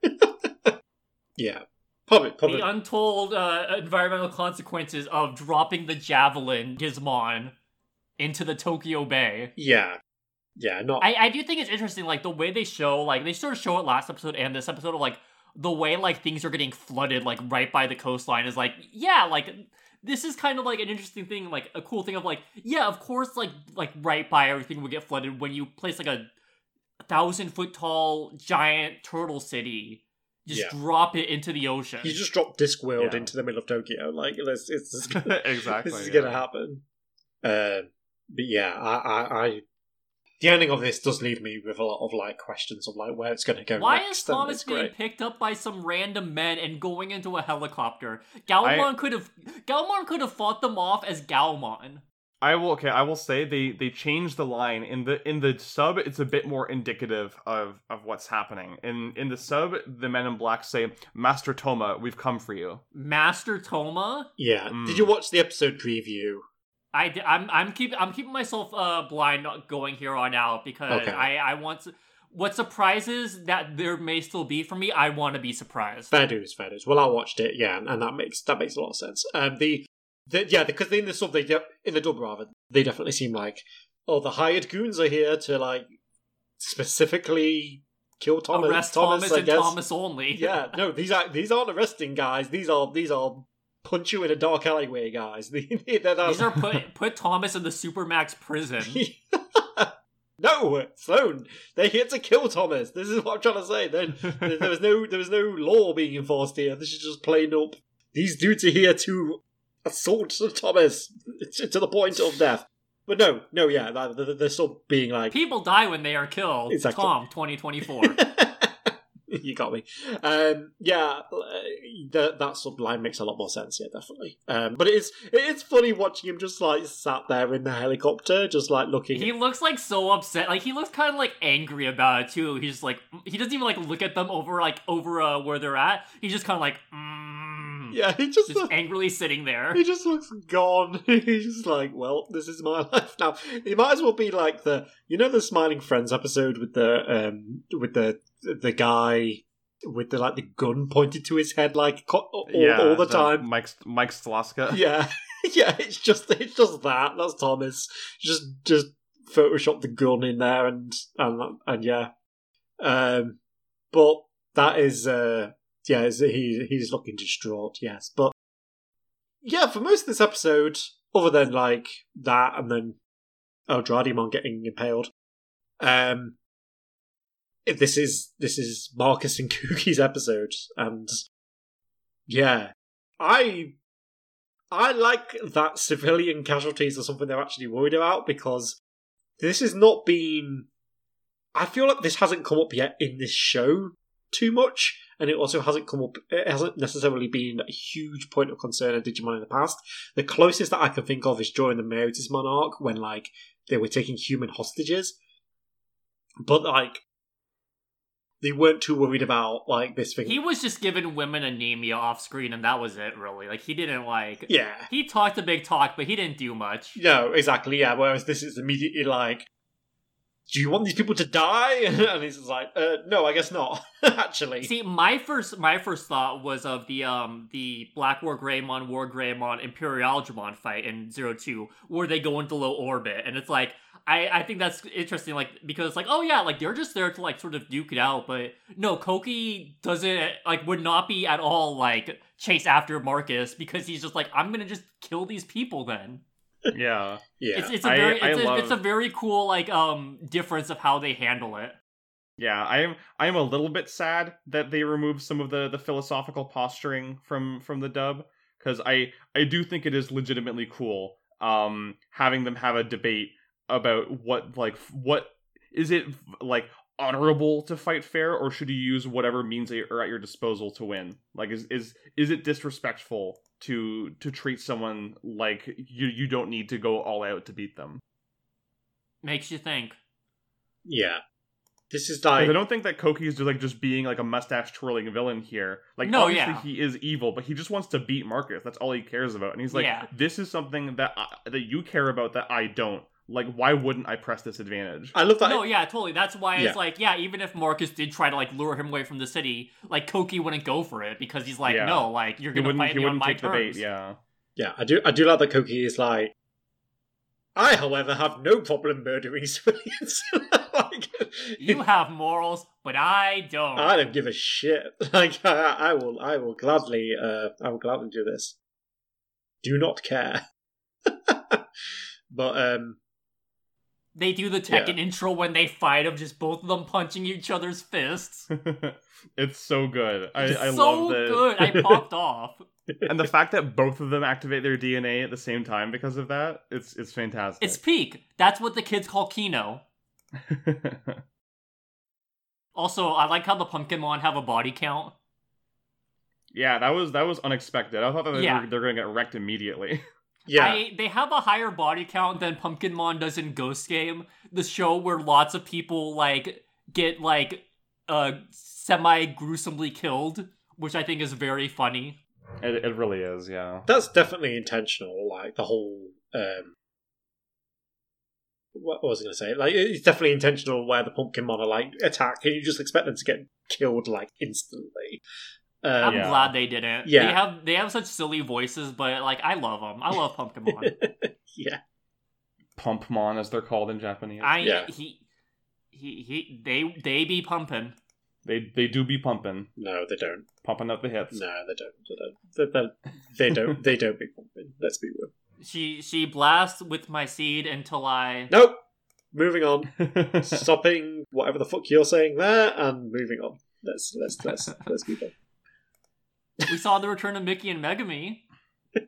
Yeah. The untold uh, environmental consequences of dropping the javelin Gizmon into the Tokyo Bay. yeah. Yeah, not. I, I do think it's interesting, like the way they show, like they sort of show it last episode and this episode of like the way like things are getting flooded like right by the coastline is like yeah, like this is kind of like an interesting thing, like a cool thing of like yeah, of course, like like right by everything would get flooded when you place like a thousand foot tall giant turtle city, just Yeah. drop it into the ocean. you just drop Discworld Yeah. into the middle of Tokyo. Like, it's, it's, it's exactly. this is yeah. going to happen. Uh, but yeah, I, I, I, the ending of this does leave me with a lot of like questions of like where it's going to go. Why next, is Thomas it's being great. picked up by some random men and going into a helicopter? Gaomon could have Gaomon could have fought them off as Gaomon. I will okay. I will say they they changed the line in the in the sub. It's a bit more indicative of of what's happening. In in the sub, the Men in Black say, "Master Toma, we've come for you." Master Toma. Yeah. Mm. Did you watch the episode preview? I di- I'm I'm keep I'm keeping myself uh blind going here on out because Okay. I I want to. What surprises that there may still be for me, I want to be surprised. Fair dues, fair dues. Well, I watched it, yeah, and, and that makes that makes a lot of sense. Um, the, the yeah, because in the sub, they de- in the dub rather, they definitely seem like oh, the hired goons are here to like specifically kill Thomas. Arrest Thomas, Thomas, I and guess. Thomas only. yeah, no, these are these aren't arresting guys. These are these are punch you in a dark alleyway guys. These are put put Thomas in the Supermax prison. no, Sloan. They're here to kill Thomas. This is what I'm trying to say. Then there there was no there was no law being enforced here. This is just plain up. These dudes are here to assault Thomas to to the point of death. But no, no, yeah, they're, still being like People die when they are killed. Exactly. Tom, 2024. you got me. Um, yeah, uh, that that subline makes a lot more sense. Yeah, definitely. Um, but it is it is funny watching him just like sat there in the helicopter, just like looking. He looks like so upset. Like he looks kind of like angry about it too. He's just like he doesn't even like look at them over like over uh, where they're at. He's just kind of like mm, yeah, he just. just angrily sitting there. he just looks gone. He's just like, well, this is my life now. He might as well be like the, you know, the Smiling Friends episode with the, um, with the the guy with the like the gun pointed to his head like co- all, all the time. Mike Mike Stalaska. Yeah, yeah. It's just it's just that. That's Thomas. Just just Photoshop the gun in there and and and yeah. Um, but that is uh yeah. He he's looking distraught. Yes, but yeah. For most of this episode, other than like that, and then Eldradimon getting impaled, um. This is this is Marcus and Kouki's episode, and yeah, I I like that civilian casualties are something they're actually worried about because this has not been. I feel like this hasn't come up yet in this show too much, and it also hasn't come up. It hasn't necessarily been a huge point of concern in Digimon in the past. The closest that I can think of is during the Myotismon Monarch when like they were taking human hostages, but like they weren't too worried about like this thing. He was just giving women anemia off screen, and that was it. Really, like he didn't like. yeah, He talked a big talk, but he didn't do much. No, exactly. Yeah. Whereas this is immediately like, do you want these people to die? and he's like, uh, no, I guess not. Actually, See, my first my first thought was of the um the Black War Greymon, War Greymon, Imperial Dramon fight in Zero Two, where they go into low orbit, and it's like I I think that's interesting, like because it's like oh yeah, like they're just there to like sort of duke it out, but no, Kouki doesn't like would not be at all like chase after Marcus because he's just like I'm gonna just kill these people then. Yeah. Yeah. It's it's a I- very I it's, a, love- it's a very cool like um difference of how they handle it. Yeah, I am. I am a little bit sad that they removed some of the the philosophical posturing from from the dub because I I do think it is legitimately cool. Um, having them have a debate about what like what is it like honorable to fight fair or should you use whatever means that are at your disposal to win? Like, is is is it disrespectful to to treat someone like you you don't need to go all out to beat them? Makes you think. yeah. This is like I don't think that Kouki is just like just being like a mustache twirling villain here. Like No, obviously yeah. he is evil, but he just wants to beat Marcus. That's all he cares about. And he's like, Yeah. "This is something that I, that you care about that I don't. Like, why wouldn't I press this advantage?" I love that. No, yeah, totally. That's why Yeah. it's like, yeah, even if Marcus did try to like lure him away from the city, like Kouki wouldn't go for it because he's like, Yeah. no, like you're gonna wouldn't. fight He me on wouldn't my take the bait. Yeah. Yeah, I do. I do like that Kouki is like. I, however, have no problem murdering civilians. like, You have morals, but I don't. I don't give a shit. Like, I, I will, I will gladly, uh, I will gladly do this. Do not care. but um, They do the Tekken intro when they fight of just both of them punching each other's fists. it's so good. I, It's I so love the good. I popped off. and the fact that both of them activate their DNA at the same time because of that. It's it's fantastic. It's peak. That's what the kids call Kino. Also, I like how the Pumpkinmon have a body count. yeah, that was that was unexpected. I thought that they Yeah. were, they're going to get wrecked immediately. Yeah, I, they have a higher body count than Pumpkinmon does in Ghost Game, the show where lots of people like get like uh semi gruesomely killed, which I think is very funny. it, it really is. Yeah. that's definitely intentional. Like the whole, um, what was I going to say? Like it's definitely intentional where the Pumpkinmon are like attack, and you just expect them to get killed like instantly. I'm Um, Yeah. glad they didn't. Yeah. They have they have such silly voices, but like I love them. I love Pumpkinmon. yeah, Pumpmon, as they're called in Japanese. I Yeah. he he he they they be pumping. They they do be pumping, no, they don't. pumping up the hits. No, they don't. They don't. They, they, they don't. They don't be pumping. Let's be real. She she blasts with my seed until I Nope. Moving on. Stopping whatever the fuck you're saying there, and moving on. Let's let's let's let's move on. We saw the return of Mickey and Megumi.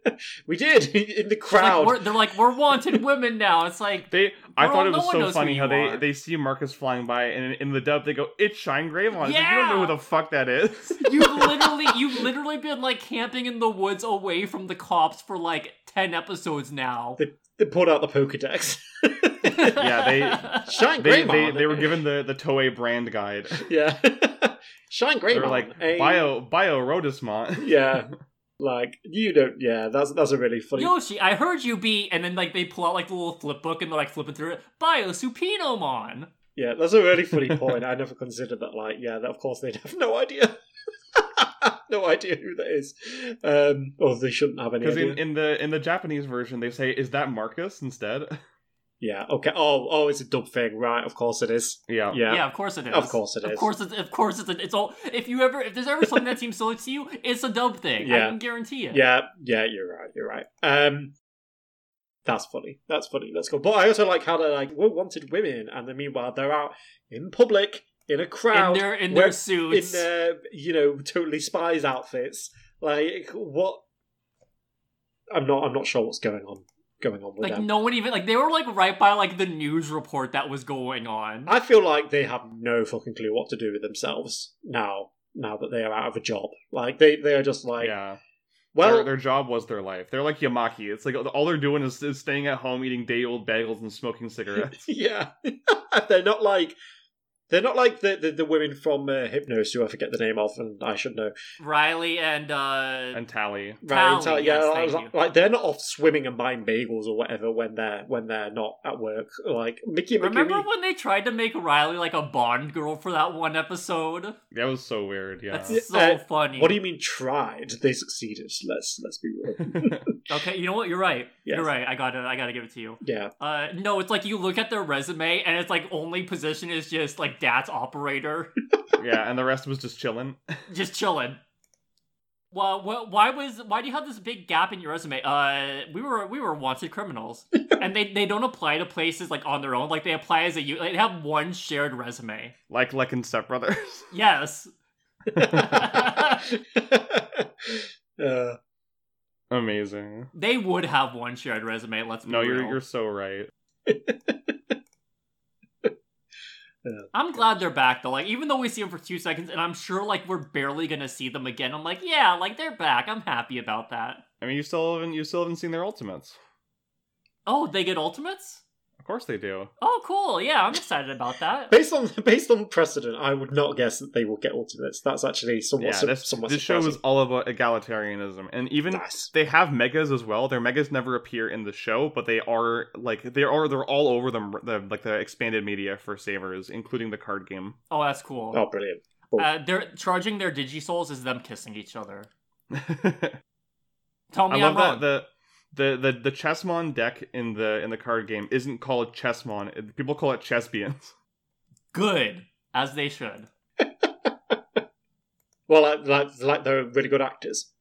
We did in the Like, crowd. we're, they're like we're wanted women now. It's like They, I Girl, thought it no was one so knows funny how they, are. they see Marcus flying by, and in, in the dub they go, "It's Shine Greymon." It's like, you don't know who the fuck that is. you've literally you've literally been like camping in the woods away from the cops for like ten episodes now. They, they pulled out the Pokedex. Yeah, they Shine they, they, they were given the the Toei brand guide. Yeah. Shine They Greymon. were like a- bio bio Rotusmon. Yeah. Like you don't. Yeah, that's that's a really funny. Yoshi, I heard you beat, and then like they pull out like the little flip book and they're like flipping through it. Bio Spinomon. Yeah, that's a really funny point. I never considered that. Like, yeah, that, of course they'd have no idea. no idea who that is. Um, or they shouldn't have any Because idea. in, in the in the Japanese version they say, "Is that Marcus?" instead. Yeah. Okay. Oh, oh, it's a dub thing, right? Of course it is. Yeah. Yeah. Yeah, of course it is. Of course it Of course it's of course it's a, it's all. If you ever if there's ever something that seems silly to you, it's a dub thing. I Yeah. can guarantee it. Yeah. Yeah. You're right. You're right. Um, that's funny. That's funny. That's cool. But I also like how they're like we're wanted women, and then meanwhile they're out in public in a crowd in their in where- their suits. in their you know totally spies outfits. Like what? I'm not. I'm not sure what's going on. Going on with like them. no one even like they were like right by like the news report that was going on. I feel like they have no fucking clue what to do with themselves now. Now that they are out of a job, like they they are just like, yeah. well, their, their job was their life. They're like Yamaki. It's like all they're doing is, is staying at home, eating day old bagels, and smoking cigarettes. yeah, they're not like they're not like the the, the women from uh, Hypnos who I forget the name of, and I should know. Riley and uh and Tally. Right, Tally, yeah, yes, like, thank you. like, they're not off swimming and buying bagels or whatever when they're when they're not at work. Like Mickey, Mickey, Remember Mickey- when they tried to make Riley like a Bond girl for that one episode? That was so weird. Yeah. That's so Uh, funny. What do you mean tried? They succeeded. Let's let's be real. Okay, you know what? You're right. Yes. You're right. I gotta I gotta give it to you. yeah, Uh no, it's like you look at their resume and it's like only position is just like dad's operator. yeah, and the rest was just chilling. just chilling. Well, wh- why was why do you have this big gap in your resume? Uh, we were we were wanted criminals, and they they don't apply to places like on their own. Like they apply as a u- like, they have one shared resume. Like like in Step Brothers. Yes. uh, Amazing. They would have one shared resume. Let's be No, you're real. you're so right. I'm glad they're back though. Like even though we see them for two seconds, and I'm sure like we're barely gonna see them again. I'm like, yeah, like they're back. I'm happy about that. I mean, you still haven't you still haven't seen their ultimates. Oh, they get ultimates. Of course they do. Oh, cool. Yeah, I'm excited about that. based on based on precedent, I would not guess that they will get ultimates. That's actually somewhat Yeah, su- this, somewhat this show is all about egalitarianism, and even nice. they have megas as well. Their megas never appear in the show, but they are like they are they're all over them the like the expanded media for Savers, including the card game. Oh, that's cool. Oh, brilliant. Uh, they're charging their digisouls is them kissing each other. Tell me love I'm wrong. that the the the the Chessmon deck in the in the card game isn't called Chessmon. People call it Chessbians. Good, as they should. Well, like, like, like they're really good actors.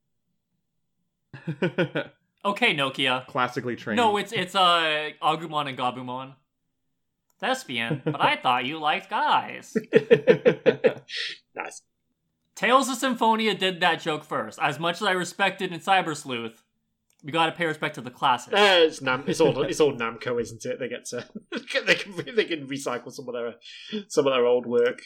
Okay, Nokia. Classically trained. No, it's it's uh Agumon and Gabumon. Thespian, but I thought you liked guys. nice. Tales of Symphonia did that joke first. As much as I respected in Cyber Sleuth, we gotta pay respect to the classics. Uh, it's Nam. It's all. It's all Namco, isn't it? They get to. they can. They can recycle some of their some of their old work.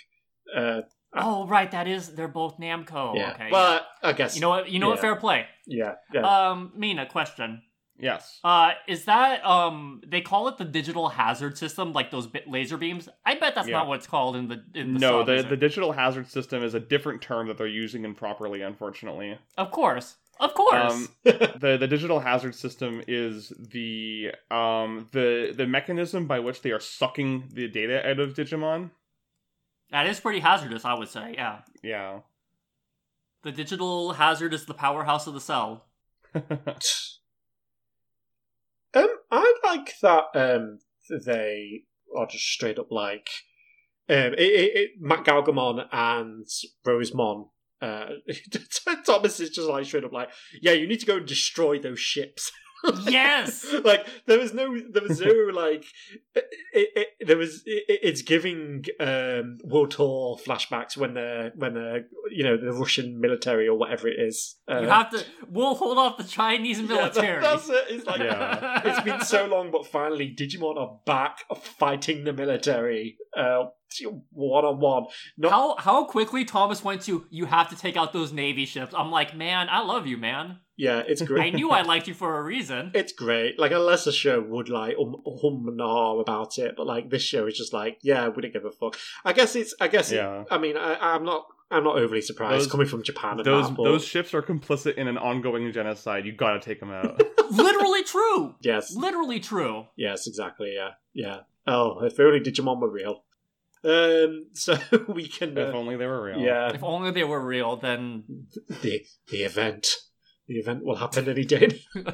Uh, oh, right, that is they're both Namco. yeah. Okay. But I guess you know what? You know what? Fair play. Yeah. Yeah. Um, Mina, question. yes. Uh, is that um? They call it the digital hazard system, like those bit laser beams. I bet that's Yeah. not what it's called in the. In the No, sub, the the digital hazard system is a different term that they're using improperly, unfortunately. Of course, of course. Um, the the digital hazard system is the um the the mechanism by which they are sucking the data out of Digimon. that is pretty hazardous, I would say. Yeah, Yeah. the digital hazard is the powerhouse of the cell. Um, I like that. Um, they are just straight up like, um, it, it, it, Matt Gaogamon and Rosemon. Uh, Thomas is just like straight up like, yeah, you need to go and destroy those ships. Yes! like there was no, there was no like, it, it, there was. It, it's giving um, World Tour flashbacks when they're when they're you know the Russian military or whatever it is. Uh, you have to. We'll hold off the Chinese yeah, military. that- that's it. It's like Yeah. it's been so long, but finally, Digimon are back fighting the military one on one. Not How how quickly Thomas went to you have to take out those navy ships. I'm like, man, I love you, man. yeah, it's great. I knew I liked you for a reason. It's great. Like a lesser show would like um, hum and ah about it, but like this show is just like, yeah, we don't give a fuck. I guess it's. I guess. it- Yeah. I mean, I, I'm not. I'm not overly surprised Those- coming from Japan. And those that, but those ships are complicit in an ongoing genocide. You gotta take them out. Literally true. yes, Literally true. yes, exactly. Yeah, yeah. Oh, if only Digimon were real. Um, so we can. if Uh, only they were real. yeah, If only they were real, then the the event. The event will happen any day.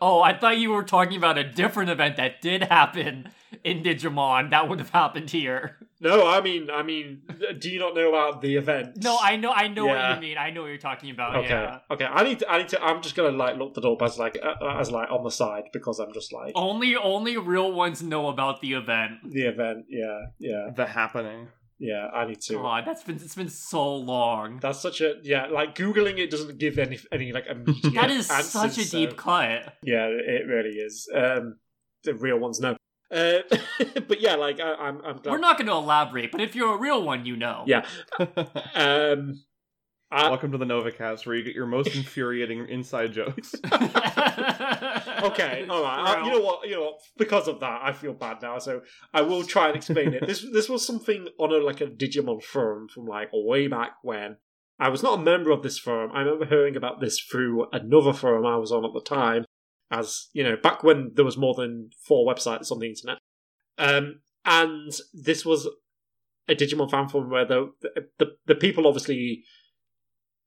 Oh, I thought you were talking about a different event that did happen in Digimon that would have happened here. No, I mean, I mean, do you not know about the event? No, I know, I know Yeah. what you mean. I know what you're talking about. Okay, Yeah. okay. I need to. I need to. I'm just gonna like look the up as like uh, as like on the side because I'm just like Only, only real ones know about the event. the event. Yeah, yeah, The happening. yeah. I need to. God, that's been it's been so long. That's such a yeah. Like googling it doesn't give any any like immediate. That is answers, such a so- deep cut. Yeah, it really is. Um, the real ones know. Uh, but yeah, like I, I'm. I'm glad. We're not going to elaborate, but if you're a real one, you know. Yeah. Um, I, Welcome to the Novacast, where you get your most infuriating inside jokes. okay, all right. I- you know what? You know what? Because of that, I feel bad now. So I will try and explain it. This this was something on a like a Digimon forum from like way back when. I was not a member of this forum. I remember hearing about this through another forum I was on at the time, as you know, back when there was more than four websites on the internet. Um, and this was a Digimon fan forum where the the, the people obviously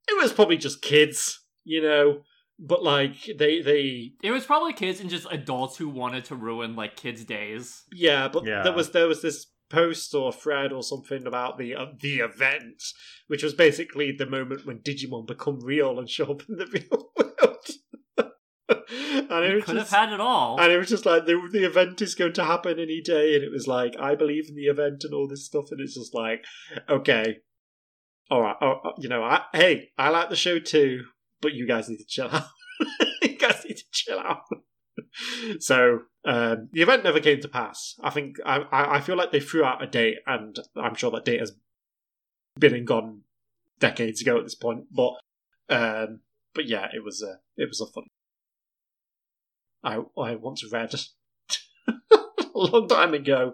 it was probably just kids, you know, but like they they It was probably kids and just adults who wanted to ruin like kids' days. Yeah, but Yeah. there was there was this post or thread or something about the uh, the event, which was basically the moment when Digimon become real and show up in the real world. and it could have just, had it all. and it was just like the the event is going to happen any day, and it was like I believe in the event and all this stuff, and it's just like okay, all right, oh, oh, you know, I, hey, I like the show too, but you guys need to chill out. you guys need to chill out. so um, the event never came to pass. I think I, I I feel like they threw out a date, and I'm sure that date has been and gone decades ago at this point. But um, but yeah, it was a it was a fun. I I once read a long time ago.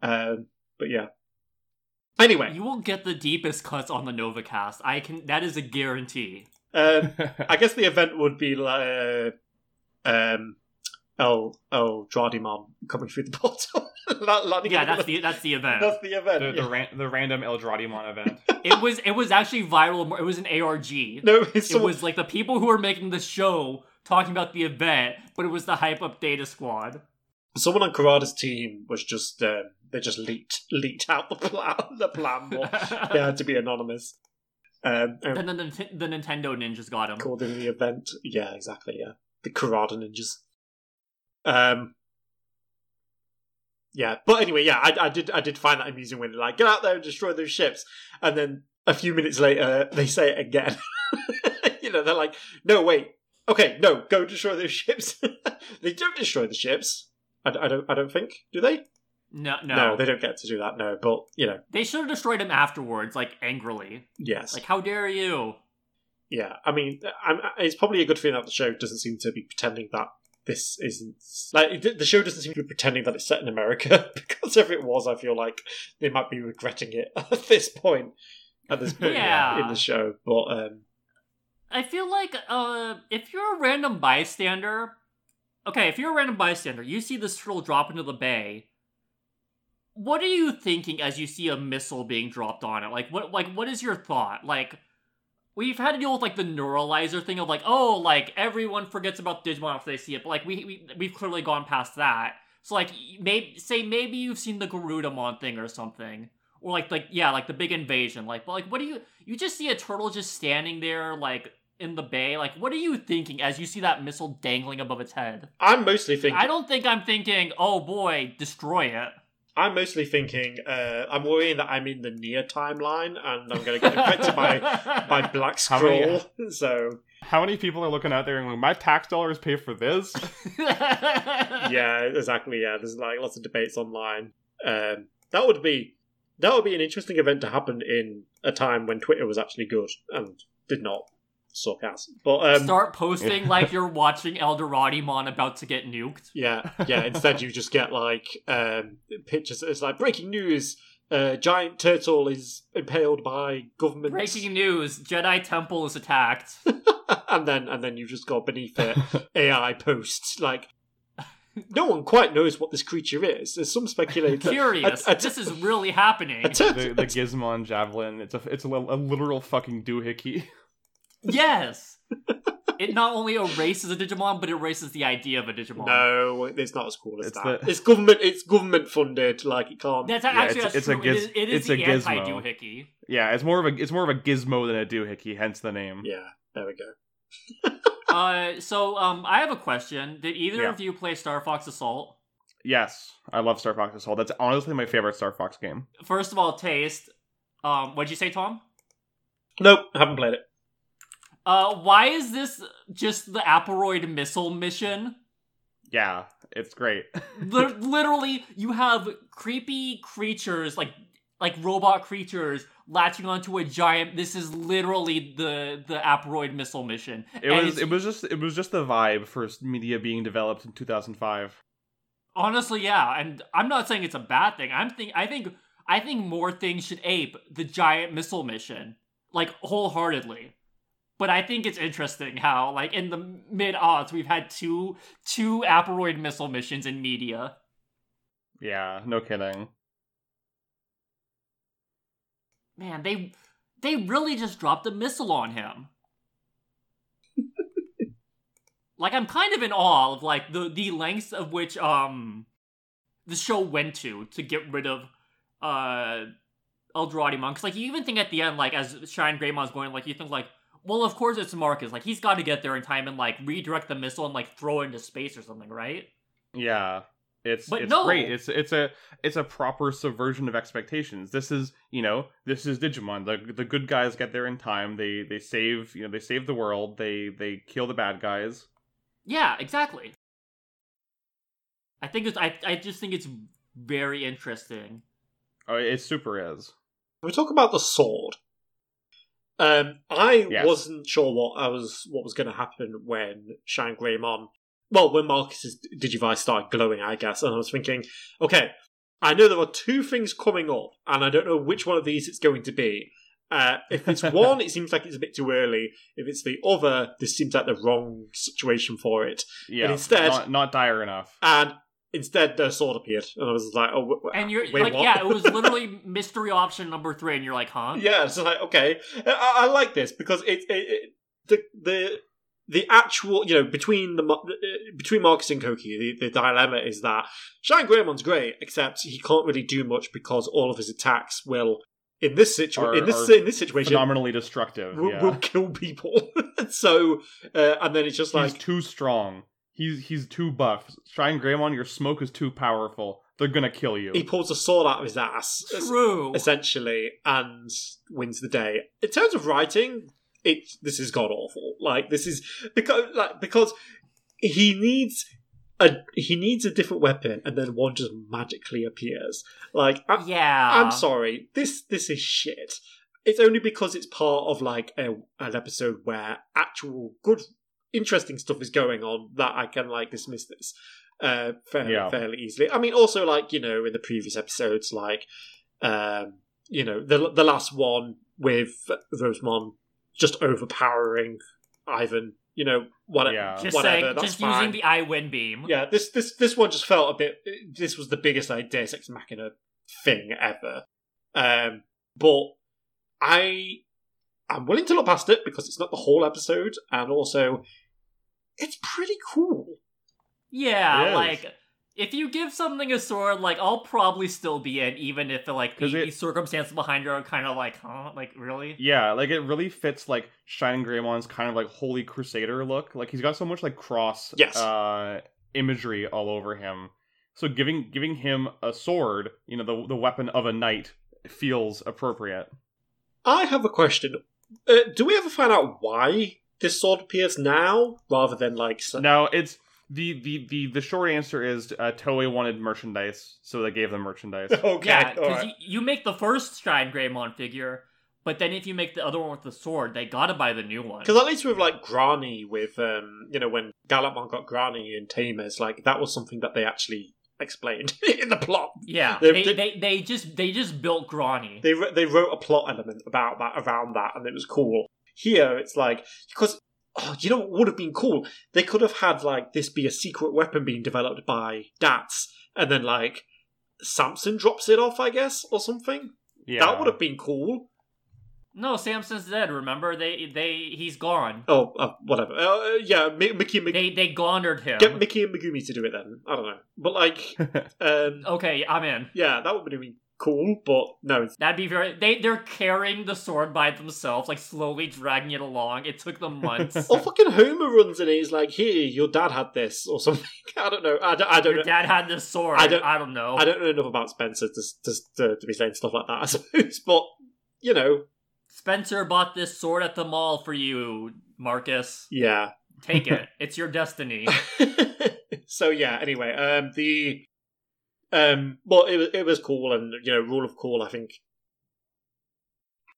Um, but yeah. Anyway, You will get the deepest cuts on the NovaCast. I can. That is a guarantee. um, I guess the event would be like uh, um, El El Dradimon coming through the portal. La- landing Yeah, that's the that's the event. that's the event. the, the, yeah. ran- the random Eldradimon event. It was it was actually viral. It was an ARG. no, it's It someone- was like the people who were making the show talking about the event, but it was the hype up Data Squad. someone on Kurata's team was just um, they just leaked leaked out the plan the plan, they had to be anonymous. Um, and then the, the, Nintendo ninjas got him. called in the event. Yeah, exactly. Yeah, the Karada ninjas. Um. Yeah, but anyway, yeah, I, I did I did find that amusing when they're like, get out there and destroy those ships, and then a few minutes later they say it again. you know, they're like, no, wait, okay, no, go destroy those ships. they don't destroy the ships. I, I don't I don't think do they? No, no, No, they don't get to do that. No, but you know, They should have destroyed him afterwards, like angrily. yes, Like, how dare you? Yeah, I mean, I'm, it's probably a good thing that the show doesn't seem to be pretending that this isn't like the- the show doesn't seem to be pretending that it's set in America because if it was, I feel like they might be regretting it at this point. At this point Yeah. in the show, but um, I feel like uh if you're a random bystander okay, if you're a random bystander, you see this turtle drop into the bay. What are you thinking as you see a missile being dropped on it? Like what like what is your thought? Like we've had to deal with like the neuralizer thing of like, oh, like everyone forgets about Digimon after they see it, but like we, we we've clearly gone past that. So like maybe say maybe you've seen the Garudamon thing or something. Or like like yeah, like the big invasion. Like but like what do you you just see a turtle just standing there like in the bay? Like what are you thinking as you see that missile dangling above its head? I'm mostly thinking. I don't think I'm thinking, oh boy, destroy it. I'm mostly thinking. Uh, I'm worrying that I'm in the near timeline and I'm going to get affected by by Black How many- Scroll. So How many people are looking out there and going, my tax dollars pay for this? yeah, exactly. Yeah, there's like lots of debates online. Um, that would be that would be an interesting event to happen in a time when Twitter was actually good and did not suck ass. But um, Start posting like you're watching Eldradimon about to get nuked. yeah, yeah. Instead, you just get like um, pictures. It's like breaking news: uh, giant turtle is impaled by government. Breaking news: Jedi Temple is attacked. and then and then you just got beneath it AI posts like. No one quite knows what this creature is. There's some speculation. Curious. A- a- this is really happening. a tur- the, the Gizmon javelin. It's a it's a, a literal fucking doohickey. Yes. It not only erases a Digimon, but erases the idea of a Digimon. No, it's not as cool as It's that. the- It's government. It's government funded. Like it can't. That's Yeah, actually it's- that's it's a true. giz- it is, it is it's the a gizmo. anti doohickey. Yeah, it's more of a it's more of a gizmo than a doohickey, hence the name. yeah, there we go. uh, so um, I have a question. Did either Yeah. of you play Star Fox Assault? Yes, I love Star Fox Assault. That's honestly my favorite Star Fox game. First of all, taste. Um, what'd you say, Tom? Nope, haven't played it. Uh, why is this just the Aparoid missile mission? Yeah, it's great. Lit- literally, you have creepy creatures like like robot creatures latching onto a giant. This is literally the the Aparoid missile mission. It And was it was just it was just the vibe for media being developed in 2005. honestly, yeah. And I'm not saying it's a bad thing. I'm think I think I think more things should ape the giant missile mission, like wholeheartedly. But I think it's interesting how, like in the mid aughts, we've had two two Aparoid missile missions in media. Yeah, no kidding. Man, they they really just dropped a missile on him. like I'm kind of in awe of like the the lengths of which um the show went to to get rid of uh Eldrazi Because like you even think at the end, like as Shine Greymon's going, like you think like, well, of course it's Marcus. Like he's got to get there in time and like redirect the missile and like throw it into space or something, right? Yeah. It's But it's no. great. It's it's a it's a proper subversion of expectations. This is you know this is Digimon. The the good guys get there in time. They they save you know they save the world. They they kill the bad guys. Yeah, exactly. I think it's I I just think it's very interesting. Oh, it super is. we talk about the sword. Um, I Yes. wasn't sure what I was what was going to happen when Shine Greymon. Well, when Marcus's Digivice started glowing, I guess, and I was thinking, okay, I know there are two things coming up, and I don't know which one of these it's going to be. Uh, if it's one, it seems like it's a bit too early. If it's the other, this seems like the wrong situation for it. Yeah. instead- not, not dire enough. And instead, the sword appeared, and I was like, oh, w- w- And you're wait, like, what? yeah, it was literally mystery option number three, and you're like, huh? Yeah, it's like okay, I, I like this because it, it, it the the the actual you know between the uh, between Marcus and Kouki, the, the dilemma is that Shine Greymon's great, except he can't really do much because all of his attacks will in this situation in this in this situation Phenomenally destructive. will, yeah. will kill people. so uh, and then it's just he's like too strong. He's he's too buff. Shine Greymon, your smoke is too powerful. They're gonna kill you. he pulls a sword out of his ass. True. essentially and wins the day. In terms of writing, it this is god awful. Like this is because like because he needs a he needs a different weapon and then one just magically appears. Like I'm, Yeah. I'm sorry, this this is shit. It's only because it's part of like a, an episode where actual good interesting stuff is going on that I can like dismiss this uh fairly, Yeah. fairly easily. I mean also like, you know, in the previous episodes like um you know, the the last one with Rosemon just overpowering Ivan, you know, what, Yeah. Just whatever, saying, just fine. using the eye wind beam. Yeah, this this this one just felt a bit. This was the biggest like Deus Ex Machina thing ever. Um, but I I'm willing to look past it because it's not the whole episode, and also it's pretty cool. Yeah, It is. like if you give something a sword, like I'll probably still be in, even if the like the, 'Cause it- the circumstances behind it are kind of like, huh, like really? Yeah, like it really fits like Shining Greymon's kind of like holy crusader look. Like he's got so much like cross Yes. uh imagery all over him. So giving giving him a sword, you know, the the weapon of a knight feels appropriate. I have a question. Uh, do we ever find out why this sword appears now rather than like? so- Now it's the the the the short answer is uh, Toei wanted merchandise, so they gave them merchandise. Okay, yeah, because right. you, you make the first Shine Greymon figure, but then if you make the other one with the sword, they gotta buy the new one. Because at least with like Grani, with um, you know, when Gallantmon got Grani and Tamers, like that was something that they actually explained in the plot. Yeah, They- they, they- they, they, just they just built Grani. They they wrote a plot element about that around that, and it was cool. Here, it's like because oh, you know what would have been cool? They could have had like this be a secret weapon being developed by Dats, and then like Samson drops it off, I guess, or something. Yeah, That would have been cool. no, Samson's dead. Remember, they they he's gone. Oh, uh, whatever. Uh, yeah, Mi- Mickey and Meg- They they laundered him. get Mickey and Megumi to do it then. I don't know, but like, um, Okay, I'm in. yeah, that would be been cool. But no, That'd be very. They they're carrying the sword by themselves, like slowly dragging it along. It took them months. Or fucking Homer runs in and he's like, "Here, your dad had this," or something. I don't know. I don't, I don't Your know. dad had this sword. I I don't- don't. I don't know. I don't know enough about Spencer to, to, to, to be saying stuff like that, I suppose. But, you know, Spencer bought this sword at the mall for you, Marcus. yeah. Take it. it's your destiny. so, yeah, anyway, um, the. Um, well, it was it was cool, and you know, rule of cool. I think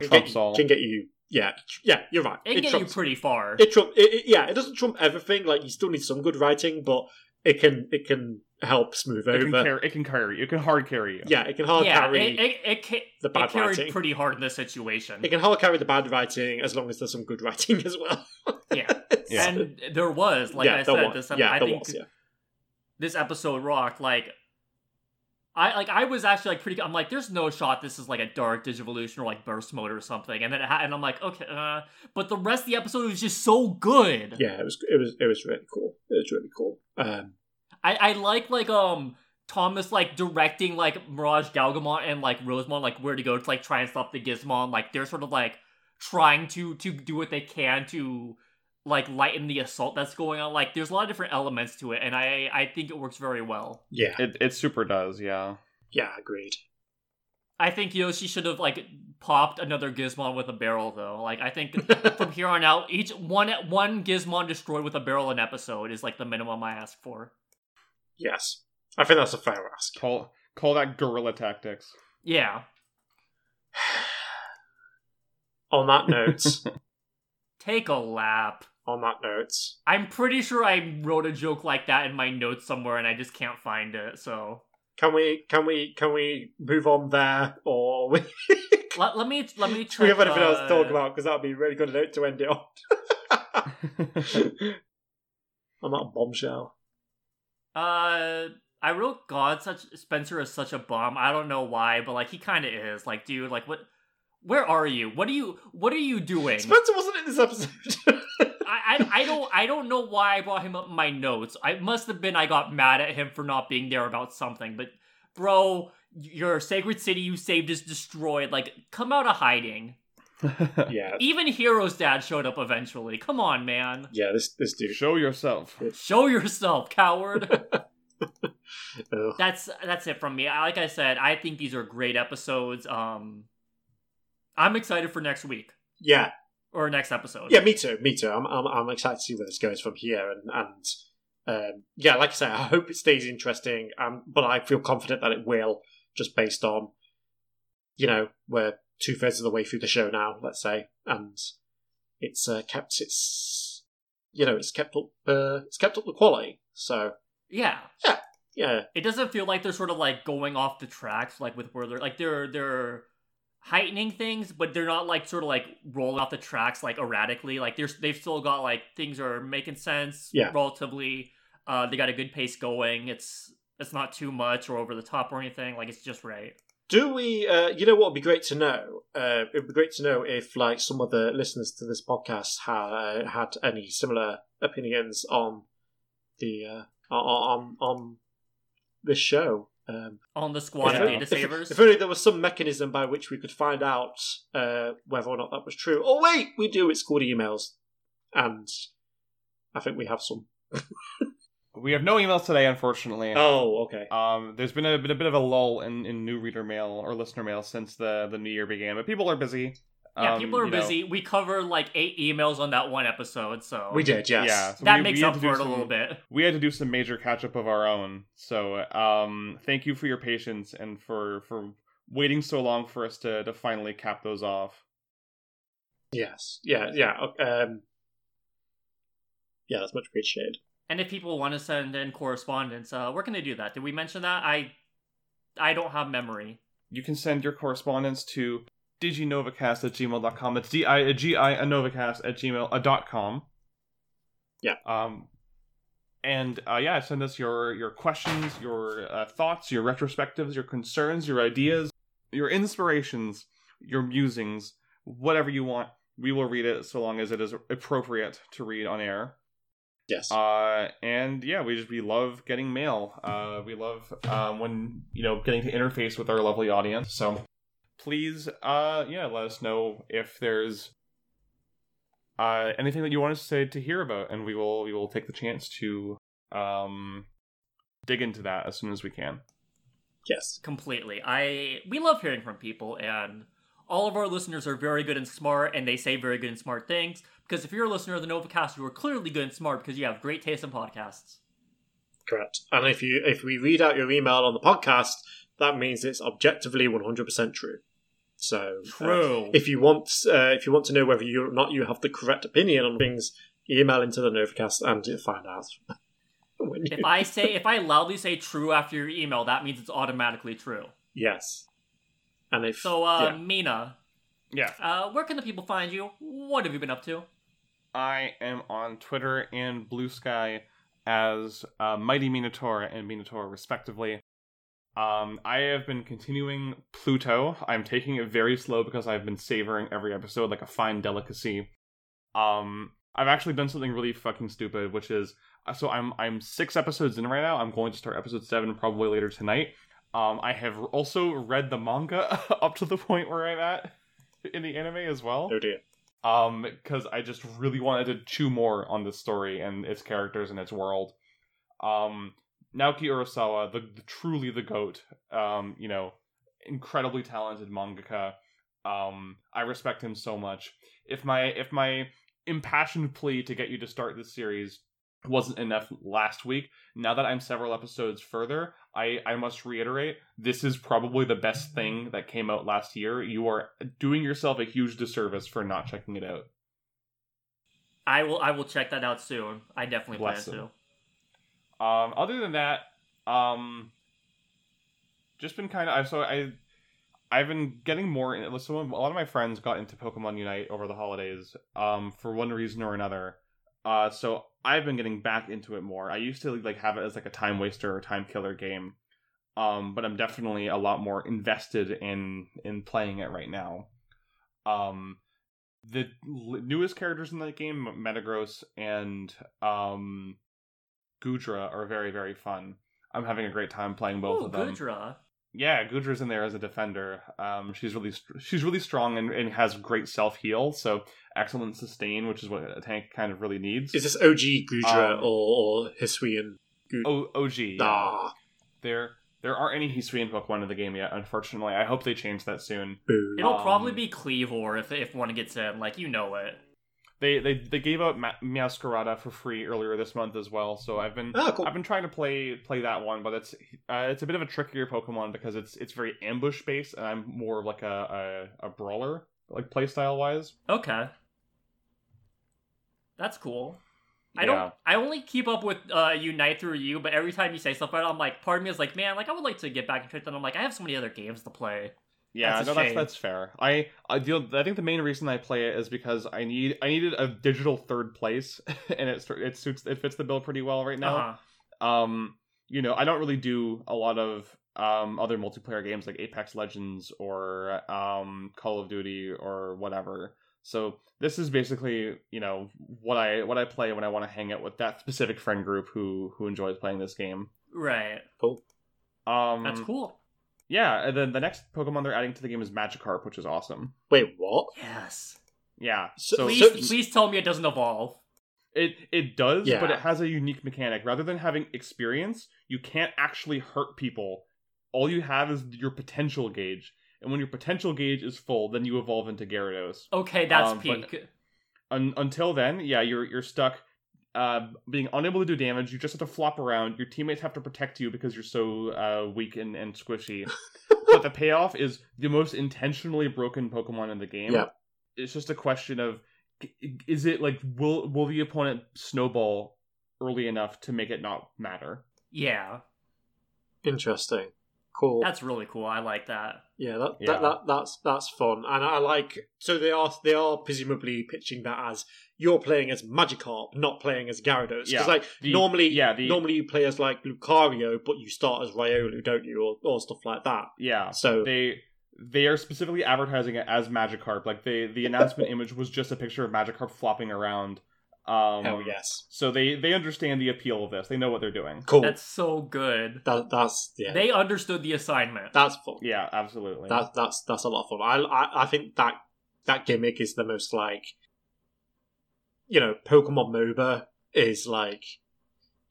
can Trumps get, all. can get you. Yeah, yeah, you're right. It can get you pretty far. It trump. It, it- yeah, it doesn't trump everything. Like you still need some good writing, but it can it can help smooth it can over. carry. It can carry. you. It can hard carry you. Yeah, it can hard yeah, carry. it, it, it, ca- the bad it carried writing. pretty hard in this situation. It can hard carry the bad writing as long as there's some good writing as well. Yeah. Yeah. And there was, like yeah, I said, was. this ep- yeah, I there think was. Yeah. this episode rocked. Like, I like I was actually like pretty. I'm like, there's no shot this is like a dark Digivolution or like burst mode or something. And then it ha- and I'm like, okay, uh, but the rest of the episode was just so good. yeah, it was it was it was really cool. It was really cool. Um, I I like like um Thomas like directing like Mirage Gaogamon and like Rosemon like where to go to like try and stop the Gizmon. Like they're sort of like trying to to do what they can to like lighten the assault that's going on. Like there's a lot of different elements to it, and I I think it works very well. Yeah, It it super does, yeah. yeah, agreed. I think Yoshi should have like popped another Gizmon with a barrel though. Like I think from here on out, each one one Gizmon destroyed with a barrel an episode is like the minimum I ask for. Yes, I think that's a fair ask. Call call that guerrilla tactics. Yeah. On that note, Take a lap. On that note, I'm pretty sure I wrote a joke like that in my notes somewhere and I just can't find it. So can we can we can we move on there, or we, let, let me let me do check. we have anything else to uh, talk about? Because that'd be a really good note to end it on. on that bombshell. Uh, I wrote God such Spencer is such a bum. I don't know why, but like he kind of is. Like, dude, like what? Where are you? What are you? What are you doing? Spencer wasn't in this episode. I, I I don't I don't know why I brought him up in my notes. I must have been I got mad at him for not being there about something. But bro, your sacred city you saved is destroyed. Like, come out of hiding. yeah, Even Hero's dad showed up eventually. Come on, man. yeah. This this dude. Show yourself. Show yourself, coward. That's that's it from me. Like I said, I think these are great episodes. Um, I'm excited for next week Yeah, or next episode. yeah. Me too. Me too. I'm I'm, I'm excited to see where this goes from here, and and um, yeah, like I say, I hope it stays interesting. Um, but I feel confident that it will, just based on, you know, we're two thirds of the way through the show now. Let's say, and it's uh, kept its, you know, it's kept up, uh, it's kept up the quality. So yeah. yeah, It doesn't feel like they're sort of like going off the tracks, like with where they're like they're they're heightening things, but they're not like sort of like rolling off the tracks like erratically. Like there's they've still got like things are making sense. Yeah. relatively. Uh, they got a good pace going. It's it's not too much or over the top or anything. Like it's just right. Do we? Uh, you know what would be great to know? Uh, it would be great to know if, like, some of the listeners to this podcast ha- had any similar opinions on the uh, on on this show. Um, On the squad if, of data if- savers. if only there was some mechanism by which we could find out uh, whether or not that was true. Oh wait, we do. It's called emails, and I think we have some. we have no emails today, unfortunately. Oh, okay. Um, there's been a bit, a bit of a lull in, in new reader mail or listener mail since the, the new year began, but people are busy. Yeah, Um, people are you know, busy. We cover like eight emails on that one episode, so We did, yes. Yeah, so that we- makes we up to do for it a little bit. We had to do some major catch up of our own. So, um, thank you for your patience and for for waiting so long for us to to finally cap those off. Yes. Yeah. Yeah. okay, Um, yeah, that's much appreciated. And if people want to send in correspondence, uh, where can they do that? Did we mention that? I I don't have memory. You can send your correspondence to diginovacast at gmail.com. It's D-I- G-I-Novacast at gmail uh. Yeah. Um, and uh, yeah, send us your your questions, your uh, thoughts, your retrospectives, your concerns, your ideas, your inspirations, your musings, whatever you want. We will read it so long as it is appropriate to read on air. Yes. Uh, and yeah, we just we love getting mail. Uh, we love um, when you know getting to interface with our lovely audience. So please, uh, yeah, let us know if there's uh anything that you want us to say to hear about, and we will we will take the chance to um dig into that as soon as we can. yes. Completely. I we love hearing from people and all of our listeners are very good and smart and they say very good and smart things. Because if you're a listener of the Novacast, you are clearly good and smart because you have great taste in podcasts. Correct. And if you if we read out your email on the podcast, that means it's objectively one hundred percent true. So uh, True. if you want uh, if you want to know whether you or not you have the correct opinion on things, email into the Novacast and you'll find out. When you- if I say if I loudly say true after your email, that means it's automatically true. yes. And if So uh yeah. Mina, Yeah, uh where can the people find you? What have you been up to? I am on Twitter and Blue Sky as uh, Mighty Minotaur and Minotaur, respectively. Um, I have been continuing Pluto. I'm taking it very slow because I've been savoring every episode like a fine delicacy. Um, I've actually done something really fucking stupid, which is Uh, So I'm I'm six episodes in right now. I'm going to start episode seven probably later tonight. Um, I have also read the manga up to the point where I'm at in the anime as well. Oh dear. Um, because I just really wanted to chew more on this story and its characters and its world. Um, Naoki Urasawa, the, the truly the goat. Um, you know, incredibly talented mangaka. Um, I respect him so much. If my if my impassioned plea to get you to start this series wasn't enough last week, now that I'm several episodes further, I, I must reiterate this is probably the best thing that came out last year. You are doing yourself a huge disservice for not checking it out. I will I will check that out soon. I definitely Bless plan him. to. Um, other than that, um, just been kind of so I I've been getting more. in- So a lot of my friends got into Pokemon Unite over the holidays, um, for one reason or another. Uh, so I've been getting back into it more. I used to like have it as like a time waster or time killer game, um, but I'm definitely a lot more invested in in playing it right now. Um, the newest characters in that game, Metagross and um, Goodra, are very very fun. I'm having a great time playing both Oh, of them. Goodra. Yeah, Goodra's in there as a defender. Um, she's really she's really strong and, and has great self heal. So excellent sustain, which is what a tank kind of really needs. Is this OG Goodra Um, or, or Hisuian Goodra? O- OG. yeah. Ah, There there aren't any Hisuian Pokemon in the game yet. Unfortunately, I hope they change that soon. It'll Um, probably be Kleavor if if one gets in. Like you know it. They they they gave out Ma- Meowscarada for free earlier this month as well. So I've been Oh, cool. I've been trying to play play that one, but it's uh, it's a bit of a trickier Pokemon because it's it's very ambush based, and I'm more of like a a, a brawler like playstyle wise. Okay. That's cool. I don't. I only keep up with uh, Unite through you, but every time you say stuff about it, I'm like, part of me is like, man, like I would like to get back into it. Then I'm like, I have so many other games to play. Yeah, That's no, that's shame. that's fair. I I deal. I think the main reason I play it is because I need I needed a digital third place, and it it suits it fits the bill pretty well right now. Uh-huh. Um, you know, I don't really do a lot of um other multiplayer games like Apex Legends or um Call of Duty or whatever. So this is basically you know what I what I play when I want to hang out with that specific friend group who who enjoys playing this game. Right. Cool. Um, That's cool. Yeah, and then the next Pokemon they're adding to the game is Magikarp, which is awesome. Wait, what? Yes. Yeah, So- so, Please, so- please tell me it doesn't evolve. it it does, Yeah. but it has a unique mechanic. Rather than having experience, you can't actually hurt people. All you have is your potential gauge, and when your potential gauge is full, then you evolve into Gyarados. Okay, that's Um, peak. Un- until then, yeah, you're you're stuck. Uh, being unable to do damage, you just have to flop around. Your teammates have to protect you because you're so uh, weak and, and squishy. but the payoff is the most intentionally broken Pokemon in the game. Yeah. It's just a question of is it like will will the opponent snowball early enough to make it not matter? Yeah, Interesting. Cool. that's really cool. I like that. Yeah, that, Yeah. That, that that's that's fun, and I like. So they are they are presumably pitching that as you're playing as Magikarp, not playing as Gyarados. Because Yeah. like The- normally, yeah, the- normally you play as like Lucario, but you start as Riolu, don't you, or, or stuff like that. Yeah. So They they are specifically advertising it as Magikarp. Like they the announcement image was just a picture of Magikarp flopping around. Um, hell yes, So they they understand the appeal of this. They know what they're doing. cool. That's so good. that, that's yeah, They understood the assignment. that's fun. Yeah, absolutely. That that's that's a lot of fun. I, I I think that that gimmick is the most like, you know, Pokemon MOBA is like,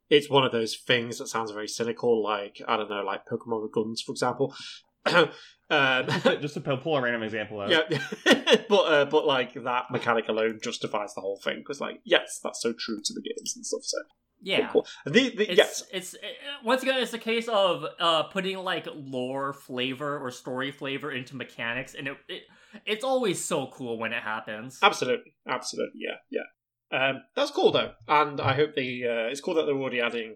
it's one of those things that sounds very cynical. Like I don't know, like Pokemon with guns, for example. um, just to pull pull a random example out. yeah, but uh, but like that mechanic alone justifies the whole thing because like yes, that's so true to the games and stuff. So yeah. cool. The, the, It's, yes, it's it, once again, it's a case of uh, putting like lore flavor or story flavor into mechanics, and it, it it's always so cool when it happens. Absolutely, absolutely, yeah, yeah. Um, that's cool though, and I hope they. Uh, it's cool that they're already adding.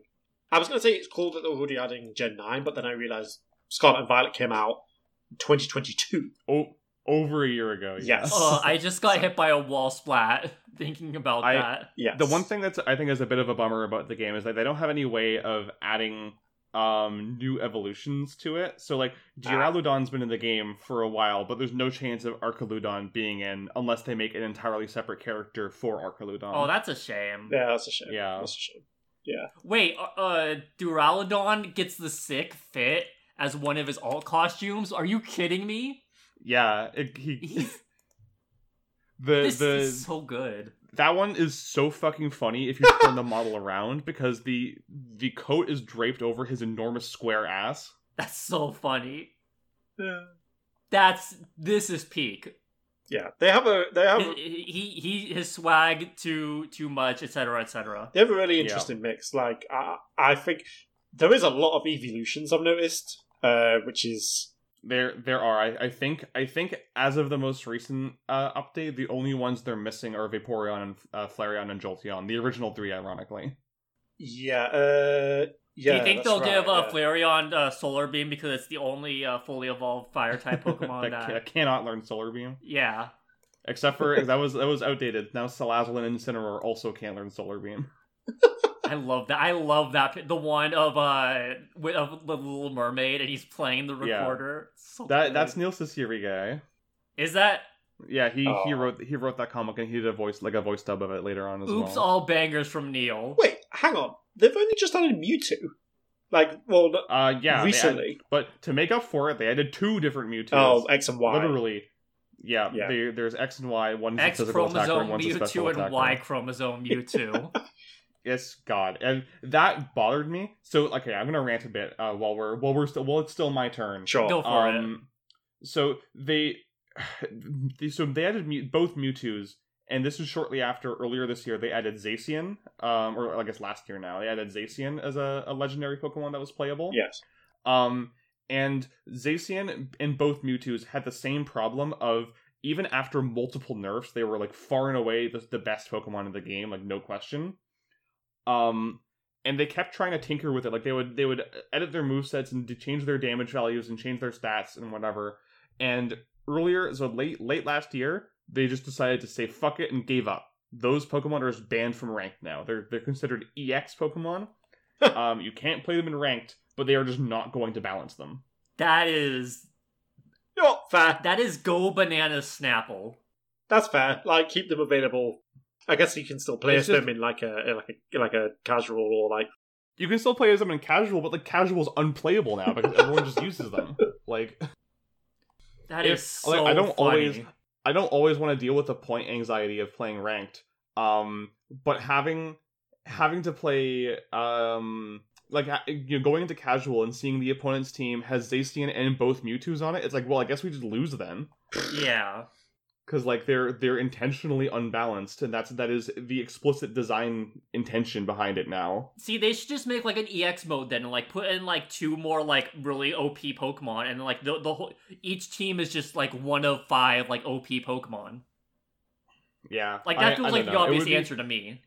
I was going to say it's cool that they're already adding Gen Nine, but then I realized Scarlet and Violet came out in 2022. Oh, over a year ago. yeah. Yes. Oh, I just got hit by a wall splat thinking about I- that. Yes. The one thing that's I think is a bit of a bummer about the game is that they don't have any way of adding um new evolutions to it. So like Duraludon's been in the game for a while, but there's no chance of Archaludon being in unless they make an entirely separate character for Archaludon. Oh, that's a shame. Yeah, that's a shame. Yeah. that's a shame. Yeah. Wait, uh, uh, Duraludon gets the sick fit as one of his alt costumes? Are you kidding me? Yeah, it, he the this the is so good. That one is so fucking funny if you turn the model around because the the coat is draped over his enormous square ass. That's so funny. Yeah. That's this is peak. Yeah. They have a they have a, He, he he his swag too too much, etc. etc. they have a really Yeah. interesting mix. Like I I think there is a lot of evolutions I've noticed, uh, which is There there are I, I think I think as of the most recent uh, update, the only ones they're missing are Vaporeon and uh, Flareon and Jolteon, the original three, ironically. yeah, uh, yeah. Do you think they'll right, give uh, yeah. Flareon uh, Solar Beam because it's the only uh, fully evolved fire type Pokemon that, that? ca- cannot learn Solar Beam, Yeah, except for that was that was outdated. Now Salazzle and Incineroar also can't learn Solar Beam. I love that. I love that. The one of uh with of the Little Mermaid and he's playing the Yeah. recorder. So That good. that's Neil Ciceri guy. is that. Yeah, he, he Oh. wrote he wrote that comic and he did a voice like a voice dub of it later on as Oops, well. Oops, all bangers from Neil. Wait, hang on. They've only just added Mewtwo. Like, well, Uh, yeah, they add- recently. but to make up for it, they added two different Mewtwo's. Oh, X and Y. literally. Yeah, Yeah. They, there's X and Y. One's a X physical attacker, and chromosome one's a special Mewtwo and attacker. Y chromosome Mewtwo. Yes, God, and that bothered me. So, okay, I'm gonna rant a bit uh, while we're while we're still while it's still my turn. Sure. Go for it. Um, so they, so they added Mew, both Mewtwo's, and this is shortly after earlier this year they added Zacian, um, or I guess last year now they added Zacian as a, a legendary Pokemon that was playable. Yes. Um, and Zacian and both Mewtwo's had the same problem of even after multiple nerfs, they were like far and away the, the best Pokemon in the game, like no question. Um, and they kept trying to tinker with it. Like they would they would edit their movesets and change their damage values and change their stats and whatever. And earlier, so late late last year, they just decided to say fuck it and gave up. Those Pokemon are just banned from ranked now. They're they're considered EX Pokemon. um, you can't play them in ranked, but they are just not going to balance them. that is You know what? Fair. that is go bananas Snapple. That's fair. Like, keep them available. I guess you can still play It's just- them in like a like a like a casual or like You can still play as them in casual, but the casual's unplayable now because everyone just uses them. Like that is If- so like, I don't funny. always- I don't always want to deal with the point anxiety of playing ranked. Um, but having having to play um like you know, going into casual and seeing the opponent's team has Zacian and both Mewtwo's on it, it's like, well, I guess we just lose then Yeah. Because like they're they're intentionally unbalanced, and that's that is the explicit design intention behind it now. See, they should just make like an EX mode then, and like put in like two more like really OP Pokemon, and like the the whole each team is just like one of five like OP Pokemon. Yeah, Like I- that feels I like the obvious be- answer to me.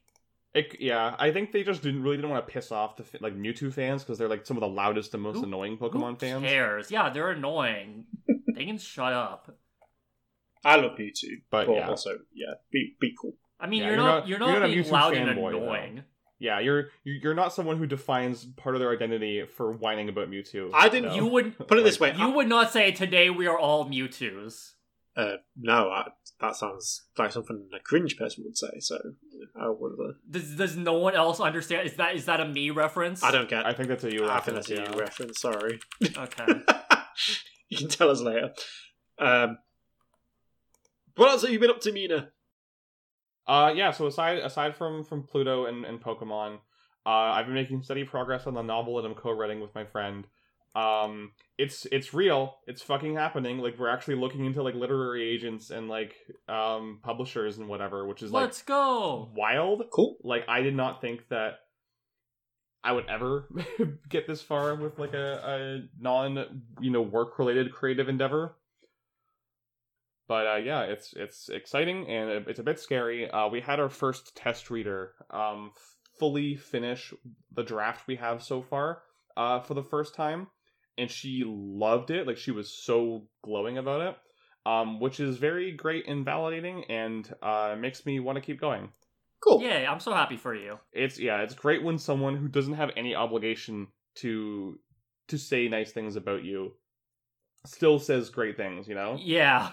It, yeah, I think they just didn't really didn't want to piss off the like Mewtwo fans because they're like some of the loudest and most Who- annoying Who Pokemon fans. cares? Yeah, they're annoying. they can shut up. I love Mewtwo, But, but yeah. also yeah, be be cool. I mean, Yeah, you're, you're not, not- you're you're not not a being Mewtwo loud and fanboy, though. annoying. Yeah, you're you- you're not someone who defines part of their identity for whining about Mewtwo. I didn't- No. You would Put it this way, you would not say today we are all Mewtwo's. Uh, no, I, that sounds like something a cringe person would say. So I would. Uh, Does, does no one else understand? Is that is that a me reference? I don't get. I think that's a you. I think reference, that's a yeah. you reference. Sorry. Okay. you can tell us later. Um, what else have you been up to, Mina? Uh, yeah. So aside aside from from Pluto and and Pokemon, uh, I've been making steady progress on the novel that I'm co-writing with my friend. Um, it's it's real. It's fucking happening. Like we're actually looking into like literary agents and like um publishers and whatever, which is like Let's go. wild. Cool. Like I did not think that I would ever get this far with like a, a non you know work related creative endeavor. But uh, yeah, it's it's exciting and it's a bit scary. Uh, we had our first test reader um, fully finish the draft we have so far uh, for the first time, and she loved it. Like she was so glowing about it, um, which is very great and validating, and uh, makes me want to keep going Cool. Yeah, I'm so happy for you. it's yeah it's great when someone who doesn't have any obligation to to say nice things about you still says great things you know Yeah.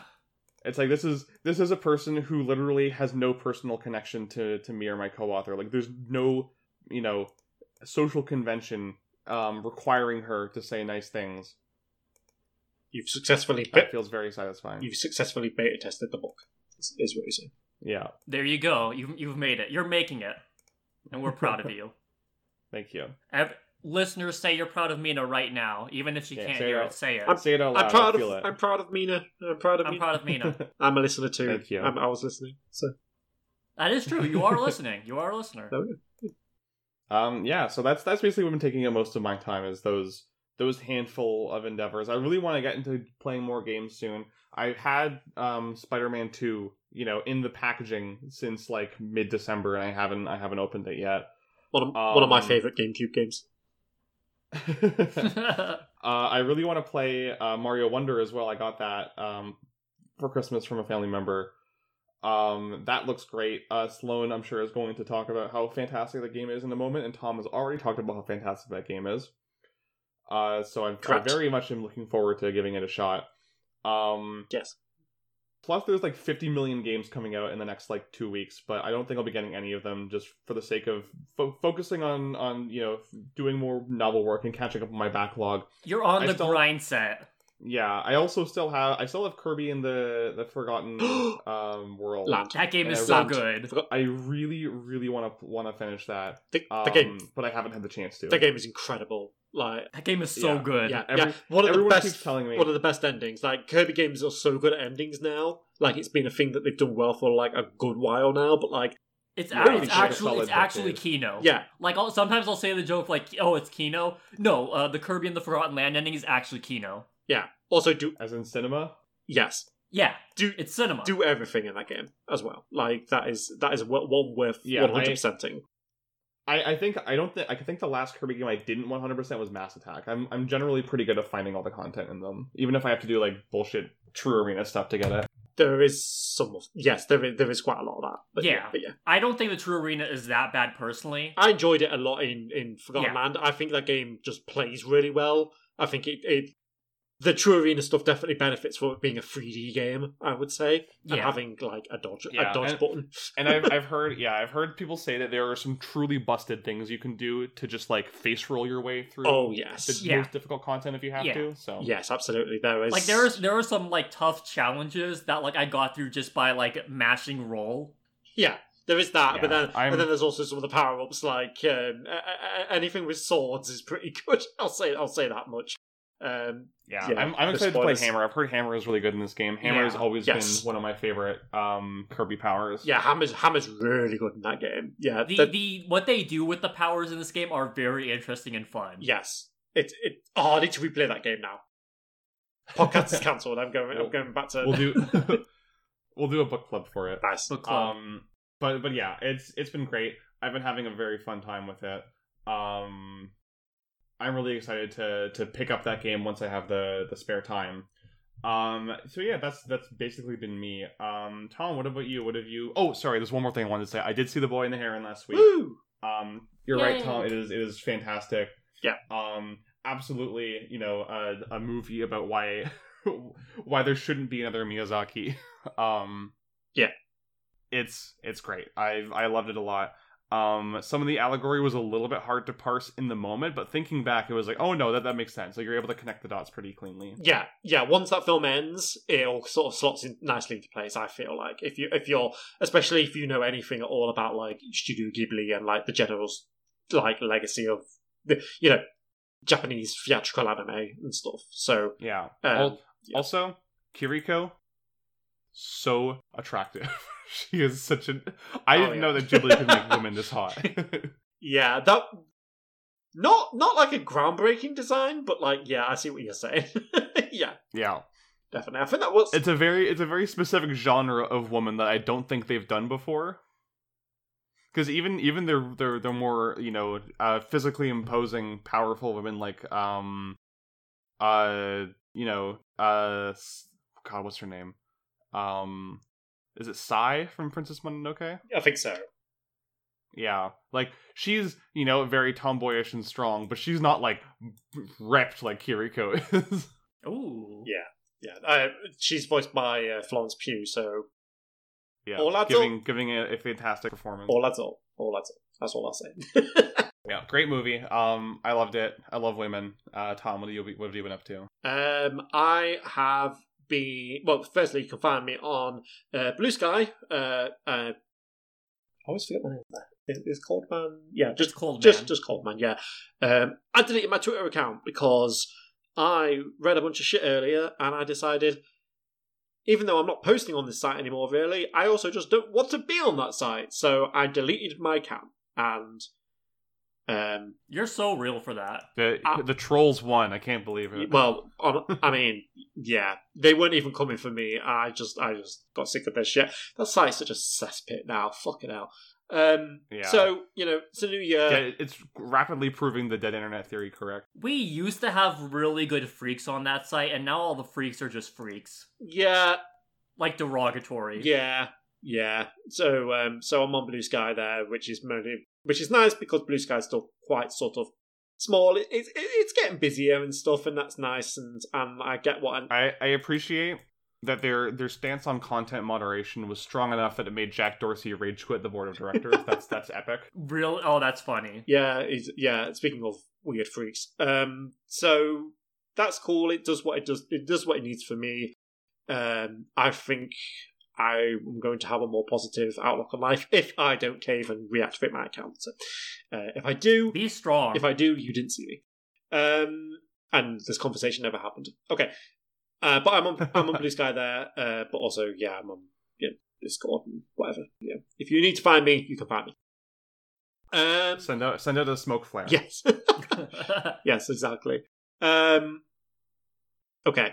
It's like this is this is a person who literally has no personal connection to to me or my co-author like there's no you know social convention um, requiring her to say nice things. You've successfully That be- feels very satisfying. you've successfully beta tested the book. Is, is what you're saying. Yeah, There you go. You've you've made it. You're making it, and we're proud of you. thank you. Ev- listeners, say you're proud of Mina right now, even if she Yeah, can't say hear it it. Say it. I'm- Say it out loud. I'm proud I feel of it. I'm proud of Mina. I'm proud of I'm Mina. proud of Mina. I'm a listener too. Thank you. I'm, I was listening. So That is true. You are listening. You are a listener. there we go. Um, yeah, so that's that's basically what I've been taking up most of my time is those those handful of endeavors. I really want to get into playing more games soon. I've had um Spider-Man 2, you know, in the packaging since like mid December and I haven't I haven't opened it yet. One of, one of my Um, favorite GameCube games. uh, I really want to play uh, Mario Wonder as well. I got that um, for Christmas from a family member. Um, that looks great. Uh, Sloan, I'm sure, is going to talk about how fantastic the game is in a moment, and Tom has already talked about how fantastic that game is. Uh, so I'm, I very much am looking forward to giving it a shot. Um, Yes. Plus, there's like 50 million games coming out in the next like two weeks, but I don't think I'll be getting any of them just for the sake of fo- focusing on on you know doing more novel work and catching up on my backlog. You're on I the still- grind set. Yeah, I also still have I still have Kirby in the the Forgotten um world. Land. That game is so Land. good. I really really want to want to finish that. The, Um, the game. but I haven't had the chance to. The game is incredible. Like That game is so Yeah. good. yeah, Every- yeah. One of the everyone best. keeps telling me. One of the best endings. Like Kirby games are so good at endings now. Like it's been a thing that they've done well for like a good while now. But like, It's, Yeah, a- it's actually it's actually. Kino. yeah, Like I'll, sometimes I'll say the joke like, "Oh, it's Kino." No, uh, the Kirby and the Forgotten Land ending is actually Kino. Yeah. Also, do As in cinema. yes, Yeah, do it's cinema. do everything in that game as well. Like that is that is one one worth one hundred percenting. I, I think I don't think I think the last Kirby game I didn't 100 percent was Mass Attack. I'm I'm generally pretty good at finding all the content in them, even if I have to do like bullshit True Arena stuff to get it. There is some of yes, there is there is quite a lot of that. But yeah, Yeah. but yeah. I don't think the True Arena is that bad personally. I enjoyed it a lot in in Forgotten Yeah. Land. I think that game just plays really well. I think it, it the True Arena stuff definitely benefits from it being a 3D game. I would say and Yeah. having like a dodge Yeah, a dodge and- button. And I've I've heard yeah I've heard people say that there are some truly busted things you can do to just like face roll your way through. Oh the yes, Yeah. most difficult content if you have Yeah. to. So yes, absolutely. There is Like there is there are some like tough challenges that like I got through just by like mashing roll. yeah. There is that, but then I'm- and then there's also some of the power ups like um, a- a- a- anything with swords is pretty good. I'll say I'll say that much. Um, yeah, Yeah, I'm, I'm excited to play. Hammer. I've heard Hammer is really good in this game. Hammer has always Yes. been one of my favorite um Kirby powers. yeah, Hammer's Hammer's really good in that game. Yeah, The that- the what they do with the powers in this game are very interesting and fun. Yes. It it oh I need to replay that game now. Podcast is cancelled. I'm going I'm going back to we'll do we'll do a book club for it. nice. Book club. Um, but but yeah, it's it's been great. I've been having a very fun time with it. Um, I'm really excited to to pick up that game once I have the the spare time. Um, so yeah, that's that's basically been me. Um, Tom, what about you? What have you? Oh, sorry, there's one more thing I wanted to say. I did see the Boy in the Heron last week. Woo! Um, you're right, Tom. It is it is fantastic. Yeah. Um, absolutely. You know, a, a movie about why why there shouldn't be another Miyazaki. Um, Yeah. It's it's great. I I loved it a lot. Um, some of the allegory was a little bit hard to parse in the moment, but thinking back, it was like, oh no, that that makes sense. Like you're able to connect the dots pretty cleanly. Yeah, yeah. Once that film ends, it all sort of slots in nicely into place. I feel like if you if you're especially if you know anything at all about like Studio Ghibli and like the general like legacy of the you know Japanese theatrical anime and stuff. So Yeah. Um, Al- yeah. Also, Kiriko, so attractive. she is such an. I Oh, didn't yeah. know that Ghibli could make women this hot. yeah, that not not like a groundbreaking design, but like yeah, I see what you're saying. yeah, yeah, definitely. I think that was it's a very it's a very specific genre of woman that I don't think they've done before. Because even even their their their more you know uh, physically imposing, powerful women like um uh you know uh God what's her name um is it Sai from Princess Mononoke? I think so. Yeah, like she's you know very tomboyish and strong, but she's not like repped like Kiriko is. Ooh. Yeah. Yeah, uh, she's voiced by uh, Florence Pugh, so yeah, All adult- giving giving it a fantastic performance. all that's all. All that's all. That's all I'll say. Yeah, great movie. Um, I loved it. I love women. Uh, Tom, what have you what have you been up to? Um, I have been well. Firstly, you can find me on uh, Bluesky. Uh, uh, I always forget my name. Is, is Man? Yeah, just cold just man. just Cold Man. Yeah. Um, I deleted my Twitter account because I read a bunch of shit earlier, and I decided, even though I'm not posting on this site anymore, really, I also just don't want to be on that site. So I deleted my account, and um, You're so real for that. The Ah. the trolls won. I can't believe it. Well, I mean, yeah, they weren't even coming for me. I just, I just got sick of their shit. That site's such a cesspit now. Fucking hell. Um, Yeah. So you know, it's a new year. Yeah, it's rapidly proving the dead internet theory correct. We used to have really good freaks on that site, and now all the freaks are just freaks. Yeah, Like derogatory. yeah, yeah. So, um, so I'm on Bluesky there, which is mainly, which is nice because Bluesky's still quite sort of small. It, it, it's getting busier and stuff, and that's nice. And and I get what I'm, I, I appreciate that their their stance on content moderation was strong enough that it made Jack Dorsey rage quit the board of directors. that's that's epic. Real. Oh, that's funny. Yeah, he's, yeah. Speaking of weird freaks, um, so that's cool. It does what it does. It does what it needs for me. Um, I think I'm going to have a more positive outlook on life if I don't cave and reactivate my account. So, uh, if I do, Be strong. if I do, you didn't see me. Um, and this conversation never happened. Okay, uh, but I'm on I'm on Bluesky there. Uh, but also, yeah, I'm on yeah, Discord and whatever. Yeah, if you need to find me, you can find me. Um, Send out send out a smoke flare. Yes. yes, exactly. Um, okay.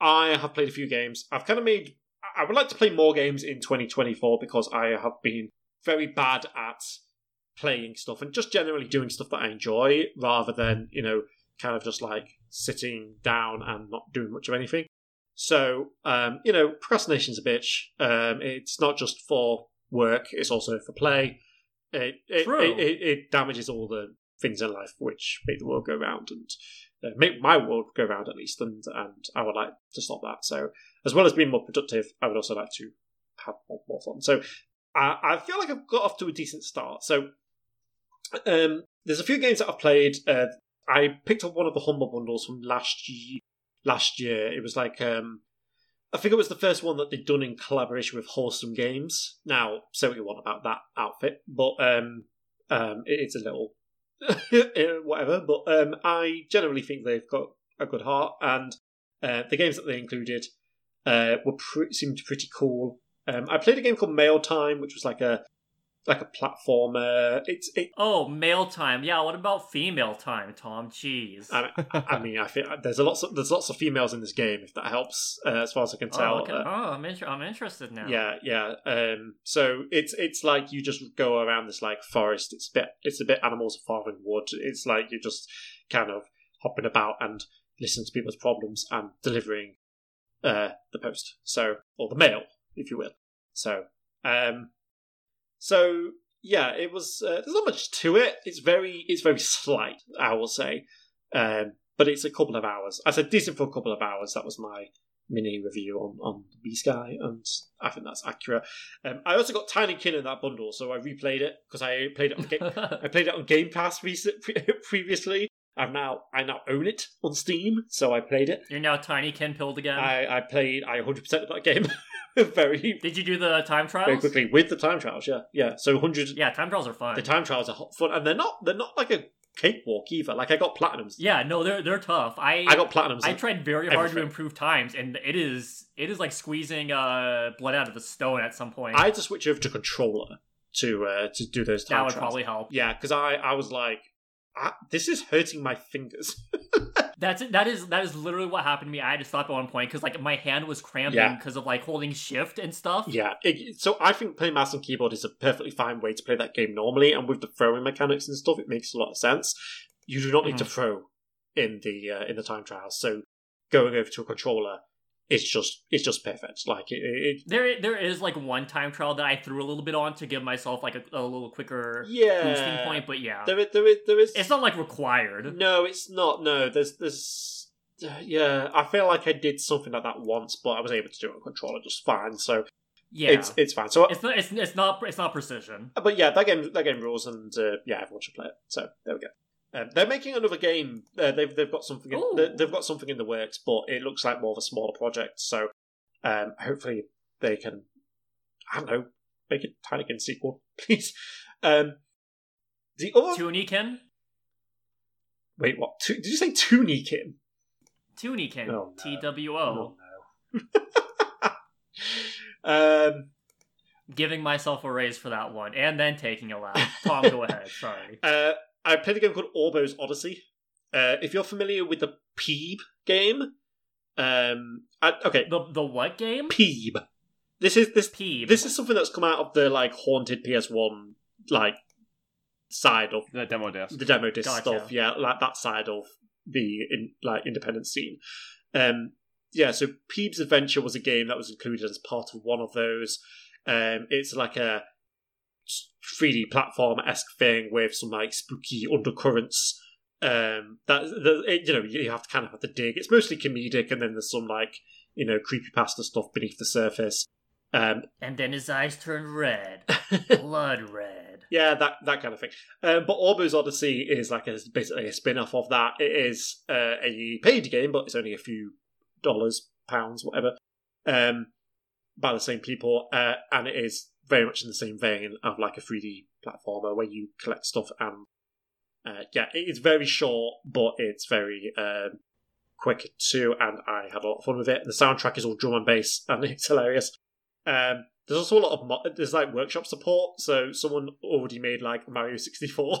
I have played a few games. I've kind of made. I would like to play more games in 2024 because I have been very bad at playing stuff and just generally doing stuff that I enjoy rather than, you know, kind of just like sitting down and not doing much of anything. So, um, you know, procrastination's a bitch. Um, it's not just for work, it's also for play. It, it, True. it, it, it damages all the things in life which make the world go round and uh, make my world go round at least. And, and I would like to stop that. So, as well as being more productive, I would also like to have more, more fun. So, I, I feel like I've got off to a decent start. So, um, there's a few games that I've played. Uh, I picked up one of the Humble bundles from last year. Last year, it was like um, I think it was the first one that they'd done in collaboration with Wholesome Games. Now, say what you want about that outfit, but um, um, it- it's a little whatever. But um, I generally think they've got a good heart, and uh, the games that they included uh, were pre- seemed pretty cool. Um, I played a game called Mail Time, which was like a like a platformer. It's it. oh, male time. Yeah. What about female time, Tom? Jeez. I, I mean, I think there's a lots of there's lots of females in this game, if that helps, uh, as far as I can tell. oh, okay. Uh, oh, I'm, inter- I'm interested now. Yeah, yeah. Um, so it's it's like you just go around this like forest. It's a bit it's a bit animals are farming wood. It's like you're just kind of hopping about and listening to people's problems and delivering uh, the post. So or the mail, if you will. So um, so yeah, it was. Uh, there's not much to it. It's very it's very slight, I will say. Um, but it's a couple of hours. I said decent for a couple of hours. That was my mini review on, on B Sky, and I think that's accurate. Um, I also got Tinykin in that bundle, so I replayed it because I played it on Game, I played it on Game Pass recent, pre- previously. I've now I now own it on Steam, so I played it. You're now Tinykin pilled again. I, I played I 100 percent of that game very Did you do the time trials? very quickly with the time trials. Yeah, yeah. So 100 Yeah, time trials are fun. the time trials are hot fun, and they're not they're not like a cakewalk either. Like I got platinums. yeah, no, they're they're tough. I I got platinums. I tried very hard everything. to improve times, and it is it is like squeezing uh blood out of a stone at some point. I had to switch over to controller to uh, to do those time that would trials. probably help. Yeah, because I, I was like, I, this is hurting my fingers. That's it. That is that is literally what happened to me. I had to stop at one point because like my hand was cramping Yeah. because of like holding shift and stuff. yeah, it, so I think playing mouse and keyboard is a perfectly fine way to play that game normally, and with the throwing mechanics and stuff, it makes a lot of sense. You do not need to Mm-hmm. throw in the uh, in the time trials, so going over to a controller, it's just it's just perfect. Like it, it There, there is like one time trial that I threw a little bit on to give myself like a, a little quicker yeah, boosting point, but yeah, there is, there is, there is it's not like required. No, it's not. No, there's there's yeah. I feel like I did something like that once, but I was able to do it on controller just fine. So Yeah, it's it's fine. So, it's not it's, it's not it's not precision. but yeah, that game that game rules, and uh, yeah, everyone should play it. So there we go. Um, they're making another game. Uh, they've they've got something. In, they- they've got something in the works, but it looks like more of a smaller project. So um, hopefully they can. I don't know. Make a Tinykin sequel, please. Um, the other. Tunikin, Wait, what? Tu- did you say Tunikin? Tunikin, Oh, no. T W O. Oh, no. um, Giving myself a raise for that one, and then taking a lap. Tom, go ahead. Sorry. uh, I played a game called Orbo's Odyssey. Uh, if you're familiar with the Peeb game, um, I, okay, The the what game? Peeb. This is this Peeb. this is something that's come out of the like haunted PS1 like side of The demo disc. the demo disc Gotcha. stuff. Yeah, like that side of the in, like independent scene. Um, yeah, so Peeb's Adventure was a game that was included as part of one of those. Um, it's like a 3D platform esque thing with some like spooky undercurrents. Um, that the, it, you know you have to kind of have to dig. It's mostly comedic, and then there's some like you know creepy pasta stuff beneath the surface. Um, and then his eyes turn red, blood red. Yeah, that that kind of thing. Um, but Orbo's Odyssey is like a, basically a spin off of that. It is uh, a paid game, but it's only a few dollars, pounds, whatever, um, by the same people, uh, and it is very much in the same vein of like a 3D platformer where you collect stuff and uh, yeah, it is very short, but it's very um, quick too, and I had a lot of fun with it. The soundtrack is all drum and bass, and it's hilarious. Um, there's also a lot of mo- there's like workshop support, so someone already made like Mario 64.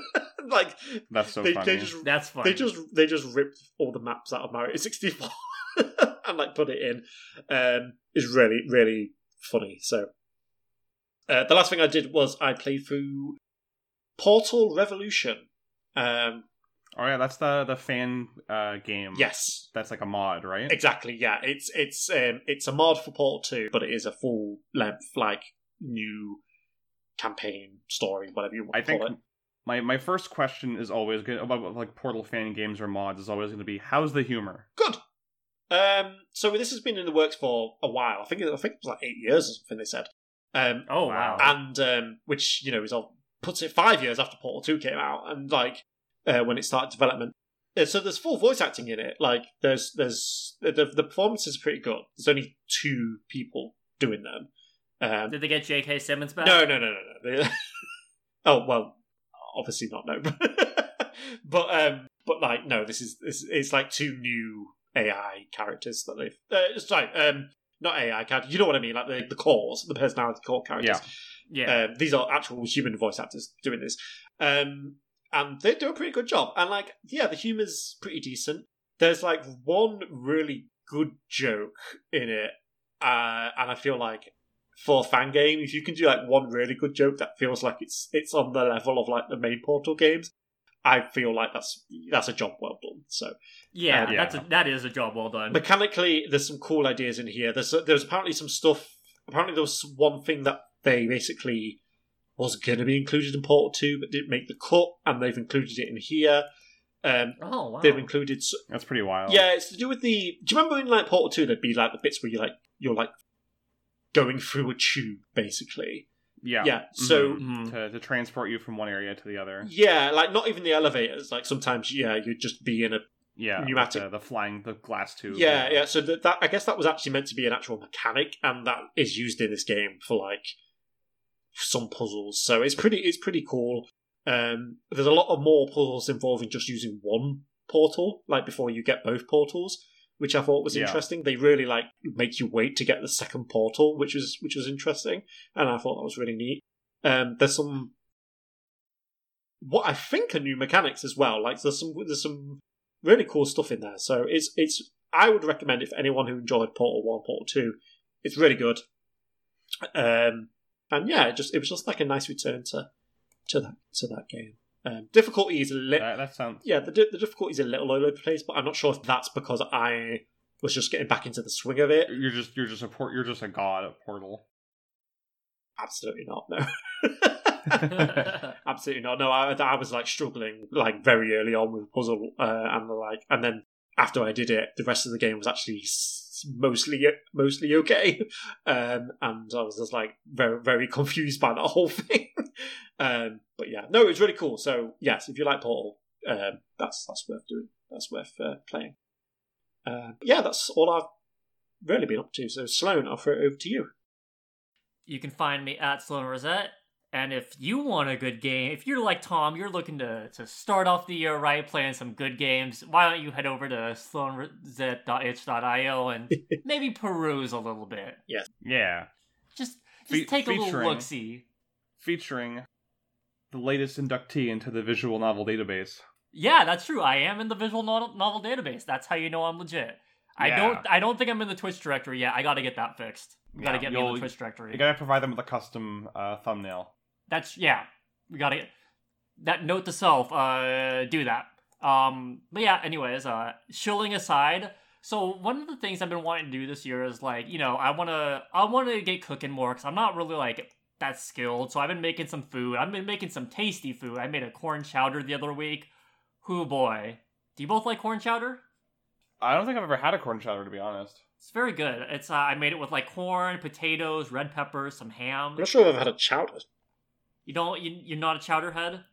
like That's so they, funny. they just That's funny. they just they just ripped all the maps out of Mario 64 and like put it in. Um, is really really funny. So uh, the last thing I did was I played through Portal Revolution. Um, oh yeah, that's the the fan uh, game. yes, That's like a mod, right? exactly. Yeah, it's it's um, it's a mod for Portal 2, but it is a full length like new campaign story, whatever you want I to think call it. my my first question is always good about like Portal fan games or mods is always going to be how's the humor? Good. Um, so this has been in the works for a while. I think I think it was like eight years or something. They said. Um, oh wow. and um, which you know is all, puts it five years after Portal Two came out, and like uh, when it started development. Uh, So there's full voice acting in it. Like there's there's the the performances are pretty good. There's only two people doing them. Um, Did they get J.K. Simmons back? no, no, no, no, no. Oh well, obviously not. No, but um, but like no, this is this it's like two new AI characters that they've. Uh, sorry, um, not AI characters. You know what I mean? Like the the cores, the personality core characters. Yeah. Um, these are actual human voice actors doing this. Um, and they do a pretty good job. And like, yeah, the humor's pretty decent. There's like one really good joke in it, uh, and I feel like for a fan game, if you can do like one really good joke that feels like it's it's on the level of like the main Portal games, I feel like that's that's a job well done. So yeah, uh, yeah. that's a, that is a job well done. mechanically, there's some cool ideas in here. There's there's apparently some stuff. Apparently, there was one thing that they basically was going to be included in Portal Two, but didn't make the cut, and they've included it in here. Um, oh wow. They've included, s- That's pretty wild. yeah, it's to do with the. Do you remember in like Portal Two, there'd be like the bits where you like you're like going through a tube, basically. Yeah, Yeah. So Mhm. Mhm. to to transport you from one area to the other. yeah, like not even the elevators. Like sometimes, yeah, you'd just be in a Yeah, Pneumatic. the, the flying the glass tube. Yeah, yeah. So that, that I guess that was actually meant to be an actual mechanic, and that is used in this game for like some puzzles. So it's pretty, it's pretty cool. Um, there's a lot of more puzzles involving just using one portal, like before you get both portals, which I thought was Yeah. interesting. They really like make you wait to get the second portal, which was which was interesting, and I thought that was really neat. Um, there's some what I think are new mechanics as well. Like there's some there's some really cool stuff in there. So it's it's I would recommend it for anyone who enjoyed Portal One, Portal Two. It's really good. Um, and yeah, it just it was just like a nice return to to that to that game. Um, difficulty is a little That, that sounds. yeah the, di- the difficulty is a little all over the place, but I'm not sure if that's because I was just getting back into the swing of it. You're just you're just a port. You're just a god at Portal. Absolutely not. No. Absolutely not. No, I, I was like struggling like very early on with puzzle, uh, and the like, and then after I did it, the rest of the game was actually s- it's mostly mostly okay. Um, and I was just like very very confused by the whole thing. um, but yeah, no, it was really cool. So yes, if you like Portal, um, that's that's worth doing. That's worth uh, playing. Uh, yeah, that's all I've really been up to. So Sloan, I'll throw it over to you. You can find me at Sloan Rosette. And if you want a good game, if you're like Tom, you're looking to, to start off the year right, playing some good games, why don't you head over to sloanrosette.itch.io and maybe peruse a little bit? Yes. Yeah. Just just Fe- take a little look see. Featuring the latest inductee into the visual novel database. Yeah, that's true. I am in the visual novel, novel database. That's how you know I'm legit. I don't I don't think I'm in the Twitch directory yet. I got to get that fixed. We got to Yeah, get me in the Twitch directory. You gotta provide them with a custom uh, thumbnail. That's yeah. We got to get that note to self. Uh, do that. Um, but yeah. Anyways, uh, shilling aside. So one of the things I've been wanting to do this year is like, you know, I wanna I wanna get cooking more because I'm not really like that skilled. So I've been making some food. I've been making some tasty food. I made a corn chowder the other week. Whoo boy. Do you both like corn chowder? I don't think I've ever had a corn chowder to be honest. It's very good. It's uh, I made it with like corn, potatoes, red peppers, some ham. I'm not sure if I've had a chowder. You don't you, you're not a chowder head?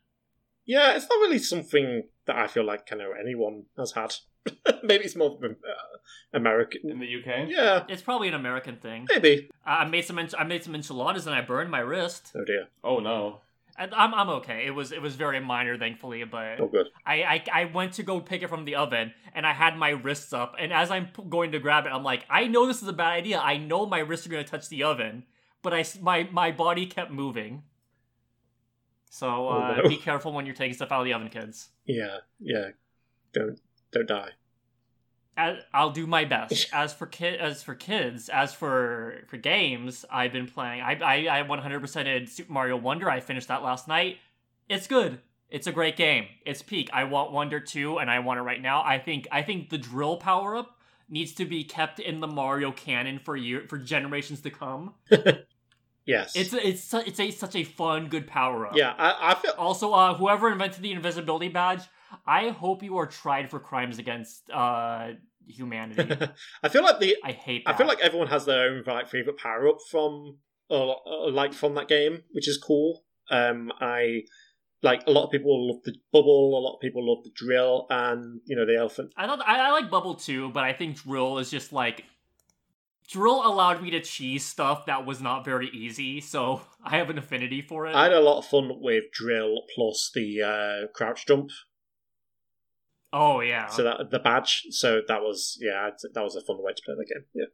Yeah, it's not really something that I feel like I know anyone has had. maybe it's more uh, American. In the UK? Yeah, It's probably an American thing. maybe. I I made some I made some enchiladas and I burned my wrist. Oh dear. Oh no. And I'm I'm okay. It was it was very minor, thankfully. But Oh good. I, I I went to go pick it from the oven and I had my wrists up. And as I'm going to grab it, I'm like, I know this is a bad idea. I know my wrists are going to touch the oven, but I s- my my body kept moving. So Oh, uh, no. be careful when you're taking stuff out of the oven, kids. Yeah, yeah. Don't don't die. As, I'll do my best. As for kid, as for kids, as for for games, I've been playing. I I, I 100%ed Super Mario Wonder. I finished that last night. It's good. It's a great game. It's peak. I want Wonder 2 and I want it right now. I think I think the drill power up needs to be kept in the Mario canon for year for generations to come. Yes. It's it's su- it's a such a fun good power up. yeah. I, I feel Also, uh, whoever invented the invisibility badge, I hope you are tried for crimes against uh humanity. I feel like the I hate I feel like everyone has their own like favorite power up from uh, uh, like from that game, which is cool. Um, I like a lot of people love the bubble, a lot of people love the drill, and you know the elephant. I thought I, I like Bubble too, but I think Drill is just like Drill allowed me to cheese stuff that was not very easy, so I have an affinity for it. I had a lot of fun with drill plus the uh, crouch jump, oh yeah, so that the badge. So that was yeah, that was a fun way to play the game. Yeah,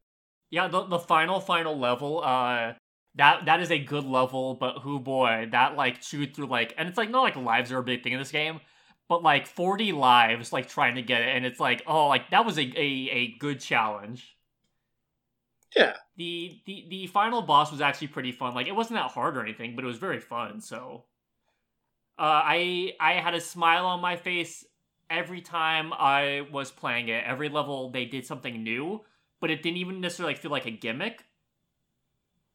yeah. The the final final level, uh, that that is a good level, but who boy, that like chewed through like, and it's like not like lives are a big thing in this game, but like forty lives, like trying to get it, and it's like oh, like that was a a, a good challenge. Yeah. the the the final boss was actually pretty fun. Like it wasn't that hard or anything, but it was very fun. So, uh, I I had a smile on my face every time I was playing it. Every level they did something new, but it didn't even necessarily feel like a gimmick.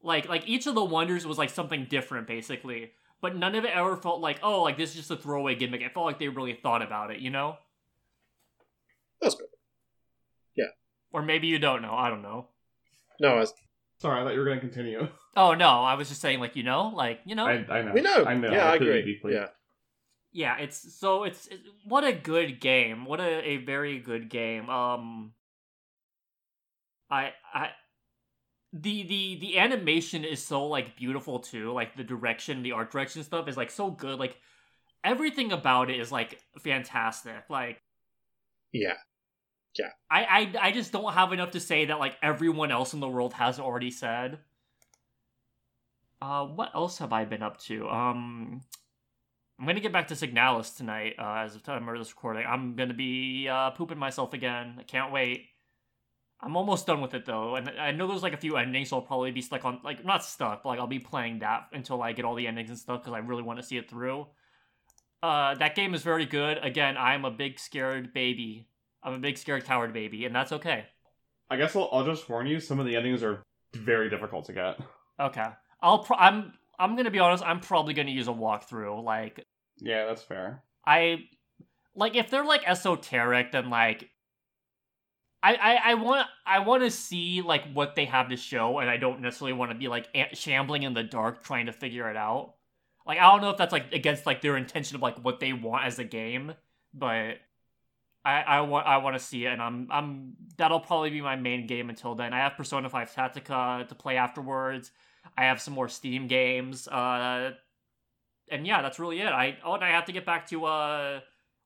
Like like each of the wonders was like something different, basically. But none of it ever felt like oh like this is just a throwaway gimmick. It felt like they really thought about it, you know. That's good. Yeah. Or maybe you don't know. I don't know. No, I was, Sorry, I thought you were gonna continue. Oh no, I was just saying like you know like you know. I, I know. we know. I know. Yeah, I feel you agree. deeply. Yeah, yeah it's so it's it, what a good game what a, a very good game um i i the the the animation is so like beautiful too like the direction the art direction stuff is like so good like everything about it is like fantastic like yeah. I, I I just don't have enough to say that like everyone else in the world has already said. Uh, what else have I been up to? Um, I'm gonna get back to Signalis tonight. Uh, as of time of this recording, I'm gonna be uh pooping myself again. I can't wait. I'm almost done with it though, and I know there's like a few endings, so I'll probably be stuck on like not stuck, but like I'll be playing that until I get all the endings and stuff because I really want to see it through. Uh, that game is very good. Again, I'm a big scared baby. I'm a big scared coward baby, and that's okay. I guess I'll, I'll just warn you. Some of the endings are very difficult to get. Okay, I'll. Pro- I'm. I'm gonna be honest. I'm probably gonna use a walkthrough. Like Yeah, that's fair. I, like if they're like esoteric, then like I, I, I want I want to see like what they have to show, and I don't necessarily want to be like a- shambling in the dark trying to figure it out. Like I don't know if that's like against like their intention of like what they want as a game, but I I want I want to see it, and I'm I'm that'll probably be my main game until then. I have Persona Five Tactica to play afterwards. I have some more Steam games, uh, and yeah, that's really it. I oh, and I have to get back to uh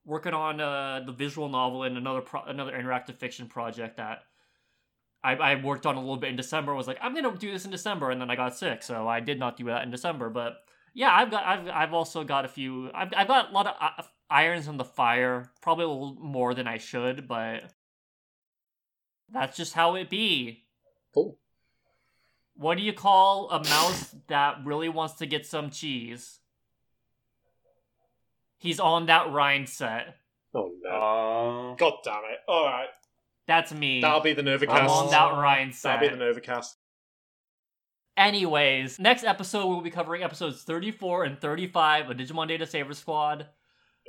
working on uh, the visual novel and another pro- another interactive fiction project that I, I worked on a little bit in December. Was like, I'm gonna do this in December, and then I got sick, so I did not do that in December. But yeah, I've got I've I've also got a few. I've I've got a lot of uh, irons in the fire, probably a little more than I should, but that's just how it be. Cool. What do you call a mouse that really wants to get some cheese? He's on that rind set. Oh no! Uh, God damn it! All right, That's me. that'll be the Novacast. I'm on that rind set. That'll be the Novacast. Anyways, next episode we'll be covering episodes 34 and 35 of Digimon Data Saver Squad.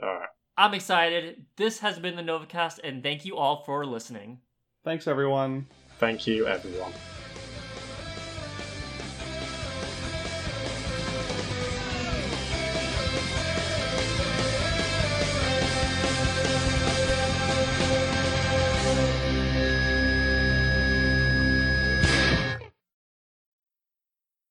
All right. I'm excited. This has been the Novacast, and thank you all for listening. thanks, everyone. Thank you, everyone.